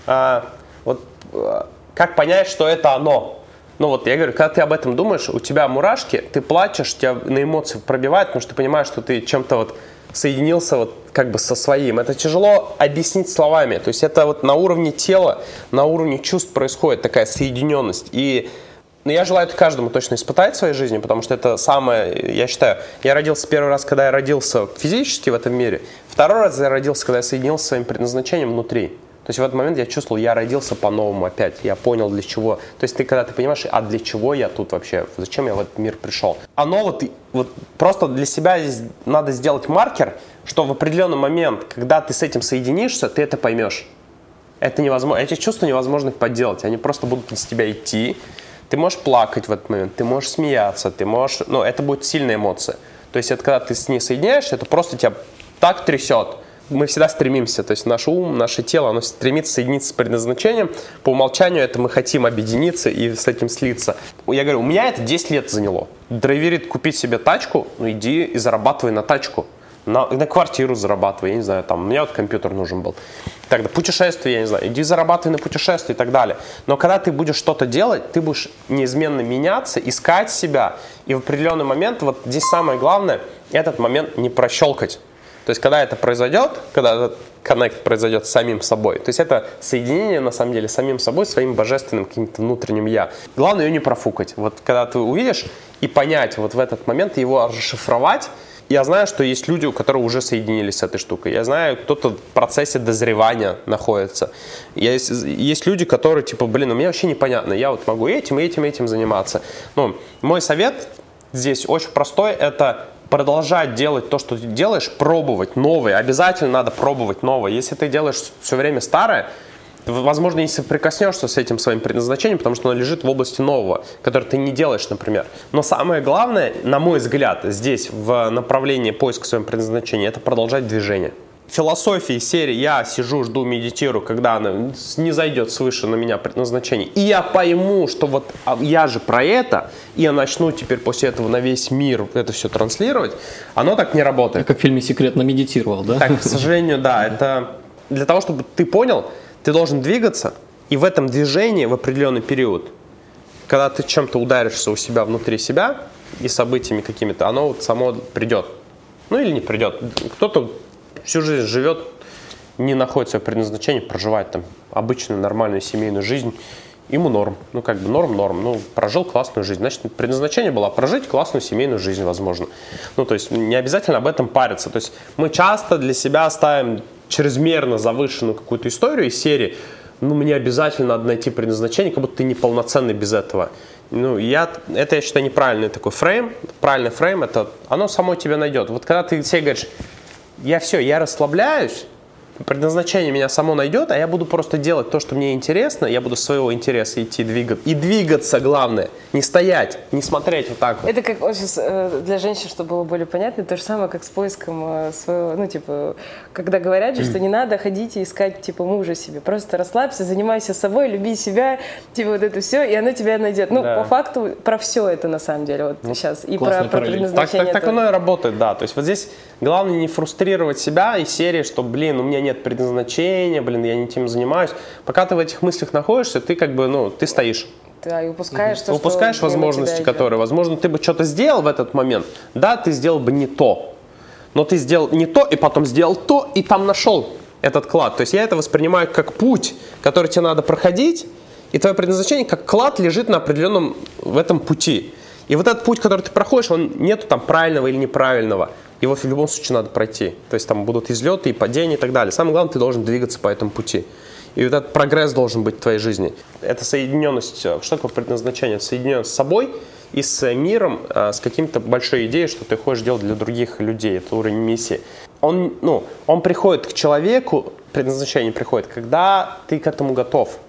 а, вот а, как понять, что это оно. Ну вот я говорю, когда ты об этом думаешь, у тебя мурашки, ты плачешь, тебя на эмоции пробивает, потому что ты понимаешь, что ты чем-то вот соединился вот как бы со своим. Это тяжело объяснить словами. То есть это вот на уровне тела, на уровне чувств происходит такая соединенность. И но я желаю это каждому точно испытать в своей жизни, потому что это самое, я считаю, я родился первый раз, когда я родился физически в этом мире, второй раз я родился, когда я соединился со своим предназначением внутри. То есть в этот момент я чувствовал, я родился по-новому опять, я понял для чего. То есть ты когда ты понимаешь, а для чего я тут вообще, зачем я в этот мир пришел. Оно вот, и- вот просто для себя здесь надо сделать маркер, что в определенный момент, когда ты с этим соединишься, ты это поймешь. Это невозможно, эти чувства невозможно подделать, они просто будут из тебя идти. Ты можешь плакать в этот момент, ты можешь смеяться, ты можешь, ну, это будет сильная эмоция. То есть это когда ты с ней соединяешься, это просто тебя так трясет. Мы всегда стремимся, то есть наш ум, наше тело, оно стремится соединиться с предназначением. По умолчанию это мы хотим объединиться и с этим слиться. Я говорю, у меня это 10 лет заняло. Драйверит купить себе тачку, ну иди и зарабатывай на тачку на, на квартиру зарабатывай, я не знаю, там, мне вот компьютер нужен был. Тогда путешествие, я не знаю, иди зарабатывай на путешествие и так далее. Но когда ты будешь что-то делать, ты будешь неизменно меняться, искать себя, и в определенный момент, вот здесь самое главное, этот момент не прощелкать. То есть, когда это произойдет, когда этот коннект произойдет с самим собой, то есть это соединение, на самом деле, с самим собой, своим божественным каким-то внутренним «я». Главное ее не профукать. Вот когда ты увидишь и понять вот в этот момент, его расшифровать, я знаю, что есть люди, у которых уже соединились с этой штукой. Я знаю, кто-то в процессе дозревания находится. Есть, есть люди, которые типа, блин, у меня вообще непонятно, я вот могу этим, этим, этим заниматься. Ну, мой совет здесь очень простой, это продолжать делать то, что ты делаешь, пробовать новое. Обязательно надо пробовать новое. Если ты делаешь все время старое, ты, возможно, не соприкоснешься с этим своим предназначением, потому что оно лежит в области нового, которое ты не делаешь, например. Но самое главное, на мой взгляд, здесь в направлении поиска своего предназначения, это продолжать движение. Философии серии «Я сижу, жду, медитирую, когда она не зайдет свыше на меня предназначение». И я пойму, что вот а я же про это, и я начну теперь после этого на весь мир это все транслировать, оно так не работает. Как в фильме «Секретно медитировал», да? Так, к сожалению, да, это для того, чтобы ты понял, ты должен двигаться, и в этом движении в определенный период, когда ты чем-то ударишься у себя внутри себя и событиями какими-то, оно вот само придет. Ну или не придет. Кто-то всю жизнь живет, не находит свое предназначение, проживает там обычную нормальную семейную жизнь, ему норм. Ну, как бы норм, норм. Ну, прожил классную жизнь. Значит, предназначение было прожить классную семейную жизнь, возможно. Ну, то есть не обязательно об этом париться. То есть мы часто для себя ставим чрезмерно завышенную какую-то историю из серии, ну, мне обязательно надо найти предназначение, как будто ты неполноценный без этого. Ну, я, это, я считаю, неправильный такой фрейм. Правильный фрейм, это оно само тебя найдет. Вот когда ты себе говоришь, я все, я расслабляюсь, предназначение меня само найдет, а я буду просто делать то, что мне интересно, я буду своего интереса идти двигаться. И двигаться, главное, не стоять, не смотреть вот так вот. Это как вот сейчас э, для женщин, чтобы было более понятно, то же самое, как с поиском э, своего, ну, типа, когда говорят же, что не надо ходить и искать, типа, мужа себе, просто расслабься, занимайся собой, люби себя, типа, вот это все, и оно тебя найдет. Ну, Да. по факту, про все это, на самом деле, вот сейчас, и про, про. Так, предназначение. так, так тоже. оно и работает, да. То есть вот здесь главное не фрустрировать себя из серии, что, блин, у меня нет предназначения, блин, я не тем занимаюсь. Пока ты в этих мыслях находишься, ты как бы, ну, ты стоишь. Да, и упускаешь то, упускаешь что возможности, которые, возможно, ты бы что-то сделал в этот момент. Да, ты сделал бы не то, но ты сделал не то, и потом сделал то, и там нашел этот клад. То есть я это воспринимаю как путь, который тебе надо проходить, и твое предназначение как клад лежит на определенном в этом пути. И вот этот путь, который ты проходишь, он нету там правильного или неправильного. Его в любом случае надо пройти. То есть там будут излеты и падения и так далее. Самое главное, ты должен двигаться по этому пути. И вот этот прогресс должен быть в твоей жизни. Это соединенность, э, что такое предназначение? Это соединенность с собой и с миром, э, с каким-то большой идеей, что ты хочешь делать для других людей. Это уровень миссии. Он, ну, он приходит к человеку, предназначение приходит, когда ты к этому готов.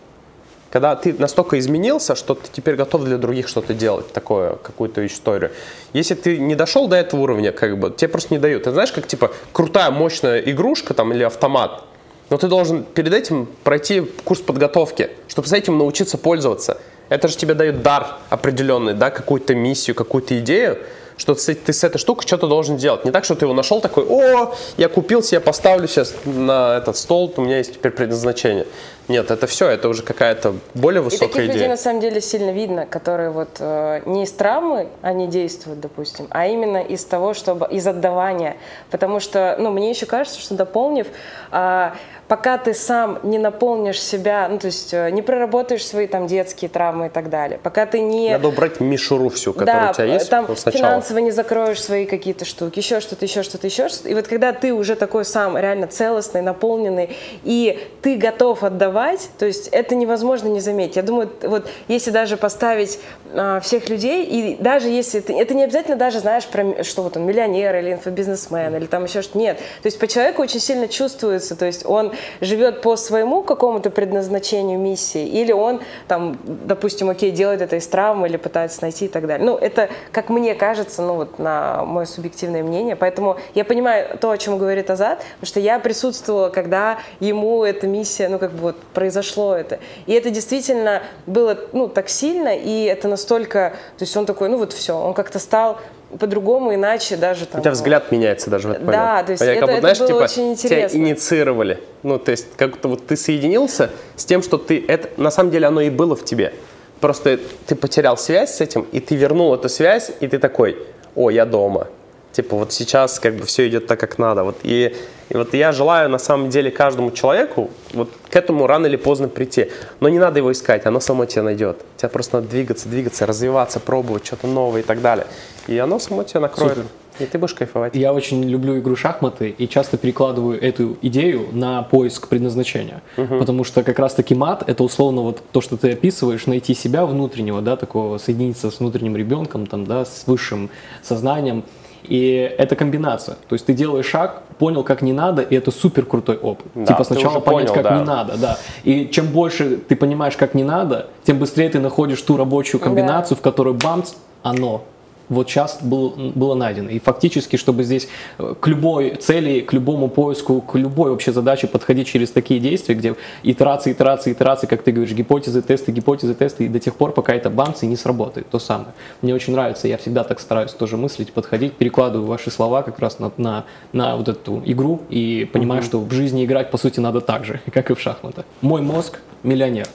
Когда ты настолько изменился, что ты теперь готов для других что-то делать, такое, какую-то историю. Если ты не дошел до этого уровня, как бы, тебе просто не дают. Ты знаешь, как типа крутая, мощная игрушка там или автомат, но ты должен перед этим пройти курс подготовки, чтобы с этим научиться пользоваться. Это же тебе дает дар определенный, да, какую-то миссию, какую-то идею, что ты, ты с этой штукой что-то должен делать. Не так, что ты его нашел такой, о, я купил себе, поставлю сейчас на этот стол, у меня есть теперь предназначение. Нет, это все, это уже какая-то более И высокая таких людей идея. на самом деле сильно видно, которые вот э, не из травмы они действуют, допустим, а именно из того, чтобы из отдавания. Потому что, ну, мне еще кажется, что дополнив, а, пока ты сам не наполнишь себя, ну, то есть э, не проработаешь свои там детские травмы и так далее, пока ты не Надо убрать мишуру всю, которая да, у тебя есть там ну, сначала. финансово не закроешь свои какие-то штуки, еще что-то, еще что-то, еще что-то. И вот когда ты уже такой сам реально целостный, наполненный, и ты готов отдавать, то есть это невозможно не заметить. Я думаю, вот если даже поставить а, всех людей, и даже если ты, это не обязательно даже знаешь, про, что вот он миллионер или инфобизнесмен, или там еще что-то, нет. То есть по человеку очень сильно чувствуется, то есть он живет по своему какому-то предназначению, миссии, или он там, допустим, окей, делает это из травмы или пытается найти и так далее. Ну, это, как мне кажется, ну вот на мое субъективное мнение, поэтому я понимаю то, о чем говорит Азат, потому что я присутствовала, когда ему эта миссия, ну, как бы вот произошло это. И это действительно было, ну, так сильно, и это настолько, то есть он такой, ну, вот все, он как-то стал по-другому, иначе даже там... У тебя взгляд меняется даже в этот Да, момент. то есть я это- как бы, это знаешь, было типа, очень тебя интересно. инициировали. Ну, то есть, как будто вот ты соединился с тем, что ты... Это, на самом деле оно и было в тебе. Просто ты потерял связь с этим, и ты вернул эту связь, и ты такой, о, я дома. Типа вот сейчас как бы все идет так, как надо. Вот, и, и вот я желаю на самом деле каждому человеку вот к этому рано или поздно прийти. Но не надо его искать, оно само тебя найдет. Тебе просто надо двигаться, двигаться, развиваться, пробовать что-то новое и так далее. И оно само тебя накроет. Супер. И ты будешь кайфовать. Я очень люблю игру шахматы и часто перекладываю эту идею на поиск предназначения. Потому что как раз-таки мат — это условно вот то, что ты описываешь, найти себя внутреннего, да, такого, соединиться с внутренним ребенком, там, да, с высшим сознанием. И это комбинация. То есть ты делаешь шаг, понял, как не надо, и это супер крутой опыт. Да, типа сначала понять, понял, как да. не надо, да. И чем больше ты понимаешь, как не надо, тем быстрее ты находишь ту рабочую комбинацию, в которой бамц, оно вот сейчас был, было найдено. И фактически, чтобы здесь э, к любой цели, к любому поиску, к любой вообще задаче подходить через такие действия, где итерации, итерации, итерации, как ты говоришь, гипотезы, тесты, гипотезы, тесты, и до тех пор, пока это бамс и не сработает, то самое. Мне очень нравится, я всегда так стараюсь тоже мыслить, подходить, перекладываю ваши слова как раз на, на, на вот эту игру и понимаю, что в жизни играть, по сути, надо так же, как и в шахматах. Мой мозг – миллионер.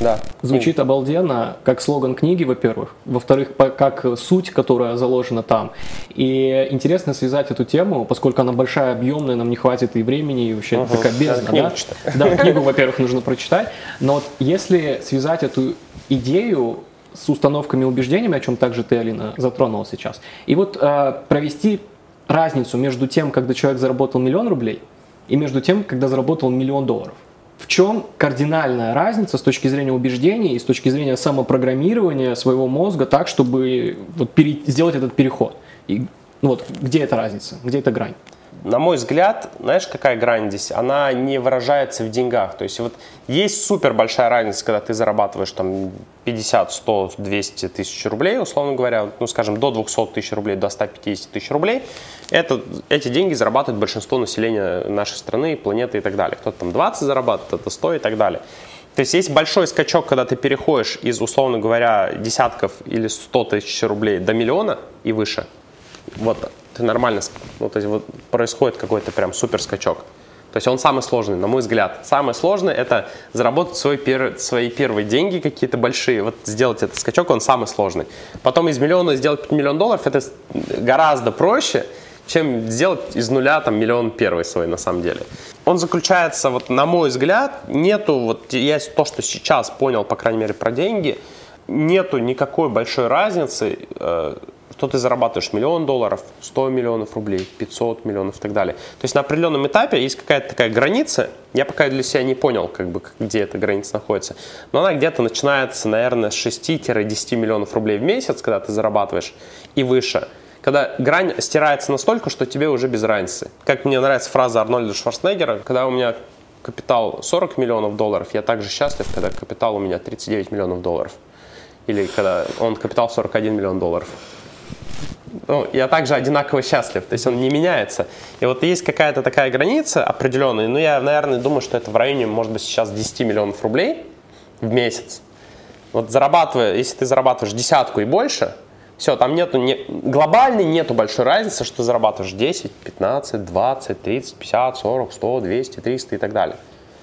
Да. Звучит обалденно, как слоган книги, во-первых. Во-вторых, как суть, которая заложена там. И интересно связать эту тему, поскольку она большая, объемная, нам не хватит и времени, и вообще Ага. такая бездна. Да? да, книгу, во-первых, нужно прочитать. Но вот если связать эту идею с установками и убеждениями, о чем также ты, Алина, затронула сейчас, и вот э, провести разницу между тем, когда человек заработал миллион рублей, и между тем, когда заработал миллион долларов. В чем кардинальная разница с точки зрения убеждений и с точки зрения самопрограммирования своего мозга так, чтобы вот пере, сделать этот переход? И, ну вот, где эта разница, где эта грань? На мой взгляд, знаешь, какая грань здесь? Она не выражается в деньгах. То есть вот есть супер большая разница, когда ты зарабатываешь там 50, 100, 200 тысяч рублей, условно говоря, ну, скажем, до 200 тысяч рублей, до 150 тысяч рублей. Это, эти деньги зарабатывает большинство населения нашей страны, планеты и так далее. Кто-то там 20 зарабатывает, кто-то 100 и так далее. То есть есть большой скачок, когда ты переходишь из, условно говоря, десятков или 100 тысяч рублей до миллиона и выше. Вот ты нормально, ну, то есть вот происходит какой-то прям супер скачок. То есть он самый сложный, на мой взгляд. Самое сложное это заработать свой пер, свои первые деньги какие-то большие. Вот сделать этот скачок, он самый сложный. Потом из миллиона сделать 5 миллион долларов, это гораздо проще, чем сделать из нуля там миллион первый свой на самом деле. Он заключается, вот на мой взгляд, нету, вот я то, что сейчас понял, по крайней мере, про деньги, нету никакой большой разницы, что ты зарабатываешь миллион долларов, 100 миллионов рублей, 500 миллионов и так далее. То есть на определенном этапе есть какая-то такая граница, я пока для себя не понял, как бы, где эта граница находится, но она где-то начинается, наверное, с 6-10 миллионов рублей в месяц, когда ты зарабатываешь, и выше. Когда грань стирается настолько, что тебе уже без разницы. Как мне нравится фраза Арнольда Шварценеггера, когда у меня капитал 40 миллионов долларов, я также счастлив, когда капитал у меня 39 миллионов долларов. Или когда он капитал 41 миллион долларов ну, я также одинаково счастлив, то есть он не меняется. И вот есть какая-то такая граница определенная, ну, я, наверное, думаю, что это в районе, может быть, сейчас 10 миллионов рублей в месяц. Вот зарабатывая, если ты зарабатываешь десятку и больше, все, там нету, не, глобальной нету большой разницы, что ты зарабатываешь 10, 15, 20, 30, 50, 40, 100, 200, 300 и так далее.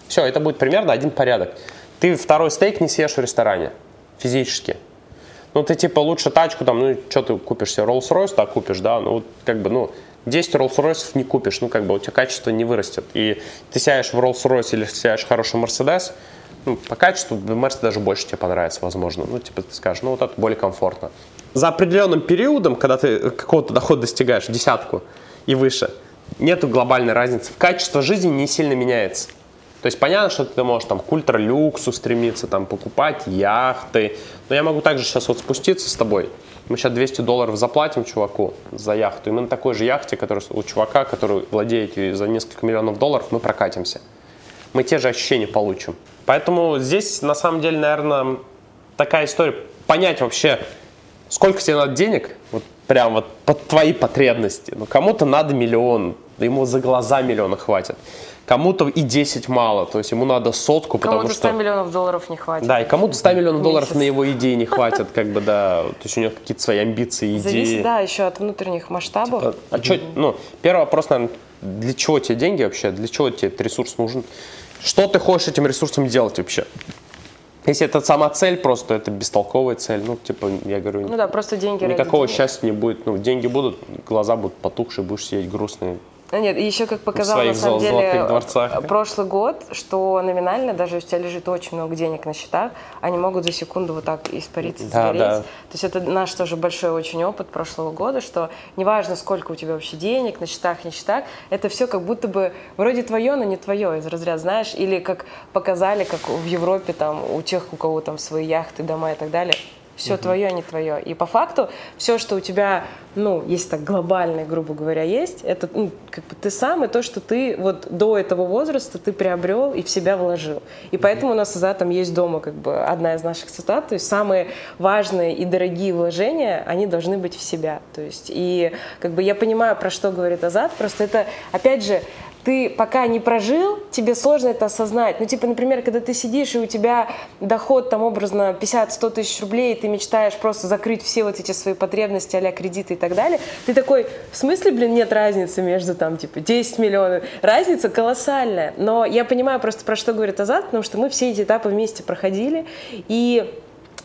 Все, это будет примерно один порядок. Ты второй стейк не съешь в ресторане физически ну, ты типа лучше тачку, там, ну, что ты купишь себе, Rolls-Royce, так купишь, да, ну, вот, как бы, ну, 10 Rolls-Royce не купишь, ну, как бы, у тебя качество не вырастет. И ты сядешь в Rolls-Royce или сядешь в хороший Mercedes, ну, по качеству Mercedes даже больше тебе понравится, возможно. Ну, типа, ты скажешь, ну, вот это более комфортно. За определенным периодом, когда ты какого-то дохода достигаешь, десятку и выше, нету глобальной разницы. Качество жизни не сильно меняется. То есть понятно, что ты можешь там к ультралюксу стремиться, там покупать яхты. Но я могу также сейчас вот спуститься с тобой. Мы сейчас 200 долларов заплатим чуваку за яхту. И мы на такой же яхте, который, у чувака, который владеет ее за несколько миллионов долларов, мы прокатимся. Мы те же ощущения получим. Поэтому здесь на самом деле, наверное, такая история. Понять вообще, сколько тебе надо денег, вот прям вот под твои потребности. Ну, кому-то надо миллион, ему за глаза миллиона хватит. Кому-то и 10 мало, то есть ему надо сотку, потому что... Кому-то 100 миллионов долларов не хватит. Да, и кому-то 100 миллионов долларов на его идеи не хватит, как бы, да, то есть у него какие-то свои амбиции, идеи. Зависит, да, еще от внутренних масштабов. Типа, а что, ну, первый вопрос, наверное, для чего тебе деньги вообще, для чего тебе этот ресурс нужен? Что ты хочешь этим ресурсом делать вообще? Если это сама цель, просто это бестолковая цель, ну, типа, я говорю, ну да, просто деньги никакого счастья не будет, ну, деньги будут, глаза будут потухшие, будешь сидеть грустный, ну, нет, еще как показал на самом деле прошлый год, что номинально, даже если у тебя лежит очень много денег на счетах, они могут за секунду вот так испариться, да, сгореть. Да. То есть это наш тоже большой очень опыт прошлого года, что неважно, сколько у тебя вообще денег на счетах, не счетах, это все как будто бы вроде твое, но не твое из разряда, знаешь, или как показали, как в Европе там у тех, у кого там свои яхты, дома и так далее, все угу. твое, а не твое. И по факту все, что у тебя, ну, если так глобально, грубо говоря, есть, это ну, как бы ты сам и то, что ты вот до этого возраста ты приобрел и в себя вложил. И поэтому у нас за там есть дома как бы одна из наших цитат, то есть самые важные и дорогие вложения, они должны быть в себя. То есть и как бы я понимаю, про что говорит Азат, просто это, опять же, ты пока не прожил, тебе сложно это осознать. Ну, типа, например, когда ты сидишь, и у тебя доход, там, образно, 50-100 тысяч рублей, и ты мечтаешь просто закрыть все вот эти свои потребности, а кредиты и так далее, ты такой, в смысле, блин, нет разницы между, там, типа, 10 миллионов? Разница колоссальная. Но я понимаю просто, про что говорит Азат, потому что мы все эти этапы вместе проходили, и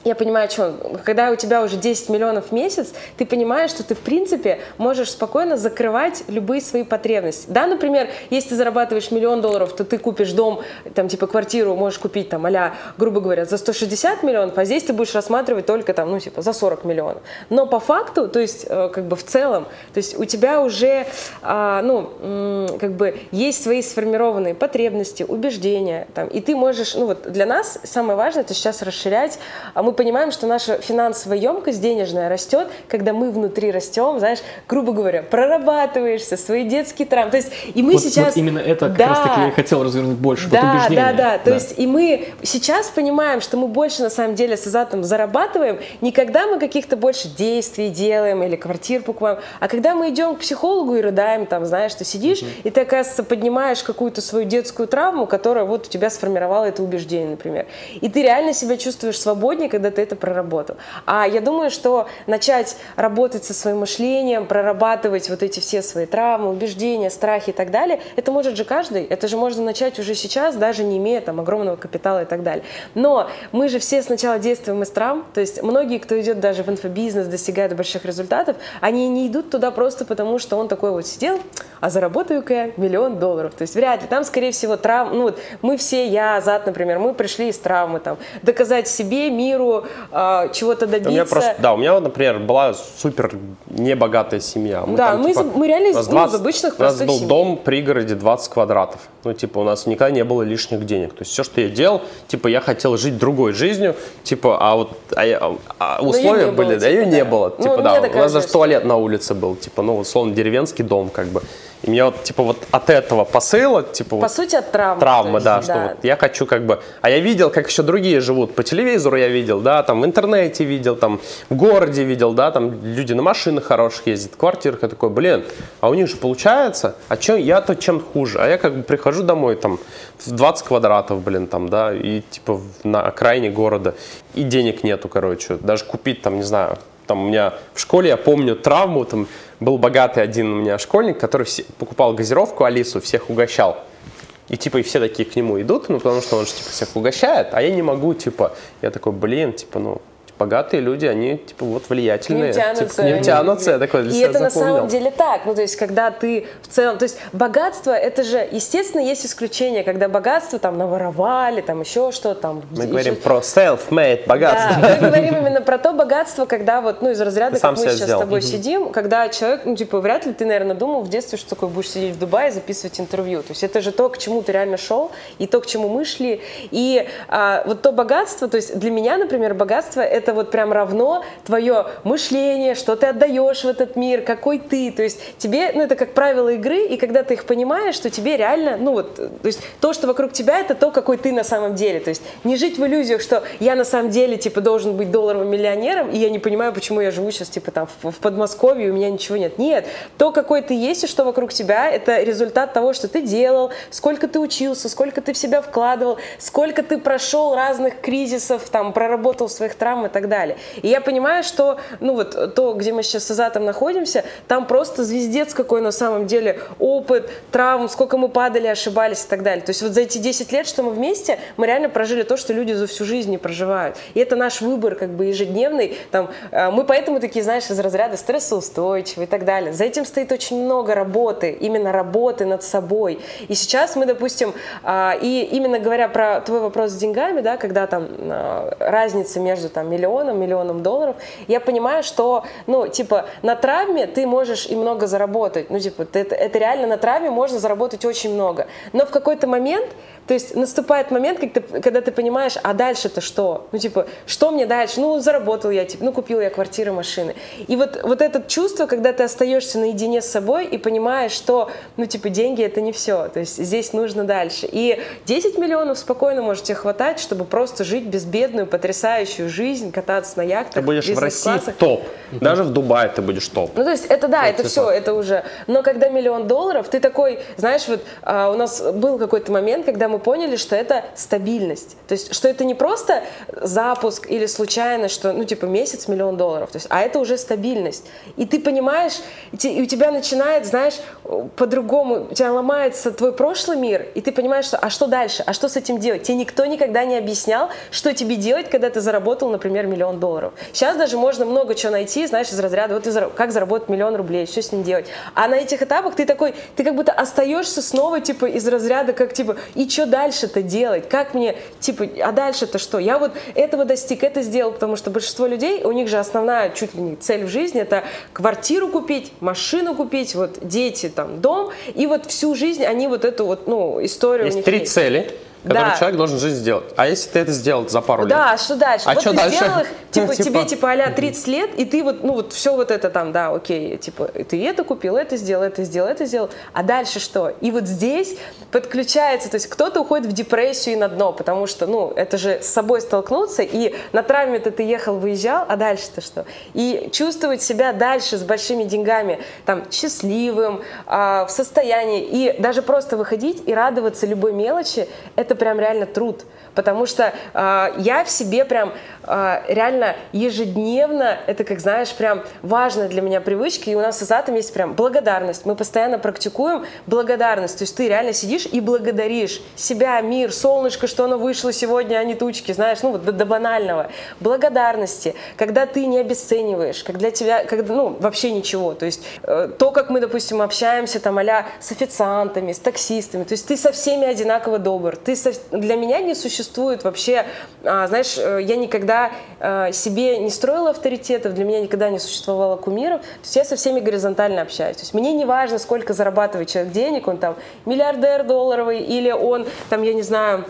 я понимаю, что когда у тебя уже 10 миллионов в месяц, ты понимаешь, что ты, в принципе, можешь спокойно закрывать любые свои потребности. Да, например, если ты зарабатываешь миллион долларов, то ты купишь дом, там, типа, квартиру можешь купить, там, а грубо говоря, за 160 миллионов, а здесь ты будешь рассматривать только, там, ну, типа, за 40 миллионов. Но по факту, то есть, э, как бы в целом, то есть у тебя уже, а, ну, как бы есть свои сформированные потребности, убеждения, там, и ты можешь, ну, вот для нас самое важное это сейчас расширять, а мы понимаем, что наша финансовая емкость денежная растет, когда мы внутри растем, знаешь, грубо говоря, прорабатываешься, свои детские травмы. То есть, и мы вот, сейчас... Вот именно это как да, раз таки я хотел развернуть больше, да, вот убеждение. Да, да, то да. есть, и мы сейчас понимаем, что мы больше на самом деле с Азатом зарабатываем, не когда мы каких-то больше действий делаем или квартир покупаем, а когда мы идем к психологу и рыдаем, там, знаешь, ты сидишь, угу. и ты, оказывается, поднимаешь какую-то свою детскую травму, которая вот у тебя сформировала это убеждение, например. И ты реально себя чувствуешь свободнее, когда когда ты это проработал. А я думаю, что начать работать со своим мышлением, прорабатывать вот эти все свои травмы, убеждения, страхи и так далее, это может же каждый. Это же можно начать уже сейчас, даже не имея там огромного капитала и так далее. Но мы же все сначала действуем из травм, то есть многие, кто идет даже в инфобизнес, достигает больших результатов, они не идут туда просто потому, что он такой вот сидел, а заработаю-ка я миллион долларов. То есть вряд ли. Там, скорее всего, травм, ну вот мы все, я, Азат, например, мы пришли из травмы, там, доказать себе, миру, э, чего-то добиться. У меня просто, да, у меня, например, была супер небогатая семья. Мы да, там, мы, типа, мы реально из, 20, ну, из обычных У нас был семей. дом в пригороде 20 квадратов. Ну, типа, у нас никогда не было лишних денег. То есть все, что я делал, типа, я хотел жить другой жизнью, типа, а вот а, а, а условия были, было, да, ее типа, да. не было. Ну, типа, да, у нас даже туалет на улице был, типа, ну, условно, деревенский дом, как бы. И мне вот, типа, вот от этого посыла, типа... По вот, сути, от травмы. Травмы, есть, да, да, что вот я хочу как бы... А я видел, как еще другие живут. По телевизору я видел, да, там в интернете видел, там в городе видел, да, там люди на машинах хороших ездят, в квартирах. Я такой, блин, а у них же получается, а чем я-то чем хуже? А я как бы прихожу домой, там, в 20 квадратов, блин, там, да, и типа на окраине города, и денег нету, короче. Даже купить, там, не знаю, там у меня в школе, я помню травму, там был богатый один у меня школьник, который покупал газировку Алису, всех угощал. И типа и все такие к нему идут, ну потому что он же типа всех угощает, а я не могу, типа, я такой, блин, типа, ну, богатые люди, они типа вот влиятельные. К ним тянутся. Типа, к ним тянутся, я такой для И это запомнил. на самом деле так. Ну, то есть, когда ты в целом... То есть, богатство, это же, естественно, есть исключения, когда богатство там наворовали, там еще что-то там. Мы еще... говорим про self-made богатство. Да, мы говорим именно про то богатство, когда вот, ну, из разряда, как мы сейчас сделал. с тобой угу. сидим, когда человек, ну, типа, вряд ли ты, наверное, думал в детстве, что такое будешь сидеть в Дубае и записывать интервью. То есть, это же то, к чему ты реально шел, и то, к чему мы шли. И а, вот то богатство, то есть, для меня, например, богатство, это вот прям равно твое мышление, что ты отдаешь в этот мир, какой ты. То есть тебе, ну это как правило игры, и когда ты их понимаешь, что тебе реально, ну вот, то есть то, что вокруг тебя, это то, какой ты на самом деле. То есть не жить в иллюзиях, что я на самом деле, типа, должен быть долларовым миллионером, и я не понимаю, почему я живу сейчас, типа, там, в, в Подмосковье, у меня ничего нет. Нет, то, какой ты есть и что вокруг тебя, это результат того, что ты делал, сколько ты учился, сколько ты в себя вкладывал, сколько ты прошел разных кризисов, там, проработал своих травм и так далее. И я понимаю, что, ну вот, то, где мы сейчас с Азатом находимся, там просто звездец какой на самом деле опыт, травм, сколько мы падали, ошибались и так далее. То есть вот за эти 10 лет, что мы вместе, мы реально прожили то, что люди за всю жизнь не проживают. И это наш выбор как бы ежедневный. Там, э, мы поэтому такие, знаешь, из разряда стрессоустойчивые и так далее. За этим стоит очень много работы, именно работы над собой. И сейчас мы, допустим, а, и именно говоря про твой вопрос с деньгами, да, когда там а, разница между там миллионом, миллионом миллионам долларов, я понимаю, что, ну, типа, на травме ты можешь и много заработать. Ну, типа, это, это реально на травме можно заработать очень много. Но в какой-то момент то есть наступает момент, когда ты, когда ты понимаешь, а дальше-то что? Ну, типа, что мне дальше? Ну, заработал я, типа, ну, купил я квартиры, машины. И вот, вот это чувство, когда ты остаешься наедине с собой и понимаешь, что, ну, типа, деньги это не все. То есть здесь нужно дальше. И 10 миллионов спокойно можете хватать, чтобы просто жить безбедную, потрясающую жизнь, кататься на яхтах. Ты будешь в России топ. Даже в Дубае ты будешь топ. Ну, то есть это да, это, это все, это уже. Но когда миллион долларов, ты такой, знаешь, вот а, у нас был какой-то момент, когда мы мы поняли, что это стабильность. То есть, что это не просто запуск или случайно, что, ну, типа, месяц миллион долларов, то есть, а это уже стабильность. И ты понимаешь, и у тебя начинает, знаешь, по-другому, у тебя ломается твой прошлый мир, и ты понимаешь, что, а что дальше, а что с этим делать? Тебе никто никогда не объяснял, что тебе делать, когда ты заработал, например, например, миллион долларов. Сейчас даже можно много чего найти, знаешь, из разряда, вот как заработать миллион рублей, что с ним делать. А на этих этапах ты такой, ты как будто остаешься снова, типа, из разряда, как, типа, и что дальше-то делать? Как мне, типа, а дальше-то что? Я вот этого достиг, это сделал, потому что большинство людей, у них же основная чуть ли не цель в жизни, это квартиру купить, машину купить, вот дети, там, дом, и вот всю жизнь они вот эту вот, ну, историю Есть три есть. цели который да. человек должен жизнь сделать. А если ты это сделал за пару лет? Да, что дальше? А вот что ты дальше? сделал их, типа, типа, тебе типа а 30 лет, и ты вот, ну вот все вот это там, да, окей, типа, ты это купил, это сделал, это сделал, это сделал, а дальше что? И вот здесь подключается, то есть кто-то уходит в депрессию и на дно, потому что, ну, это же с собой столкнуться, и на травме-то ты ехал, выезжал, а дальше-то что? И чувствовать себя дальше с большими деньгами, там, счастливым, э, в состоянии, и даже просто выходить и радоваться любой мелочи, это прям реально труд. Потому что э, я в себе прям реально ежедневно, это как знаешь, прям важная для меня привычка, и у нас с Азатом есть прям благодарность, мы постоянно практикуем благодарность, то есть ты реально сидишь и благодаришь себя, мир, солнышко, что оно вышло сегодня, а не тучки, знаешь, ну вот до, до банального. Благодарности, когда ты не обесцениваешь, для тебя, когда, ну, вообще ничего, то есть э, то, как мы, допустим, общаемся там а с официантами, с таксистами, то есть ты со всеми одинаково добр, ты со, для меня не существует существует вообще, а, знаешь, э, я никогда э, себе не строила авторитетов, для меня никогда не существовало кумиров, то есть я со всеми горизонтально общаюсь. То есть мне не важно, сколько зарабатывает человек денег, он там миллиардер долларовый или он там, я не знаю,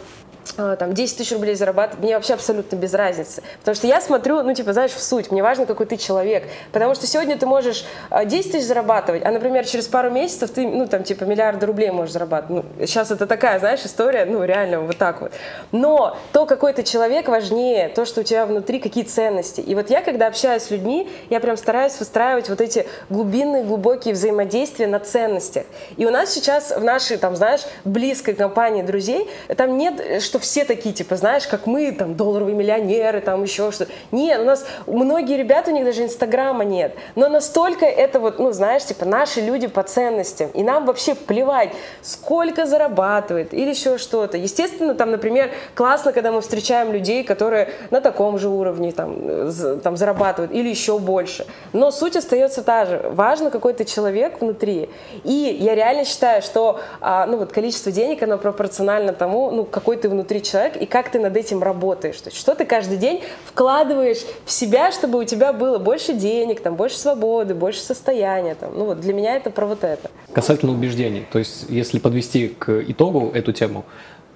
там 10 тысяч рублей зарабатывать, мне вообще абсолютно без разницы. Потому что я смотрю, ну, типа, знаешь, в суть, мне важно, какой ты человек. Потому что сегодня ты можешь 10 а, тысяч зарабатывать, а, например, через пару месяцев ты, ну, там, типа, миллиарды рублей можешь зарабатывать. Ну, сейчас это такая, знаешь, история, ну, реально вот так вот. Но то, какой ты человек, важнее, то, что у тебя внутри, какие ценности. И вот я, когда общаюсь с людьми, я прям стараюсь выстраивать вот эти глубинные, глубокие взаимодействия на ценностях. И у нас сейчас в нашей, там, знаешь, близкой компании друзей, там нет, что что все такие, типа, знаешь, как мы, там, долларовые миллионеры, там, еще что-то. Нет, у нас многие ребята, у них даже Инстаграма нет. Но настолько это вот, ну, знаешь, типа, наши люди по ценностям. И нам вообще плевать, сколько зарабатывает или еще что-то. Естественно, там, например, классно, когда мы встречаем людей, которые на таком же уровне там, там зарабатывают или еще больше. Но суть остается та же. Важно какой-то человек внутри. И я реально считаю, что а, ну, вот количество денег, оно пропорционально тому, ну, какой ты внутри внутри человека и как ты над этим работаешь. То есть что ты каждый день вкладываешь в себя, чтобы у тебя было больше денег, там, больше свободы, больше состояния. Там. Ну вот для меня это про вот это. Касательно убеждений, то есть если подвести к итогу эту тему,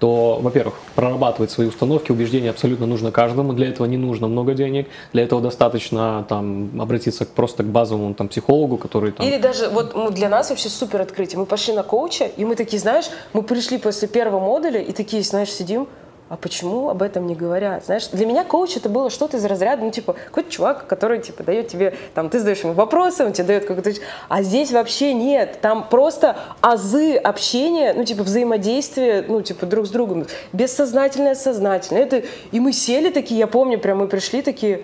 то, во-первых, прорабатывать свои установки, убеждения абсолютно нужно каждому. Для этого не нужно много денег. Для этого достаточно там, обратиться просто к базовому там, психологу, который там... Или даже вот для нас вообще супер открытие. Мы пошли на коуча, и мы такие, знаешь, мы пришли после первого модуля, и такие, знаешь, сидим, а почему об этом не говорят? Знаешь, для меня коуч это было что-то из разряда, ну, типа, какой-то чувак, который, типа, дает тебе, там, ты задаешь ему вопросы, он тебе дает какой-то... А здесь вообще нет, там просто азы общения, ну, типа, взаимодействия, ну, типа, друг с другом, бессознательное, сознательное. Это... И мы сели такие, я помню, прям мы пришли такие,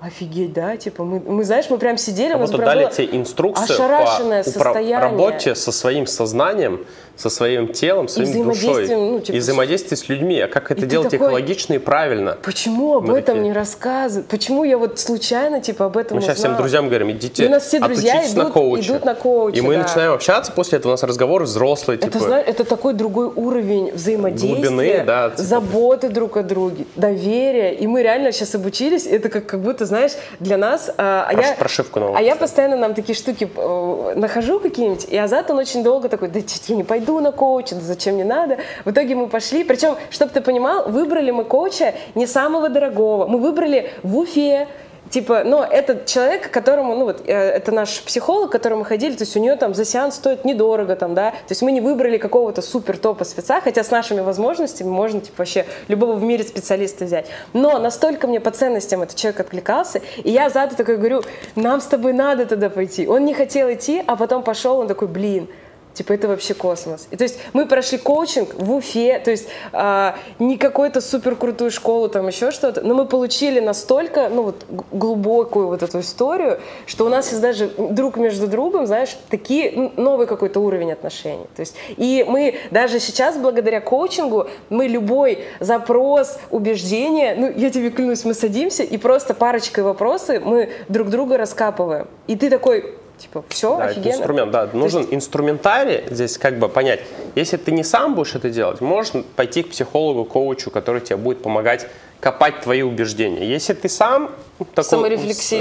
Офигеть, да, типа мы, мы знаешь, мы прям сидели, а у нас прям дали тебе инструкцию по работе со своим сознанием, со своим телом, своим душой. Ну, типа, и взаимодействие с людьми. А как это и делать такой, экологично и правильно? Почему об Мы этом такие... не рассказывают? Почему я вот случайно типа об этом Мы узнала? сейчас всем друзьям говорим, идите, и у нас все друзья идут, на коуче. идут на коуче. И мы да. начинаем общаться, после этого у нас разговоры взрослые. Это, типа, знаешь, это такой другой уровень взаимодействия, глубины, да, типа. заботы друг о друге, доверия. И мы реально сейчас обучились, это как, как будто, знаешь, для нас... А, а я, прошивку новую. А я постоянно нам такие штуки э, нахожу какие-нибудь, и Азат, он очень долго такой, да я не пойду пойду на коуча, зачем мне надо. В итоге мы пошли, причем, чтобы ты понимал, выбрали мы коуча не самого дорогого, мы выбрали в Уфе, Типа, но этот человек, которому, ну вот, э, это наш психолог, к которому мы ходили, то есть у нее там за сеанс стоит недорого, там, да, то есть мы не выбрали какого-то супер топа спеца, хотя с нашими возможностями можно, типа, вообще любого в мире специалиста взять. Но настолько мне по ценностям этот человек откликался, и я зада такой говорю, нам с тобой надо туда пойти. Он не хотел идти, а потом пошел, он такой, блин, Типа это вообще космос. И то есть мы прошли коучинг в Уфе, то есть э, не какую-то супер крутую школу, там еще что-то, но мы получили настолько, ну вот глубокую вот эту историю, что у нас есть даже друг между другом, знаешь, такие новый какой-то уровень отношений. То есть и мы даже сейчас благодаря коучингу мы любой запрос, убеждение, ну я тебе клянусь, мы садимся и просто парочкой вопросы мы друг друга раскапываем. И ты такой, Типа, все, да, офигенно. Это инструмент, да. Нужен есть... инструментарий здесь как бы понять. Если ты не сам будешь это делать, можешь пойти к психологу, коучу, который тебе будет помогать копать твои убеждения. Если ты сам такой,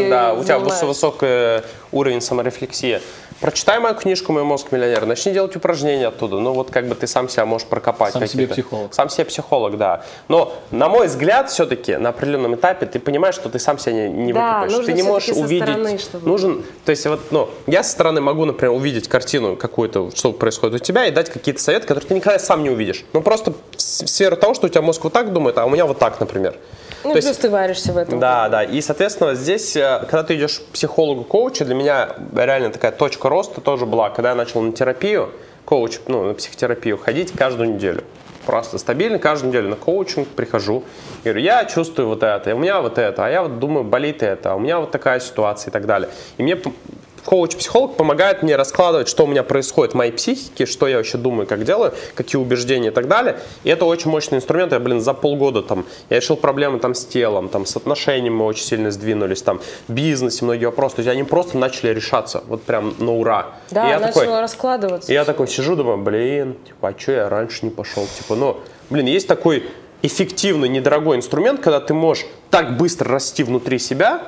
да, у тебя высокий уровень саморефлексии, прочитай мою книжку «Мой мозг миллионер», начни делать упражнения оттуда. Ну вот как бы ты сам себя можешь прокопать. Сам себе психолог. Сам себе психолог, да. Но на мой взгляд все-таки на определенном этапе ты понимаешь, что ты сам себя не, не да, выкопаешь. Ты не можешь увидеть. Стороны, чтобы... Нужен, то есть вот, ну, я со стороны могу, например, увидеть картину какую-то, что происходит у тебя, и дать какие-то советы, которые ты никогда сам не увидишь. Ну просто в сферу того, что у тебя мозг вот так думает, а у меня вот так, например. Ну, То плюс есть, ты варишься в этом. Да, да. И, соответственно, здесь, э, когда ты идешь к психологу, коучу, для меня реально такая точка роста тоже была, когда я начал на терапию, коуч, ну, на психотерапию ходить каждую неделю. Просто стабильно каждую неделю на коучинг прихожу. И говорю, я чувствую вот это, у меня вот это, а я вот думаю, болит это, а у меня вот такая ситуация и так далее. И мне коуч-психолог помогает мне раскладывать, что у меня происходит в моей психике, что я вообще думаю, как делаю, какие убеждения и так далее. И это очень мощный инструмент. Я, блин, за полгода там, я решил проблемы там с телом, там, с отношениями мы очень сильно сдвинулись, там, бизнесе многие вопросы. То есть они просто начали решаться, вот прям на ура. Да, и я начало такой, раскладываться. И я такой сижу, думаю, блин, типа, а что я раньше не пошел? Типа, ну, блин, есть такой эффективный, недорогой инструмент, когда ты можешь так быстро расти внутри себя,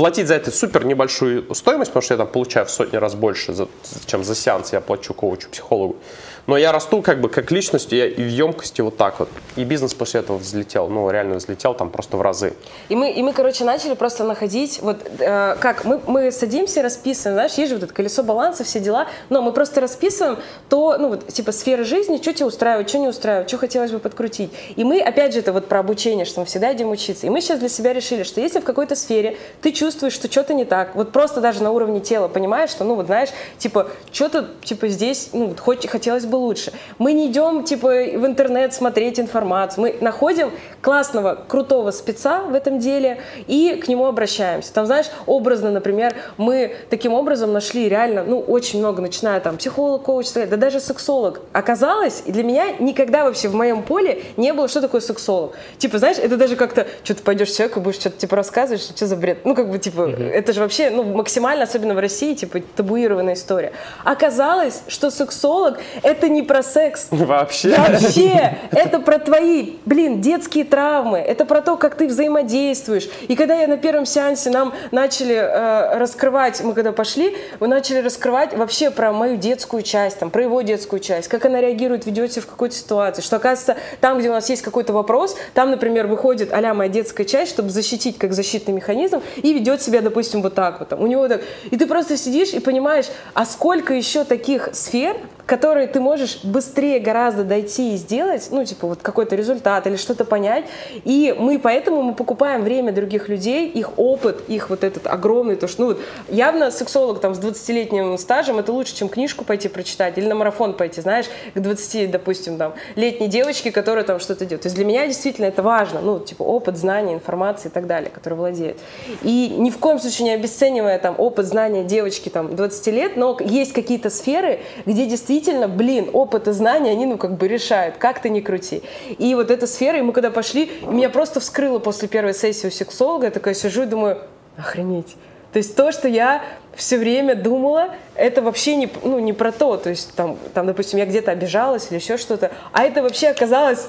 платить за это супер небольшую стоимость, потому что я там получаю в сотни раз больше, чем за сеанс я плачу коучу, психологу. Но я расту как бы как личность, я и в емкости вот так вот. И бизнес после этого взлетел, ну реально взлетел там просто в разы. И мы, и мы короче, начали просто находить, вот э, как, мы, мы садимся, расписываем, знаешь, есть же вот это колесо баланса, все дела, но мы просто расписываем то, ну вот, типа сфера жизни, что тебя устраивает, что не устраивает, что хотелось бы подкрутить. И мы, опять же, это вот про обучение, что мы всегда идем учиться. И мы сейчас для себя решили, что если в какой-то сфере ты чувствуешь, что что-то не так, вот просто даже на уровне тела понимаешь, что, ну вот знаешь, типа, что-то, типа, здесь, ну, вот, хоть хотелось бы лучше. Мы не идем, типа, в интернет смотреть информацию. Мы находим классного, крутого спеца в этом деле и к нему обращаемся. Там, знаешь, образно, например, мы таким образом нашли реально, ну, очень много, начиная там психолог, коуч, да даже сексолог. Оказалось, для меня никогда вообще в моем поле не было, что такое сексолог. Типа, знаешь, это даже как-то, что ты пойдешь человеку, будешь что-то, типа, рассказывать, что, что за бред. Ну, как бы, типа, mm-hmm. это же вообще, ну, максимально, особенно в России, типа, табуированная история. Оказалось, что сексолог — это не про секс. Вообще? Вообще! Это про твои, блин, детские травмы. Это про то, как ты взаимодействуешь. И когда я на первом сеансе нам начали э, раскрывать, мы когда пошли, мы начали раскрывать вообще про мою детскую часть, там, про его детскую часть, как она реагирует, ведет себя в какой-то ситуации. Что, оказывается, там, где у нас есть какой-то вопрос, там, например, выходит а моя детская часть, чтобы защитить как защитный механизм, и ведет себя, допустим, вот так вот. Там, у него так. И ты просто сидишь и понимаешь, а сколько еще таких сфер, которые ты можешь быстрее гораздо дойти и сделать, ну, типа, вот какой-то результат или что-то понять. И мы поэтому мы покупаем время других людей, их опыт, их вот этот огромный, то что, ну, вот, явно сексолог там с 20-летним стажем это лучше, чем книжку пойти прочитать или на марафон пойти, знаешь, к 20, допустим, там, летней девочке, которая там что-то делает. То есть для меня действительно это важно, ну, типа, опыт, знания, информация и так далее, который владеет. И ни в коем случае не обесценивая там опыт, знания девочки там 20 лет, но есть какие-то сферы, где действительно действительно, блин, опыт и знания, они, ну, как бы решают, как ты не крути. И вот эта сфера, и мы когда пошли, меня просто вскрыло после первой сессии у сексолога, я такая сижу и думаю, охренеть. То есть то, что я все время думала, это вообще не, ну, не про то. То есть там, там, допустим, я где-то обижалась или еще что-то, а это вообще оказалось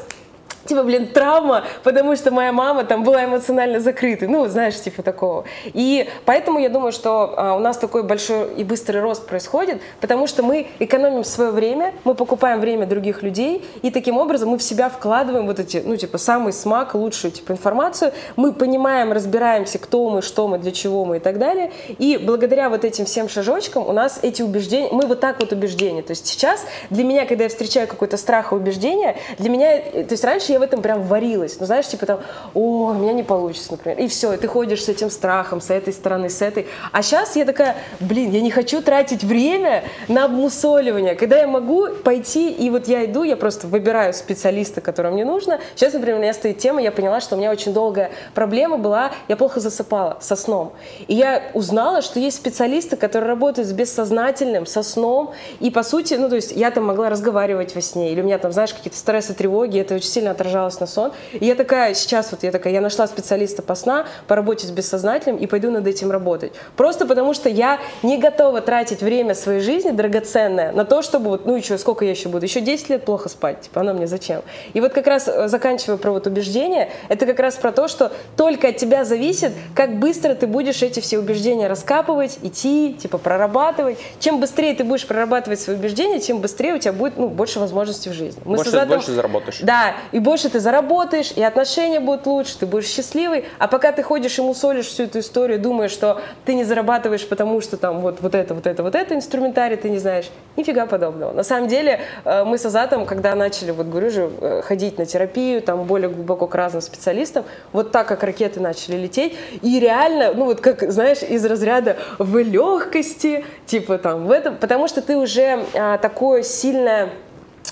типа, блин, травма, потому что моя мама там была эмоционально закрытой, ну, знаешь, типа такого. И поэтому я думаю, что а, у нас такой большой и быстрый рост происходит, потому что мы экономим свое время, мы покупаем время других людей, и таким образом мы в себя вкладываем вот эти, ну, типа, самый смак, лучшую, типа, информацию, мы понимаем, разбираемся, кто мы, что мы, для чего мы и так далее, и благодаря вот этим всем шажочкам у нас эти убеждения, мы вот так вот убеждения, то есть сейчас для меня, когда я встречаю какой-то страх и убеждение, для меня, то есть раньше я в этом прям варилась. Ну, знаешь, типа там, о, у меня не получится, например. И все, и ты ходишь с этим страхом, с этой стороны, с этой. А сейчас я такая, блин, я не хочу тратить время на обмусоливание. Когда я могу пойти, и вот я иду, я просто выбираю специалиста, которого мне нужно. Сейчас, например, у меня стоит тема, я поняла, что у меня очень долгая проблема была, я плохо засыпала со сном. И я узнала, что есть специалисты, которые работают с бессознательным, со сном, и по сути, ну, то есть я там могла разговаривать во сне, или у меня там, знаешь, какие-то стрессы, тревоги, это очень сильно отражалось на сон. И я такая, сейчас вот я такая, я нашла специалиста по сна, по работе с бессознательным, и пойду над этим работать. Просто потому что я не готова тратить время своей жизни драгоценное на то, чтобы вот, ну и что, сколько я еще буду? Еще 10 лет плохо спать, типа, оно мне зачем? И вот как раз э, заканчивая про вот убеждения, это как раз про то, что только от тебя зависит, как быстро ты будешь эти все убеждения раскапывать, идти, типа, прорабатывать. Чем быстрее ты будешь прорабатывать свои убеждения, тем быстрее у тебя будет ну, больше возможностей в жизни. Мы больше, Азатом, больше заработаешь. Да, и больше ты заработаешь, и отношения будут лучше, ты будешь счастливый. А пока ты ходишь и мусолишь всю эту историю, думаешь, что ты не зарабатываешь, потому что там вот, вот это, вот это, вот это инструментарий ты не знаешь, нифига подобного. На самом деле э, мы с Азатом, когда начали, вот говорю же, э, ходить на терапию, там более глубоко к разным специалистам, вот так как ракеты начали лететь, и реально, ну вот как, знаешь, из разряда в легкости, типа там в этом, потому что ты уже а, такое сильное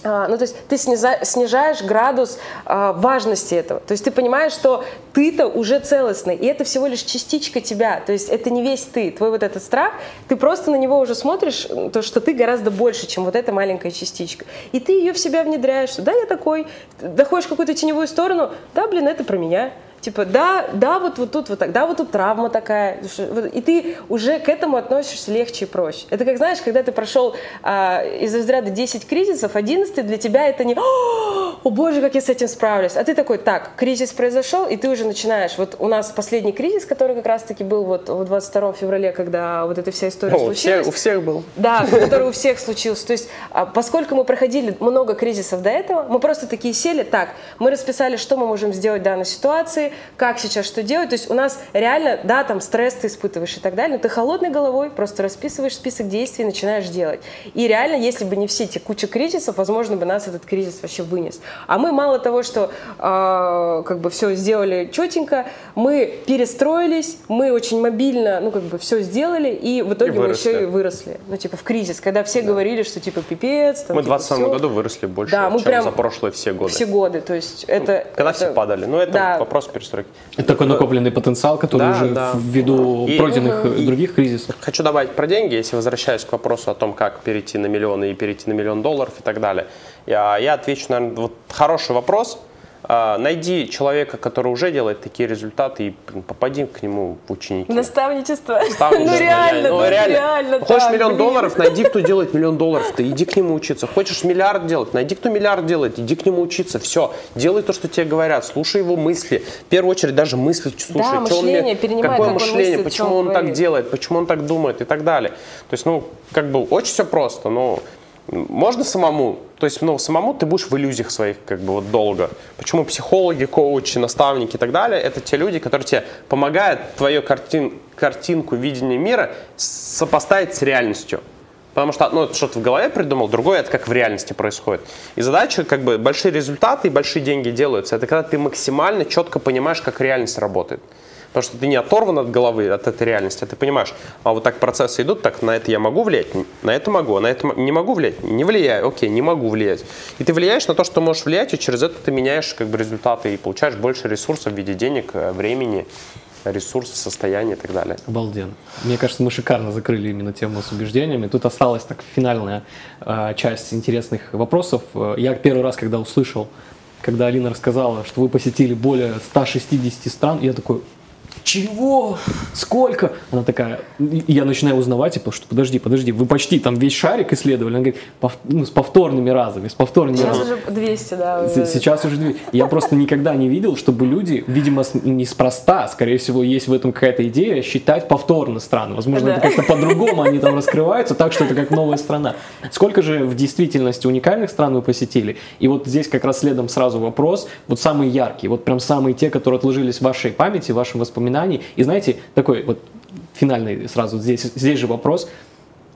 ну, то есть ты снижаешь, снижаешь градус а, важности этого. То есть ты понимаешь, что ты-то уже целостный, и это всего лишь частичка тебя. То есть это не весь ты. Твой вот этот страх, ты просто на него уже смотришь, то, что ты гораздо больше, чем вот эта маленькая частичка. И ты ее в себя внедряешь. Что, да, я такой. Доходишь в какую-то теневую сторону, да, блин, это про меня. Типа, да, да, вот, вот тут вот так, да, вот тут травма такая. И ты уже к этому относишься легче и проще. Это как, знаешь, когда ты прошел а, из разряда 10 кризисов, 11 для тебя это не «О, боже, как я с этим справлюсь!» А ты такой, так, кризис произошел, и ты уже начинаешь. Вот у нас последний кризис, который как раз-таки был вот 22 февраля, когда вот эта вся история ну, случилась. У всех, у всех был. Да, который у всех случился. То есть, а, поскольку мы проходили много кризисов до этого, мы просто такие сели, так, мы расписали, что мы можем сделать в данной ситуации, как сейчас что делать. То есть у нас реально, да, там стресс ты испытываешь и так далее, но ты холодной головой просто расписываешь список действий и начинаешь делать. И реально, если бы не все эти куча кризисов, возможно бы нас этот кризис вообще вынес. А мы мало того, что э, как бы все сделали четенько, мы перестроились, мы очень мобильно, ну как бы все сделали, и в итоге и мы еще и выросли. Ну типа в кризис, когда все да. говорили, что типа пипец. Там, мы типа, в 20 году выросли больше, да, мы чем прям за прошлые все годы. Все годы, то есть это... Когда это, все падали. Ну это да. вопрос перестройки. Это такой накопленный потенциал, который да, уже да. ввиду и, пройденных и, других кризисов. Хочу добавить про деньги, если возвращаюсь к вопросу о том, как перейти на миллионы и перейти на миллион долларов и так далее. Я, я отвечу, наверное, вот хороший вопрос – найди человека, который уже делает такие результаты, и попади к нему в ученики. Наставничество. Наставничество. Ну реально, ну, реально. реально Хочешь так, миллион блин. долларов, найди, кто делает миллион долларов, ты иди к нему учиться. Хочешь миллиард делать, найди, кто миллиард делает, иди к нему учиться. Все, делай то, что тебе говорят, слушай его мысли. В первую очередь даже мысли слушай. Да, мышление, какое как мышление, мыслит, почему он, он так делает, почему он так думает и так далее. То есть, ну, как бы очень все просто, но можно самому, то есть, ну, самому ты будешь в иллюзиях своих как бы вот долго. Почему психологи, коучи, наставники и так далее, это те люди, которые тебе помогают твою картин, картинку видения мира сопоставить с реальностью. Потому что одно, что ты в голове придумал, другое это как в реальности происходит. И задача, как бы, большие результаты и большие деньги делаются. Это когда ты максимально четко понимаешь, как реальность работает. Потому что ты не оторван от головы, от этой реальности, а ты понимаешь, а вот так процессы идут, так на это я могу влиять, на это могу, а на это не могу влиять, не влияю, окей, не могу влиять. И ты влияешь на то, что можешь влиять, и через это ты меняешь как бы результаты и получаешь больше ресурсов в виде денег, э, времени, ресурсы, состояния и так далее. Обалденно. Мне кажется, мы шикарно закрыли именно тему с убеждениями. Тут осталась так финальная э, часть интересных вопросов. Э, я первый раз, когда услышал, когда Алина рассказала, что вы посетили более 160 стран, я такой, чего? Сколько? Она такая, я начинаю узнавать, типа, что подожди, подожди, вы почти там весь шарик исследовали. Она говорит, пов, ну, с повторными разами, с повторными Сейчас разами. уже 200, да. Уже. Сейчас уже 200. Я просто никогда не видел, чтобы люди, видимо, неспроста, скорее всего, есть в этом какая-то идея, считать повторно страны. Возможно, да. это как-то по-другому они там раскрываются, так что это как новая страна. Сколько же в действительности уникальных стран вы посетили? И вот здесь как раз следом сразу вопрос, вот самые яркие, вот прям самые те, которые отложились в вашей памяти, в вашем воспоминаниям, воспоминаний. И знаете, такой вот финальный сразу здесь, здесь же вопрос.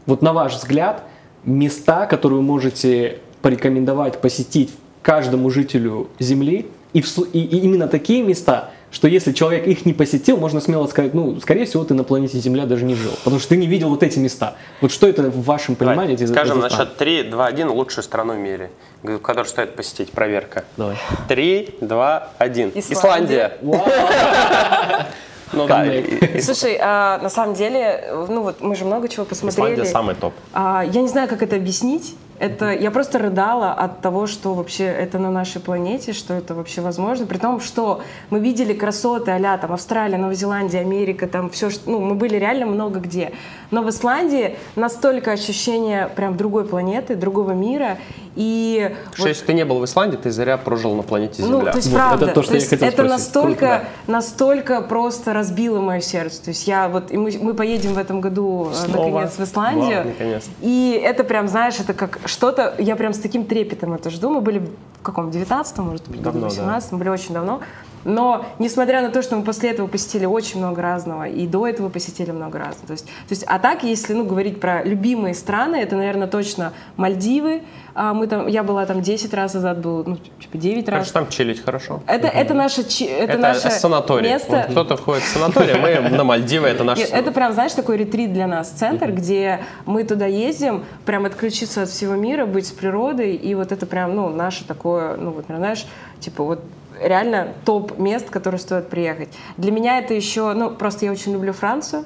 Вот на ваш взгляд, места, которые вы можете порекомендовать посетить каждому жителю Земли, и, в, и, и именно такие места, что если человек их не посетил, можно смело сказать, ну, скорее всего, ты на планете Земля даже не жил, потому что ты не видел вот эти места. Вот что это в вашем понимании? Давай, эти, скажем эти на счет 3, 2, 1 лучшую страну в мире, которую стоит посетить, проверка. Давай. 3, 2, 1. Исландия. Исландия. Ну да. Коннект. и- и- Слушай, а, на самом деле, ну вот мы же много чего посмотрели. Исландия самый топ. А, я не знаю, как это объяснить. Это я просто рыдала от того, что вообще это на нашей планете, что это вообще возможно. При том, что мы видели красоты а там Австралия, Новая Зеландия, Америка, там все, что, ну, мы были реально много где. Но в Исландии настолько ощущение прям другой планеты, другого мира. И Что вот- если ты не был в Исландии, ты зря прожил на планете Земля. ну, то есть, Вот, правда, это то, что я есть хотел это спросить. настолько, Круто, настолько просто разбило мое сердце. То есть я вот, и мы, мы поедем в этом году э, Снова? наконец в Исландию. Вау, наконец-то. И это прям, знаешь, это как что-то, я прям с таким трепетом это жду. Мы были в каком, 19-м, может быть, году, Давно, да. 18 были очень давно. Но, несмотря на то, что мы после этого посетили очень много разного, и до этого посетили много разного. То есть, то есть а так, если ну, говорить про любимые страны, это, наверное, точно Мальдивы. А мы там, я была там 10 раз назад, был, ну, типа 9 Так раз. что там чилить хорошо. Это, это наше, чи- это Это, наше санаторий. место. Вот Кто-то входит в санаторий, мы на Мальдивы, это наш это прям, знаешь, такой ретрит для нас, центр, где мы туда ездим, прям отключиться от всего мира, быть с природой, и вот это прям, ну, наше такое, ну, вот, знаешь, типа вот реально топ мест, которые стоит приехать. Для меня это еще, ну, просто я очень люблю Францию,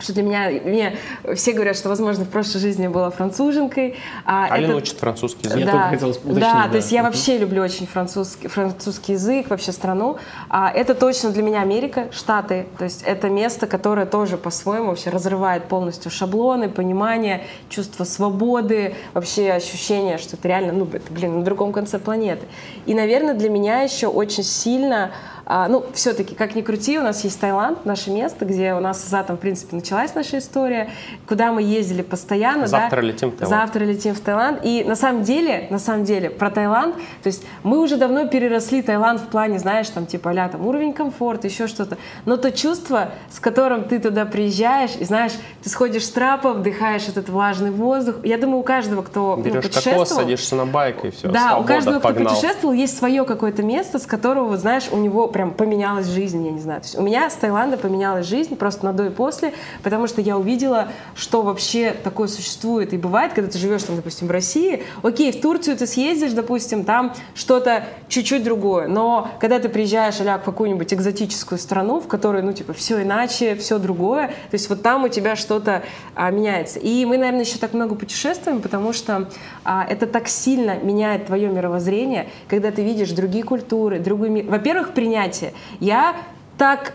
что для меня, мне все говорят, что, возможно, в прошлой жизни я была француженкой. А Алина это- учит французский Я язык. только хотел уточнить, да, да. то есть я вообще люблю очень французский, французский язык, вообще страну. А это точно для меня Америка, Штаты. То есть это место, которое тоже по-своему вообще разрывает полностью шаблоны, понимание, чувство свободы, вообще ощущение, что это реально, ну, это, блин, на другом конце планеты. И, наверное, для меня еще очень сильно а, ну, все-таки, как ни крути, у нас есть Таиланд, наше место, где у нас с Азатом, в принципе, началась наша история, куда мы ездили постоянно. да. Завтра летим в Таиланд. Завтра летим в Таиланд. И на самом деле, на самом деле, про Таиланд, то есть мы уже давно переросли Таиланд в плане, знаешь, там типа а там уровень комфорта, еще что-то. Но то чувство, с которым ты туда приезжаешь, и знаешь, ты сходишь с трапа, вдыхаешь этот влажный воздух. Я думаю, у каждого, кто ну, Берешь кокос, путешествовал, садишься на байк и все. да, у каждого, кто погнал. путешествовал, есть свое какое-то место, с которого, вот, знаешь, у него прям поменялась жизнь, я не знаю. То есть у меня с Таиланда поменялась жизнь просто на до и после, потому что я увидела, что вообще такое существует. И бывает, когда ты живешь, там, допустим, в России, окей, в Турцию ты съездишь, допустим, там что-то чуть-чуть другое, но когда ты приезжаешь, аля, в какую-нибудь экзотическую страну, в которой, ну, типа, все иначе, все другое, то есть вот там у тебя что-то а, меняется. И мы, наверное, еще так много путешествуем, потому что а, это так сильно меняет твое мировоззрение, когда ты видишь другие культуры, мир. Во-первых, принятие. Я так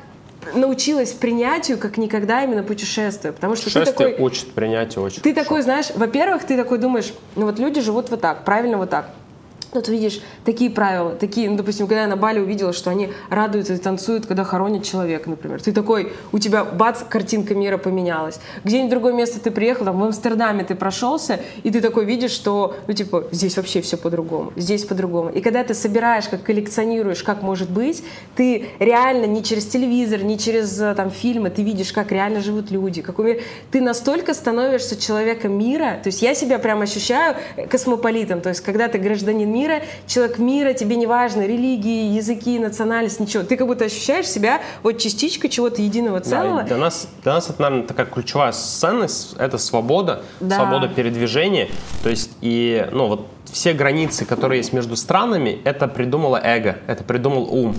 научилась принятию, как никогда именно путешествуя, потому что ты Путешествие такой... учит принятию очень Ты хорошо. такой, знаешь, во-первых, ты такой думаешь, ну вот люди живут вот так, правильно вот так. Ну, ты видишь такие правила, такие, ну, допустим, когда я на Бали увидела, что они радуются и танцуют, когда хоронят человека, например. Ты такой, у тебя, бац, картинка мира поменялась. Где-нибудь в другое место ты приехал, там, в Амстердаме ты прошелся, и ты такой видишь, что, ну, типа, здесь вообще все по-другому, здесь по-другому. И когда ты собираешь, как коллекционируешь, как может быть, ты реально не через телевизор, не через, э, там, фильмы, ты видишь, как реально живут люди, какой мир. Ты настолько становишься человеком мира, то есть я себя прям ощущаю космополитом, то есть когда ты гражданин мира, человек мира, тебе не важно религии, языки, национальность, ничего. Ты как будто ощущаешь себя вот частичкой чего-то единого Да, целого. и для нас, для нас это, наверное, такая ключевая ценность, это свобода, Да. свобода передвижения. То есть, и, ну, вот все границы, которые есть между странами, это придумало эго, это придумал ум.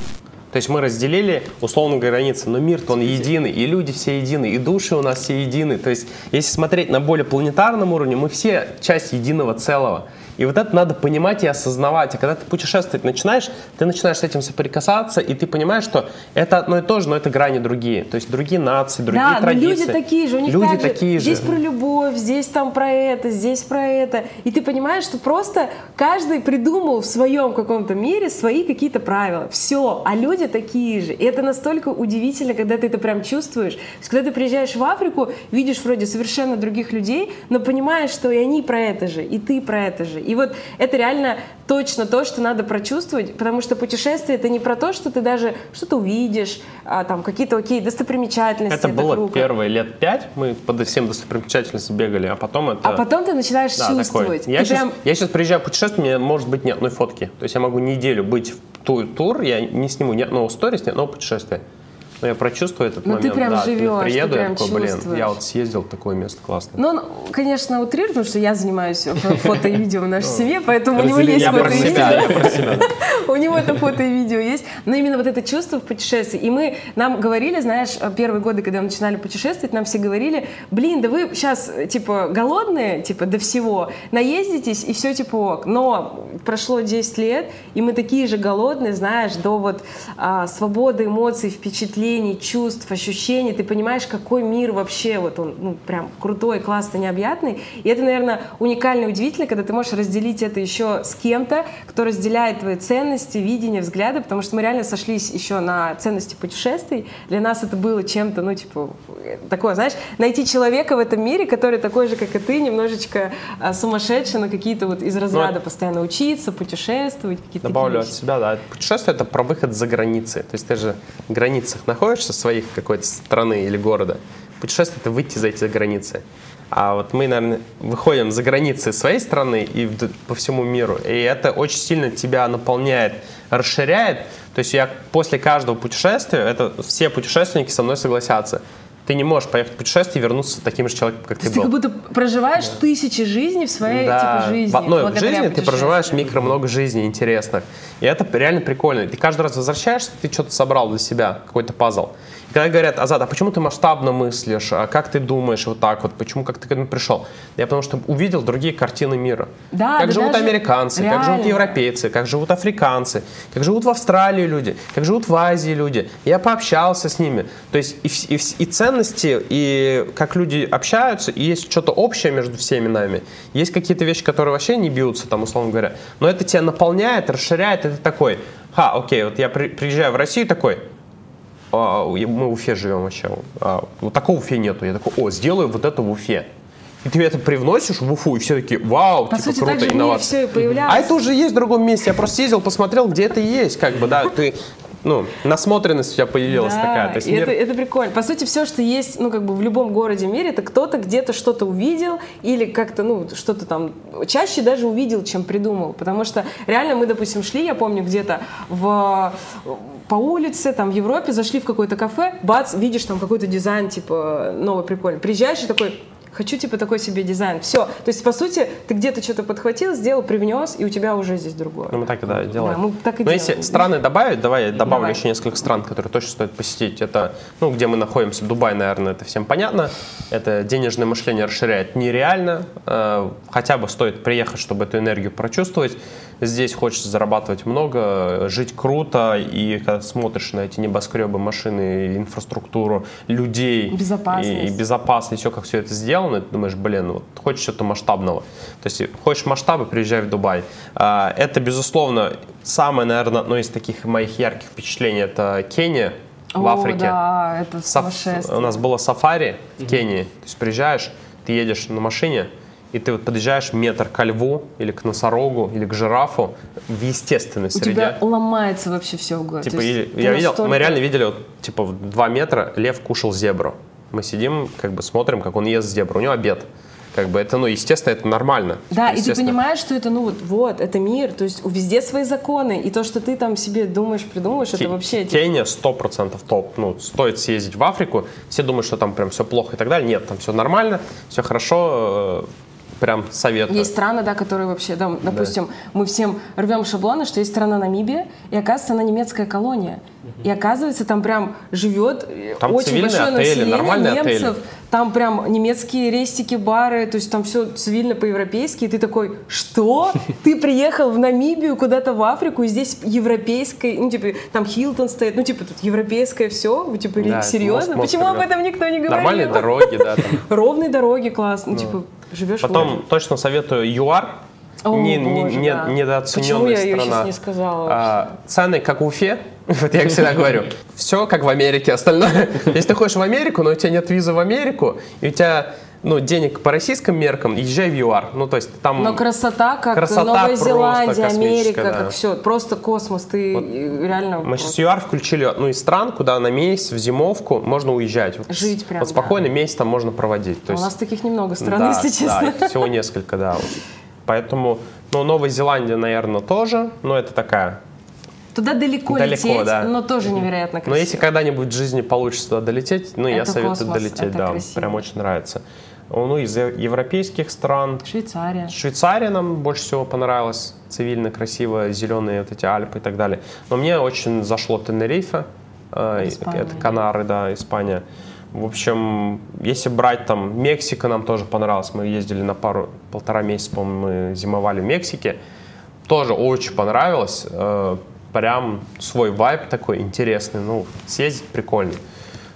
То есть мы разделили условно границы, но мир-то он единый, и люди все едины, и души у нас все едины. То есть если смотреть на более планетарном уровне, мы все часть единого целого. И вот это надо понимать и осознавать. И когда ты путешествовать начинаешь, ты начинаешь с этим соприкасаться, и ты понимаешь, что это одно и то же, но это грани другие. То есть другие нации, другие да, традиции. но люди такие же, у них Люди также такие здесь же. про любовь, здесь там про это, здесь про это. И ты понимаешь, что просто каждый придумал в своем каком-то мире свои какие-то правила. Все, а люди такие же. И это настолько удивительно, когда ты это прям чувствуешь. То есть, когда ты приезжаешь в Африку, видишь вроде совершенно других людей, но понимаешь, что и они про это же, и ты про это же. И вот это реально точно то, что надо прочувствовать, потому что путешествие это не про то, что ты даже что-то увидишь, а, там какие-то окей, достопримечательности. Это было круто. первые лет пять, мы по всем достопримечательностям бегали, а потом это... А потом ты начинаешь Да, такой. чувствовать. Я, Ты сейчас, прям- я сейчас приезжаю в путешествие, мне может быть ни одной фотки. То есть я могу неделю быть в тур, тур я не сниму ни одного сторис, ни одного путешествия. Но я прочувствую этот Но Ну, ты момент. прям да, живешь, ты приеду, я прям такой, блин, я вот съездил в такое место классное. Ну, он, конечно, утрирует, потому что я занимаюсь фо- фото и видео в нашей семье, поэтому у него есть я фото и видео. я. У него это фото и видео есть. Но именно вот это чувство в путешествии. И мы, нам говорили, знаешь, первые годы, когда мы начинали путешествовать, нам все говорили, блин, да вы сейчас, типа, голодные, типа, до всего, наездитесь, и все, типа, ок. Но прошло 10 лет, и мы такие же голодные, знаешь, до вот а, свободы эмоций, впечатлений, чувств, ощущений. Ты понимаешь, какой мир вообще, вот он, ну, прям крутой, классный, необъятный. И это, наверное, уникально и удивительно, когда ты можешь разделить это еще с кем-то, кто разделяет твои ценности, видения, взгляды, потому что мы реально сошлись еще на ценности путешествий. Для нас это было чем-то, ну, типа, такое, знаешь, найти человека в этом мире, который такой же, как и ты, немножечко а, сумасшедший, но какие-то вот из разряда постоянно учиться, путешествовать, какие-то Добавлю от себя, да. Путешествие это про выход за границы. То есть ты же в границах находишься своих какой-то страны или города. Путешествие это выйти за эти границы. А вот мы, наверное, выходим за границы своей страны и по всему миру. И это очень сильно тебя наполняет, расширяет. То есть я после каждого путешествия, это все путешественники со мной согласятся. Ты не можешь поехать в путешествие и вернуться таким же человеком, как То ты есть ты был. как будто проживаешь тысячи жизней в своей типа, жизни. В одной жизни ты проживаешь путешествиям. микро много жизней интересных. И это реально прикольно. Ты каждый раз возвращаешься, ты что-то собрал для себя, какой-то пазл. Когда говорят, Азат, а почему ты масштабно мыслишь? А как ты думаешь вот так вот? Почему, как ты к этому пришел? Я потому что увидел другие картины мира. Да, как да живут американцы, как живут реально. европейцы, как живут африканцы, как живут в Австралии люди, как живут в Азии люди. Я пообщался с ними. То есть и, и и ценности, и как люди общаются, и есть что-то общее между всеми нами. Есть какие-то вещи, которые вообще не бьются, там, условно говоря. Но это тебя наполняет, расширяет, это такой, ха, окей, вот я при- приезжаю в Россию такой, «А, мы в Уфе живем вообще. А, вот такого в Уфе нету. Я такой, о, сделаю вот это в Уфе. И ты это привносишь в Уфу, и все такие, вау, По типа сути, так круто, же в мире инновация. все и появлялось. А это уже есть в другом месте. Я просто ездил, посмотрел, где это есть, как бы, да, ты, ну, насмотренность у тебя появилась Да, такая. То есть мир- это, это прикольно. По сути, все, что есть, ну, как бы в любом городе мире, это кто-то где-то что-то увидел или как-то, ну, что-то там чаще даже увидел, чем придумал. Потому что реально мы, допустим, шли, я помню, где-то в по улице, там, в Европе, зашли в какое-то кафе, бац, видишь там какой-то дизайн, типа, новый, прикольный. Приезжаешь и такой, хочу, типа, такой себе дизайн. Все. То есть, по сути, ты где-то что-то подхватил, сделал, привнес, и у тебя уже здесь другое. Ну, мы так и да, делаем. Да, мы так и Но если делаем. страны добавить, давай я добавлю Давай. еще несколько стран, которые точно стоит посетить. Это, ну, где мы находимся, Дубай, наверное, это всем понятно. Это денежное мышление расширяет нереально. Э, Хотя бы стоит приехать, чтобы эту энергию прочувствовать. Здесь хочется зарабатывать много, жить круто, и когда смотришь на эти небоскребы, машины, инфраструктуру, людей, Безопасность. и, и безопасность, все, как все это сделано, ты думаешь, блин, вот хочешь что-то масштабного. То есть хочешь масштаба, приезжай в Дубай. А, Это, безусловно, самое, наверное, одно из таких моих ярких впечатлений, это Кения в О, Африке. да, это Саф-. У нас было сафари в Кении. То есть приезжаешь, ты едешь на машине, и ты вот подъезжаешь метр к льву, или к носорогу, или к жирафу в естественной У среде. тебя ломается вообще все в городе. Типа, я видел, настолько- мы реально видели, вот, типа, в 2 метра лев кушал зебру. Мы сидим, как бы смотрим, как он ест зебру. У него обед. Как бы это, ну, естественно, это нормально. Да, и ты понимаешь, что это, ну вот, вот, это мир, то есть у- везде свои законы, и то, что ты там себе думаешь, придумаешь, это Ке- вообще... типа, Кения 100% топ. Ну, стоит съездить в Африку. Все думают, что там прям все плохо и так далее. Нет, там все нормально, все хорошо. Прям советую. Есть страны, да, которые вообще, там, допустим, мы всем рвем шаблоны, что есть страна Намибия, и оказывается, она немецкая колония. И оказывается, там прям живет э, Там очень большое население немцев. отели. Там прям немецкие рестики, бары, то есть там все цивильно по-европейски. И ты такой, что? Ты приехал в Намибию, куда-то в Африку, и здесь европейское, ну, типа, там Хилтон стоит, ну, типа, тут европейское все, вы, типа, Да, серьезно? мозг- Почему об этом никто не говорил? Нормальные дороги, да. там. Ровные дороги, класс, ну, типа, живешь в Потом точно советую ЮАР. О, не, не- боже, не- да. недооцененная Почему я ее сейчас не сказала А, цены как в Уфе. Вот я всегда говорю, все как в Америке, остальное. Если ты хочешь в Америку, но у тебя нет визы в Америку, и у тебя ну, денег по российским меркам, езжай в ЮАР. Ну, то есть там... Но красота, как красота Новая Зеландия, Америка, космическая, как да. все, просто космос, ты Вот реально... Мы сейчас ЮАР включили одну из стран, куда на месяц в зимовку можно уезжать. Жить прям, Вот спокойно месяц там можно проводить. То А У есть, нас таких немного стран, да, если да, честно. их всего несколько, да. вот. Поэтому, ну, Новая Зеландия, наверное, тоже, но это такая. Туда далеко, Далеко, лететь, да. но тоже невероятно красиво. Но если когда-нибудь в жизни получится туда долететь, ну, я Это советую космос, долететь, да, красиво. прям очень нравится. Ну, из е- европейских стран, Швейцария. Швейцария нам больше всего понравилась, цивильно, красиво, зеленые вот эти Альпы и так далее. Но мне очень зашло Тенерифе, э, Испания, это. Канары, да, Испания. В общем, если брать там Мексика, нам тоже понравилось. Мы ездили на пару, полтора месяца, по-моему, мы зимовали в Мексике. Тоже очень понравилось. э, Прям свой вайб такой интересный. Ну, съездить прикольно.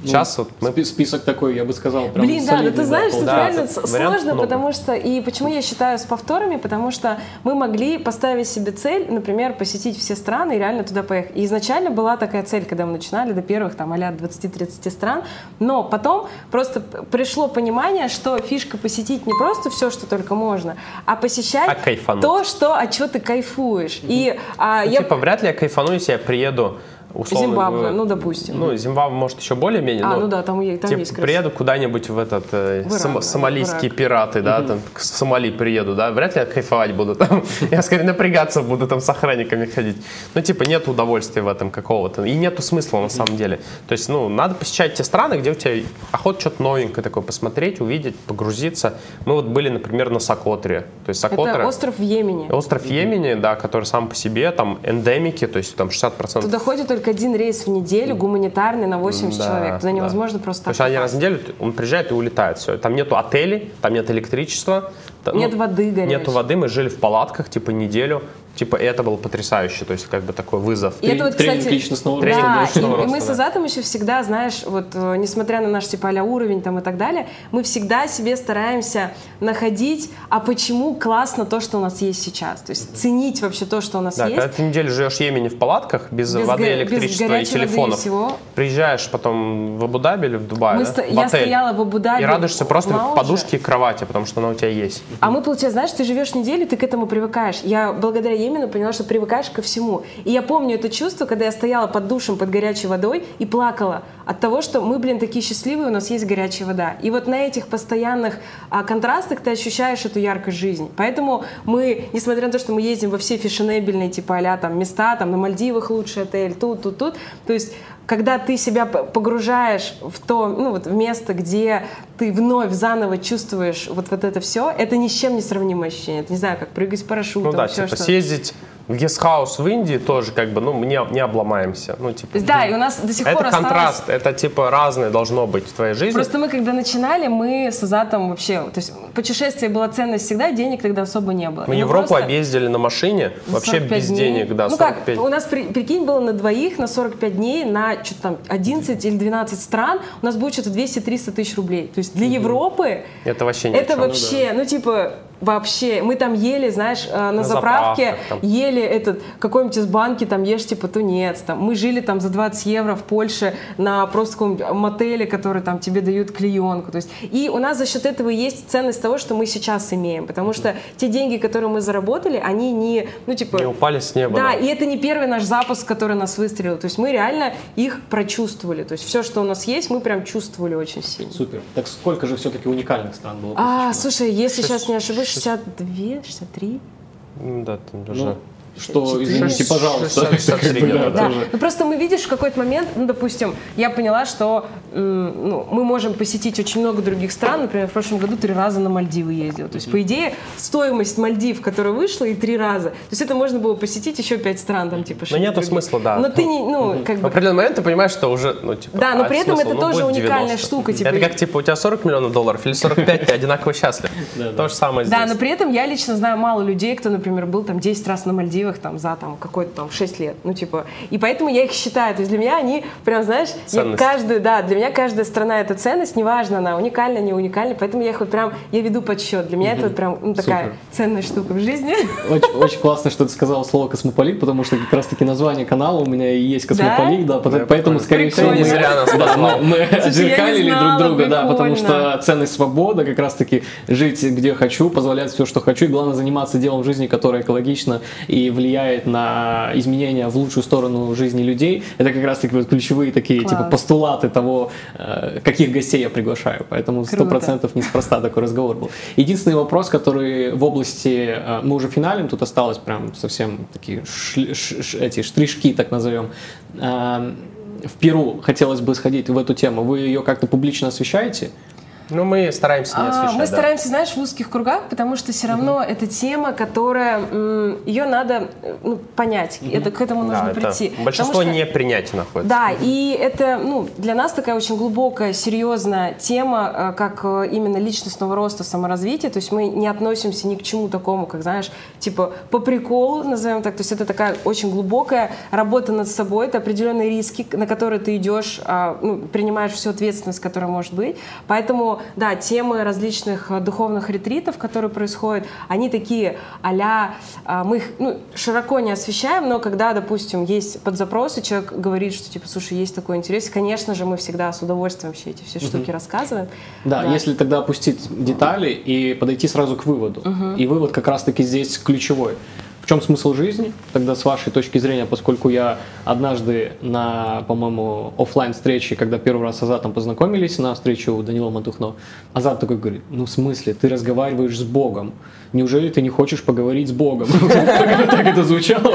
Сейчас вот мы Спи- Список такой, я бы сказал, прям Блин, да, да солидный, ты знаешь, тут да, реально сложно, много. потому что, и почему я считаю с повторами, потому что мы могли поставить себе цель, например, посетить все страны и реально туда поехать. И изначально была такая цель, когда мы начинали, до первых там а 20-30 стран, но потом просто пришло понимание, что фишка посетить не просто все, что только можно, а посещать А кайфануть. то, что, от чего ты кайфуешь. И а, Ну, я... Типа, вряд ли я кайфану, если я приеду условно... Зимбабве, говоря, ну, допустим. Ну, Зимбабве, может, еще более-менее. А, но, ну да, там, там типа, есть красиво. приеду куда-нибудь в этот э, В сом- да, сомалийские в пираты, да, там к Сомали приеду, да, вряд ли я кайфовать буду там. Я скорее напрягаться буду там с охранниками ходить. Ну, типа, нет удовольствия в этом какого-то. И нету смысла на самом деле. То есть, ну, надо посещать те страны, где у тебя охота что-то новенькое такое посмотреть, увидеть, погрузиться. Мы вот были, например, на Сокотре. То есть Сокотра... Это остров в Йемене. Остров Йемени, да, который сам по себе, там эндемики, то есть там 60%. Туда ходит только один рейс в неделю, гуманитарный, на 80 Да, человек. Туда да. невозможно просто То есть они раз в неделю, он приезжает и улетает, все. Там нету отелей, там нет электричества. Нет воды горячей. Нету воды, мы жили в палатках, типа, неделю. Типа, и это было потрясающе, то есть как бы такой вызов. И это вот, Тренинг кстати, личностного Тренинг да, личностного и, и мы роста, с да. Азатом еще всегда, знаешь, вот э, несмотря на наш типа а уровень там и так далее, мы всегда себе стараемся находить, а почему классно то, что у нас есть сейчас. То есть ценить вообще то, что у нас Да, есть. когда ты неделю живешь в Йемене в палатках, без, Без воды, го- без электричества и горячей воды и телефонов, всего. приезжаешь потом в Абу-Даби или в Дубай, Мы да, сто- в я отель, стояла в Абу-Даби и радуешься просто лаунже. подушке и кровати, потому что она у тебя есть. А мы, получается, знаешь, ты живешь неделю, ты к этому привыкаешь. Я благодаря Йемену поняла, что привыкаешь ко всему. И я помню это чувство, когда я стояла под душем, под горячей водой и плакала от того, что мы, блин, такие счастливые, у нас есть горячая вода. И вот на этих постоянных а, контрастах ты ощущаешь эту яркость жизни. Поэтому мы, несмотря на то, что мы ездим во все фешенебельные типа а там места, там на Мальдивах лучший отель, тут, тут, тут, то есть когда ты себя погружаешь в то, ну вот в место, где ты вновь заново чувствуешь вот, вот это все, это ни с чем не сравнимое ощущение. Это не знаю, как прыгать с парашютом, Ну да, типа что- съездить гестхаус в Индии тоже как бы, ну, не, не обломаемся. Ну, типа, да, и у нас до сих пор это осталось... контраст, это типа разное должно быть в твоей жизни. Просто мы, когда начинали, мы с Азатом вообще... То есть путешествие была ценность всегда, денег тогда особо не было. Мы И Европу просто объездили на машине, вообще 45 без дней. денег, да, Ну 45. как, у нас, при- прикинь, было на двоих на 45 дней, на что-то там 11 или 12 стран, у нас будет что-то 200-300 тысяч рублей. То есть для Европы Это вообще о это вообще, ну типа, вообще, мы там ели, знаешь, э, на, На заправке, заправках ели этот, какой-нибудь из банки, там ешь типа тунец, там, мы жили там за 20 евро в Польше на просто каком-нибудь мотеле, который там тебе дают клеенку, то есть, и у нас за счет этого есть ценность того, что мы сейчас имеем, потому что те деньги, которые мы заработали, они не, ну типа, Не упали с неба. да, да. и это не первый наш запуск, который нас выстрелил. То есть мы реально их прочувствовали. То есть все, что у нас есть, мы прям чувствовали очень сильно. Супер. Так сколько же все-таки уникальных стран было А, слушай, если сейчас не ошибусь, 62, 63? Ну Да, там даже... Ну, что, извините, пожалуйста. 63 Как бы, где-то, да, Да. тоже. Ну просто мы видишь в какой-то момент, ну, допустим, я поняла, что м, ну, мы можем посетить очень много других стран. Например, в прошлом году три раза на Мальдивы ездила. То есть, по идее, стоимость Мальдив, которая вышла, и три раза. То есть это можно было посетить еще пять стран, там, типа, Но шесть нету смысла, да. Но ты не, ну, как В бы... определенный момент ты понимаешь, что уже, ну, типа, Да, но а при этом смысл? это Ну, тоже уникальная 90. штука, типа- Это как, типа, у тебя 40 миллионов долларов или 45, ты одинаково счастлив. То же самое здесь. Да, но при этом я лично знаю мало людей, кто, например, был там 10 раз на Мальдивах, счастливых там за там какой-то там 6 лет. Ну, типа, и поэтому я их считаю. То есть для меня они прям, знаешь, я каждую, да, для меня каждая страна это ценность, неважно, она уникальна, не уникальна, поэтому я их вот прям, я веду подсчет. Для меня mm-hmm. это вот прям ну, такая Супер. ценная штука в жизни. Очень, очень классно, что ты сказала слово космополит, потому что как раз-таки название канала у меня и есть космополит, да, да поэтому, скорее всего, мы, да, мы, мы отзеркалили друг друга, да, потому что ценность свобода, как раз-таки жить где хочу, позволять все, что хочу, и главное заниматься делом в жизни, которое экологично и влияет на изменения в лучшую сторону жизни людей. Это как раз-таки вот ключевые такие типа, Класс. типа постулаты того, э, каких гостей я приглашаю. Поэтому сто процентов неспроста такой разговор был. Единственный вопрос, который в области, э, мы уже финалем, тут осталось прям совсем такие шли, ш, эти штришки, так назовем. Эм, в Перу хотелось бы сходить в эту тему. Вы ее как-то публично освещаете? Ну, мы стараемся не освещать. А, мы да. стараемся, знаешь, в узких кругах, потому что все равно угу. это тема, которая ее надо ну, понять. Угу. Это к этому нужно да, прийти. Большинство что, не принятия находится. Да, и это ну, для нас такая очень глубокая, серьезная тема, э, как э, именно личностного роста, саморазвития. То есть мы не относимся ни к чему такому, как, знаешь, типа по приколу, назовем так. То есть это такая очень глубокая работа над собой, это определенные риски, на которые ты идешь, а, ну, принимаешь всю ответственность, которая может быть. Поэтому да, темы различных э, духовных ретритов, которые происходят, они такие а мы их ну, широко не освещаем, но когда, допустим, есть подзапросы, человек говорит, что типа, слушай, есть такой интерес, конечно же, мы всегда с удовольствием вообще эти все штуки рассказываем. Да, да, если тогда опустить детали и подойти сразу к выводу. Угу. И вывод как раз-таки здесь ключевой. Чем смысл жизни? Тогда с вашей точки зрения, поскольку я однажды на, по-моему, офлайн встрече, когда первый раз с Азатом познакомились на встречу у Данила Матухно, Азат такой говорит, ну в смысле, ты разговариваешь с Богом неужели ты не хочешь поговорить с Богом? Так это звучало.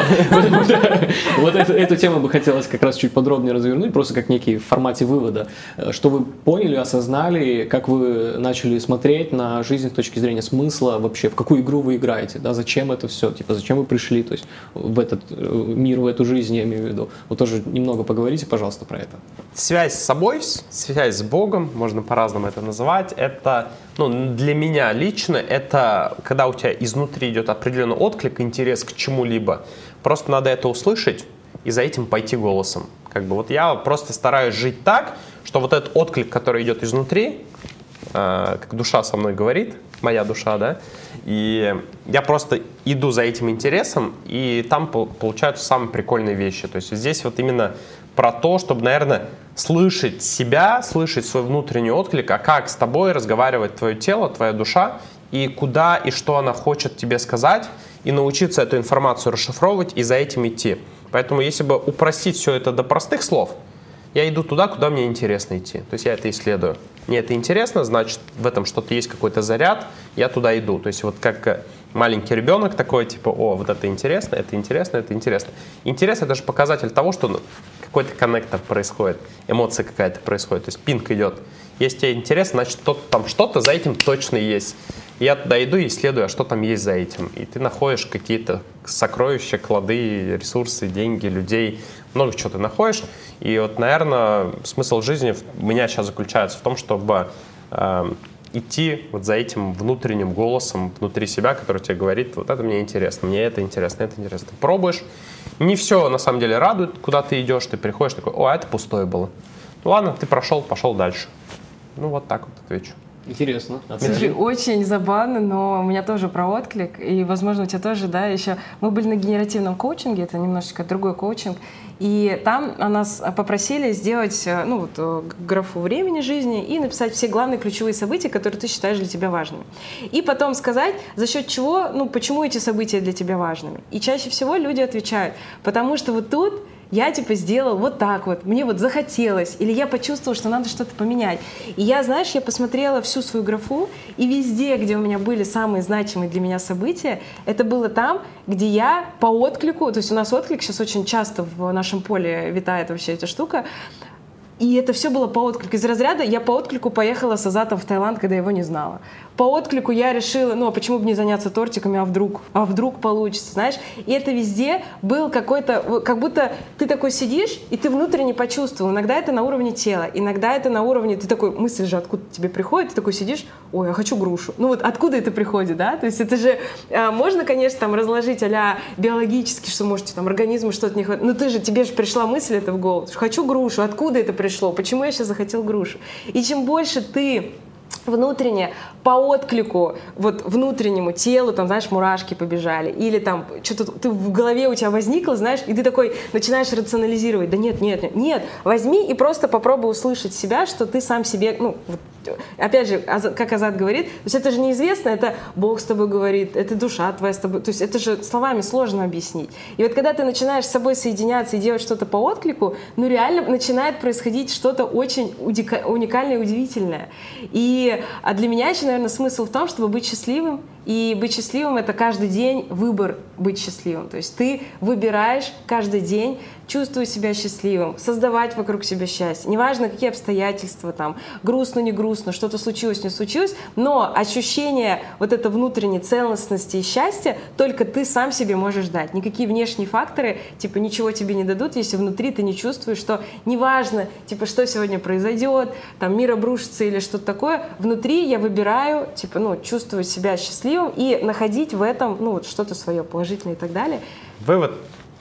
Вот эту тему бы хотелось как раз чуть подробнее развернуть, просто как некий в формате вывода, э, что вы поняли, осознали, как вы начали смотреть на жизнь с точки зрения смысла вообще, в какую игру вы играете, да, зачем это все, типа, зачем вы пришли, то есть в этот э, мир, в эту жизнь, я имею в виду. Вот тоже немного поговорите, пожалуйста, про это. Связь с собой, связь с Богом, можно по-разному это называть, это, ну, для меня лично, это когда у тебя изнутри идет определенный отклик, интерес к чему-либо, просто надо это услышать и за этим пойти голосом. Как бы вот я просто стараюсь жить так, что вот этот отклик, который идет изнутри, как душа со мной говорит, моя душа, да, и я просто иду за этим интересом, и там получаются самые прикольные вещи. То есть здесь вот именно про то, чтобы, наверное, слышать себя, слышать свой внутренний отклик, а как с тобой разговаривает твое тело, твоя душа, и куда и что она хочет тебе сказать, и научиться эту информацию расшифровывать и за этим идти. Поэтому если бы упростить все это до простых слов, я иду туда, куда мне интересно идти. То есть я это исследую. Мне это интересно, значит, в этом что-то есть какой-то заряд, я туда иду. То есть вот как э, маленький ребенок такой, типа, о, вот это интересно, это интересно, это интересно. Интерес — это же показатель того, что ну, какой-то коннектор происходит, эмоция какая-то происходит, то есть пинг идет. Если тебе интересно, значит, там что-то за этим точно есть я туда иду и исследую, а что там есть за этим. И ты находишь какие-то сокровища, клады, ресурсы, деньги, людей, много чего ты находишь. И вот, наверное, смысл жизни у меня сейчас заключается в том, чтобы э, идти вот за этим внутренним голосом внутри себя, который тебе говорит, вот это мне интересно, мне это интересно, это интересно. Ты пробуешь, не все на самом деле радует, куда ты идешь, ты приходишь такой, о, а это пустое было. Ну ладно, ты прошел, пошел дальше. Ну вот так вот отвечу. Интересно. Слушай, очень забавно, но у меня тоже про отклик, и, возможно, у тебя тоже, да, еще... Мы были на генеративном коучинге, это немножечко другой коучинг, и там нас попросили сделать, э, ну, вот, э, графу времени жизни и написать все главные ключевые события, которые ты считаешь для тебя важными. И потом сказать, за счет чего, ну, почему эти события для тебя важными. И чаще всего люди отвечают, потому что вот тут я типа сделал вот так вот, мне вот захотелось, или я почувствовал, что надо что-то поменять. И я, знаешь, я посмотрела всю свою графу, и везде, где у меня были самые значимые для меня события, это было там, где я по отклику, то есть у нас отклик сейчас очень часто в нашем поле витает вообще эта штука, и это все было по отклику. Из разряда я по отклику поехала с Азатом в Таиланд, когда его не знала. По отклику я решила, ну а почему бы не заняться тортиками, а вдруг, а вдруг получится, знаешь? И это везде был какой-то, как будто ты такой сидишь, и ты внутренне почувствовал. Иногда это на уровне тела, иногда это на уровне, ты такой, мысль же откуда тебе приходит, ты такой сидишь, ой, я хочу грушу. Ну вот откуда это приходит, да? То есть это же, а, можно, конечно, там разложить а биологически, что можете там организму что-то не хватает, но ты же, тебе же пришла мысль это в голову, хочу грушу, откуда это пришло, почему я сейчас захотел грушу? И чем больше ты внутренне по отклику вот внутреннему телу, там, знаешь, мурашки побежали, или там что-то ты в голове у тебя возникло, знаешь, и ты такой начинаешь рационализировать, да нет, нет, нет, нет, возьми и просто попробуй услышать себя, что ты сам себе, ну, вот, опять же, как Азат говорит, то есть это же неизвестно, это Бог с тобой говорит, это душа твоя с тобой, то есть это же словами сложно объяснить. И вот когда ты начинаешь с собой соединяться и делать что-то по отклику, ну реально начинает происходить что-то очень уникальное и удивительное. И а для меня еще, наверное, смысл в том, чтобы быть счастливым, и быть счастливым — это каждый день выбор быть счастливым. То есть ты выбираешь каждый день чувствовать себя счастливым, создавать вокруг себя счастье. Неважно, какие обстоятельства там, грустно, не грустно, что-то случилось, не случилось, но ощущение вот этой внутренней целостности и счастья только ты сам себе можешь дать. Никакие внешние факторы, типа, ничего тебе не дадут, если внутри ты не чувствуешь, что неважно, типа, что сегодня произойдет, там, мир обрушится или что-то такое, внутри я выбираю, типа, ну, чувствовать себя счастливым и находить в этом ну, вот что-то свое положительное и так далее. Вывод.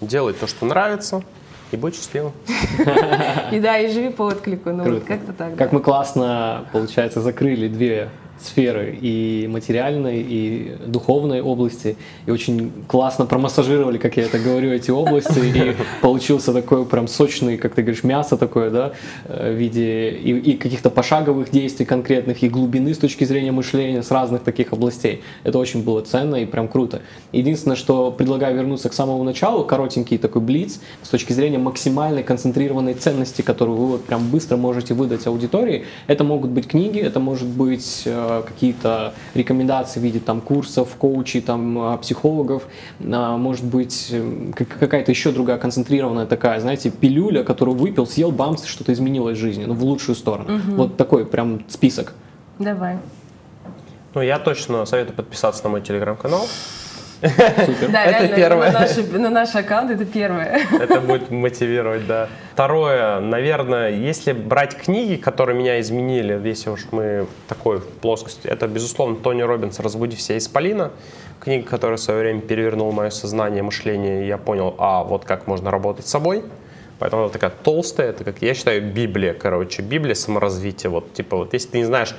Делай то, что нравится, и будь счастливым. И да, и живи по отклику. Ну, вот как-то так. Как мы классно, получается, закрыли две сферы и материальной, и духовной области. И очень классно промассажировали, как я это говорю, эти области. И получился такой прям сочный, как ты говоришь, мясо такое, да, э, в виде и, и каких-то пошаговых действий конкретных, и глубины с точки зрения мышления с разных таких областей. Это очень было ценно и прям круто. Единственное, что предлагаю вернуться к самому началу, коротенький такой блиц, с точки зрения максимальной концентрированной ценности, которую вы вот прям быстро можете выдать аудитории. Это могут быть книги, это может быть э, какие-то рекомендации в виде там курсов, коучей, там а, психологов, а, может быть какая-то еще другая концентрированная такая, знаете, пилюля, которую выпил, съел бамс, что-то изменилось в жизни, ну в лучшую сторону. Угу. Вот такой прям список. Давай. Ну, я точно советую подписаться на мой телеграм-канал. Супер. Да, это реально, первое. На, наши, на наш аккаунт это первое. Это будет мотивировать, да. Второе, наверное, если брать книги, которые меня изменили, если уж мы такой плоскости, это, безусловно, Тони Робинс «Разбуди все из Полина». Книга, которая в свое время перевернула мое сознание, мышление, и я понял, а вот как можно работать с собой. Поэтому она такая толстая, это как, я считаю, Библия, короче, Библия саморазвития. Вот, типа, вот если ты не знаешь,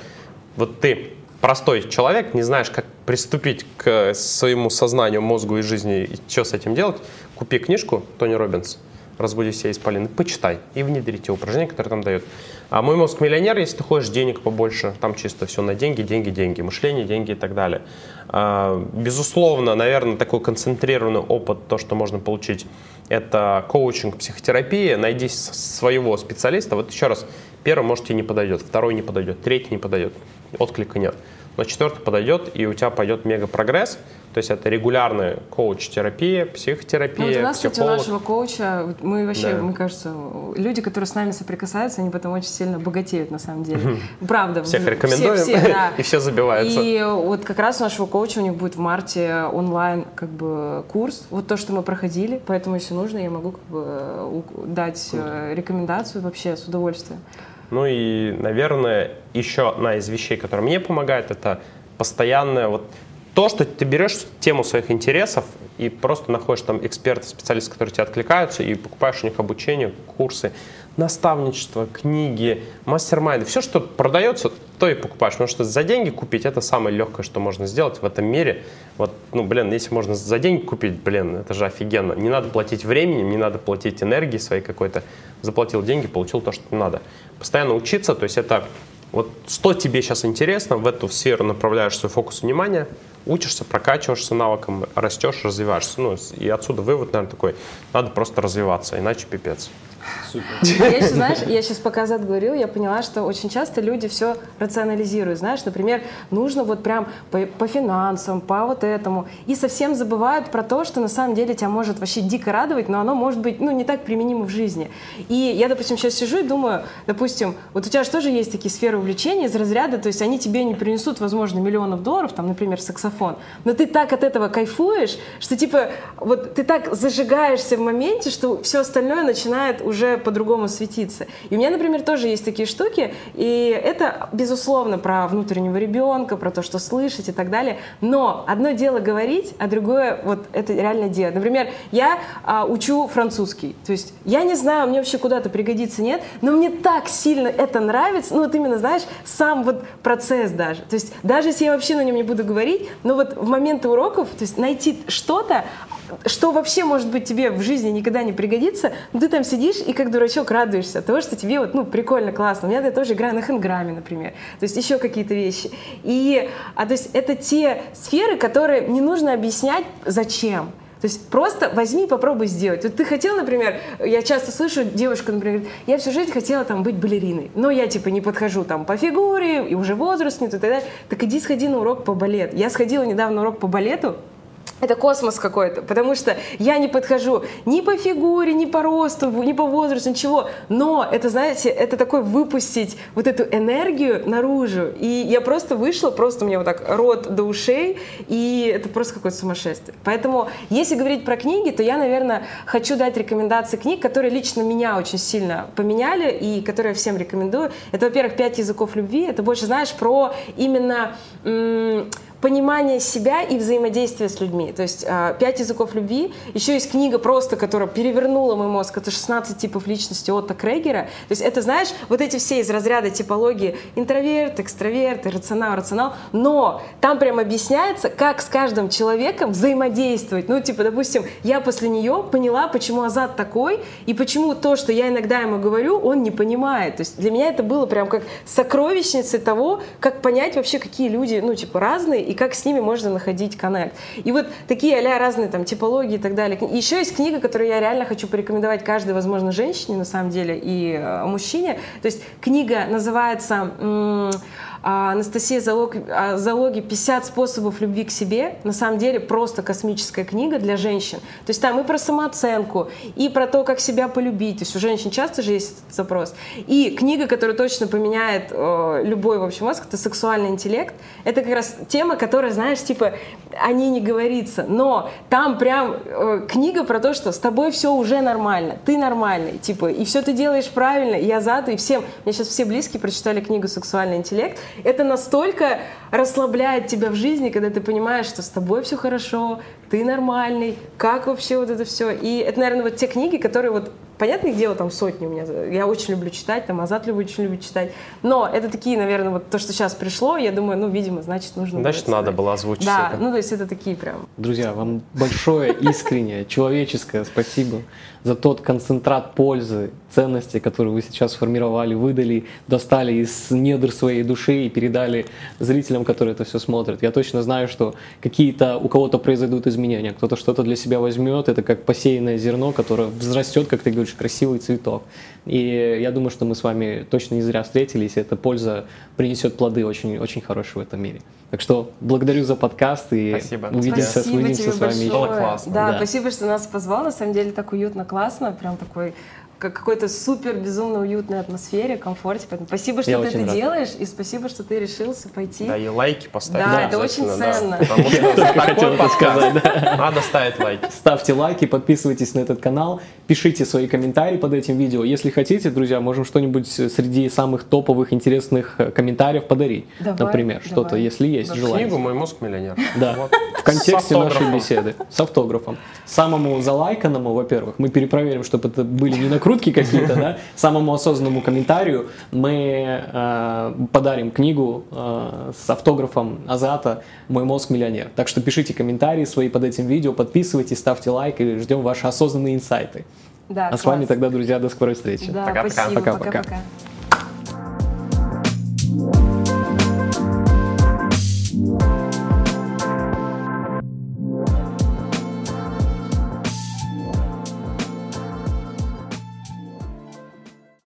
вот ты простой человек, не знаешь, как приступить к своему сознанию, мозгу и жизни, и что с этим делать, купи книжку Тони Робинс «Разбуди все из Полины», почитай и внедри те упражнения, которые там дают. А «Мой мозг миллионер», если ты хочешь денег побольше, там чисто все на деньги, деньги, деньги, мышление, деньги и так далее. А, безусловно, наверное, такой концентрированный опыт, то, что можно получить, это коучинг, психотерапия. Найди своего специалиста. Вот еще раз, первый, может, тебе не подойдет, второй не подойдет, третий не подойдет, отклика нет но четвертый подойдет, и у тебя пойдет мега прогресс. То есть это регулярная коуч-терапия, психотерапия, ну, вот у нас, психолог. кстати, у нашего коуча, мы вообще, да. мне кажется, люди, которые с нами соприкасаются, они потом очень сильно богатеют на самом деле. Правда. Всех рекомендуем, все, все, да. и все забивается. И вот как раз у нашего коуча у них будет в марте онлайн как бы курс, вот то, что мы проходили, поэтому если нужно, я могу как бы дать. Э, рекомендацию вообще с удовольствием. Ну и, наверное, еще одна из вещей, которая мне помогает, это постоянное вот то, что ты берешь тему своих интересов и просто находишь там экспертов, специалистов, которые тебе откликаются, и покупаешь у них обучение, курсы, наставничество, книги, мастер-майнды. Все, что продается, то и покупаешь. Потому что за деньги купить это самое легкое, что можно сделать в этом мире. Вот, ну, блин, если можно за деньги купить, блин, это же офигенно. Не надо платить временем, не надо платить энергией своей какой-то. Заплатил деньги, получил то, что надо. Постоянно учиться, то есть это вот что тебе сейчас интересно, в эту сферу направляешь свой фокус внимания, учишься, прокачиваешься навыком, растешь, развиваешься. Ну, и отсюда вывод, наверное, такой, надо просто развиваться, иначе пипец. Супер. Я еще, знаешь, я сейчас пока Азат говорил, я поняла, что очень часто люди все рационализируют. Знаешь, например, нужно вот прям по, по финансам, по вот этому. И совсем забывают про то, что на самом деле тебя может вообще дико радовать, но оно может быть, ну, не так применимо в жизни. И я, допустим, сейчас сижу и думаю, допустим, вот у тебя же тоже есть такие сферы увлечений из разряда, то есть они тебе не принесут, возможно, миллионов долларов, там, например, саксофон, но ты так от этого кайфуешь, что типа вот ты так зажигаешься в моменте, что все остальное начинает уже по-другому светиться. И у меня, например, тоже есть такие штуки, и это, безусловно, про внутреннего ребенка, про то, что слышать и так далее. Но одно дело говорить, а другое вот это реально делать. Например, я а, учу французский. То есть я не знаю, мне вообще куда-то пригодится, нет, но мне так сильно это нравится, ну вот именно, знаешь, сам вот процесс даже. То есть даже если я вообще на нем не буду говорить, но вот в моменты уроков, то есть найти что-то, что вообще, может быть, тебе в жизни никогда не пригодится, но ты там сидишь и как дурачок радуешься того, что тебе вот, ну, прикольно, классно. У меня я тоже играю на хэнграме, например. То есть еще какие-то вещи. И, а, то есть это те сферы, которые не нужно объяснять, зачем. То есть просто возьми и попробуй сделать. Вот ты хотел, например, я часто слышу девушку, например, я всю жизнь хотела там быть балериной, но я типа не подхожу там по фигуре, и уже возраст не и так далее. Так иди сходи на урок по балету. Я сходила недавно на урок по балету, это космос какой-то, потому что я не подхожу ни по фигуре, ни по росту, ни по возрасту, ничего. Но это, знаете, это такой выпустить вот эту энергию наружу. И я просто вышла, просто у меня вот так рот до ушей, и это просто какое-то сумасшествие. Поэтому, если говорить про книги, то я, наверное, хочу дать рекомендации книг, которые лично меня очень сильно поменяли, и которые я всем рекомендую. Это, во-первых, «Пять языков любви». Это больше, знаешь, про именно понимание себя и взаимодействие с людьми. То есть а, «Пять языков любви». Еще есть книга просто, которая перевернула мой мозг. Это «16 типов личности» Отто Крегера. То есть это, знаешь, вот эти все из разряда типологии интроверт, экстраверт, рационал, рационал. Но там прям объясняется, как с каждым человеком взаимодействовать. Ну, типа, допустим, я после нее поняла, почему Азат такой, и почему то, что я иногда ему говорю, он не понимает. То есть для меня это было прям как сокровищница того, как понять вообще, какие люди, ну, типа, разные, и как с ними можно находить коннект. И вот такие а разные там типологии и так далее. Еще есть книга, которую я реально хочу порекомендовать каждой, возможно, женщине на самом деле и э, мужчине. То есть книга называется Анастасия Залог, а, Залоги «50 способов любви к себе» на самом деле просто космическая книга для женщин. То есть там и про самооценку, и про то, как себя полюбить. То есть у женщин часто же есть этот запрос. И книга, которая точно поменяет э, любой, в общем, мозг, это «Сексуальный интеллект». Это как раз тема, которая, знаешь, типа, о ней не говорится. Но там прям э, книга про то, что с тобой все уже нормально, ты нормальный, типа, и все ты делаешь правильно, я за, и всем. Меня сейчас все близкие прочитали книгу «Сексуальный интеллект», это настолько расслабляет тебя в жизни, когда ты понимаешь, что с тобой все хорошо, ты нормальный, как вообще вот это все. И это, наверное, вот те книги, которые вот Понятное дело, там сотни у меня. Я очень люблю читать, там Азат любит, очень любит читать. Но это такие, наверное, вот то, что сейчас пришло, я думаю, ну, видимо, значит, нужно... Значит, надо было озвучить Да, это. ну, то есть это такие прям... Друзья, вам большое, искреннее, человеческое спасибо за тот концентрат пользы, ценности, которые вы сейчас сформировали, выдали, достали из недр своей души и передали зрителям, которые это все смотрят. Я точно знаю, что какие-то у кого-то произойдут изменения, кто-то что-то для себя возьмет, это как посеянное зерно, которое взрастет, как ты говоришь, красивый цветок. И я думаю, что мы с вами точно не зря встретились, и эта польза принесет плоды очень, очень хорошие в этом мире. Так что благодарю за подкаст и спасибо. увидимся, спасибо увидимся с вами большое. Было классно. Да, Да. спасибо, что нас позвал. На самом деле так уютно, классно. Прям такой как какой-то супер безумно уютной атмосфере, комфорте. Поэтому спасибо, что Я ты это рад. делаешь, и спасибо, что ты решился пойти. Да, и лайки поставить. Да, это обязательно, очень да. ценно. Такой хотел это сказать, надо ставить лайки. Ставьте лайки, подписывайтесь на этот канал, пишите свои комментарии под этим видео. Если хотите, друзья, можем что-нибудь среди самых топовых, интересных э, комментариев подарить. Давай, Например, давай. что-то, если есть желание. Книгу «Мой мозг миллионер». Да, Вот. в контексте нашей беседы, с автографом. Самому залайканному, во-первых, мы перепроверим, чтобы это были не закрутки какие-то, да, самому осознанному комментарию мы э, подарим книгу э, с автографом Азата «Мой мозг миллионер». Так что пишите комментарии свои под этим видео, подписывайтесь, ставьте лайк и ждем ваши осознанные инсайты. Да, а класс. с вами тогда, друзья, до скорой встречи. Да, пока-пока. Пока-пока.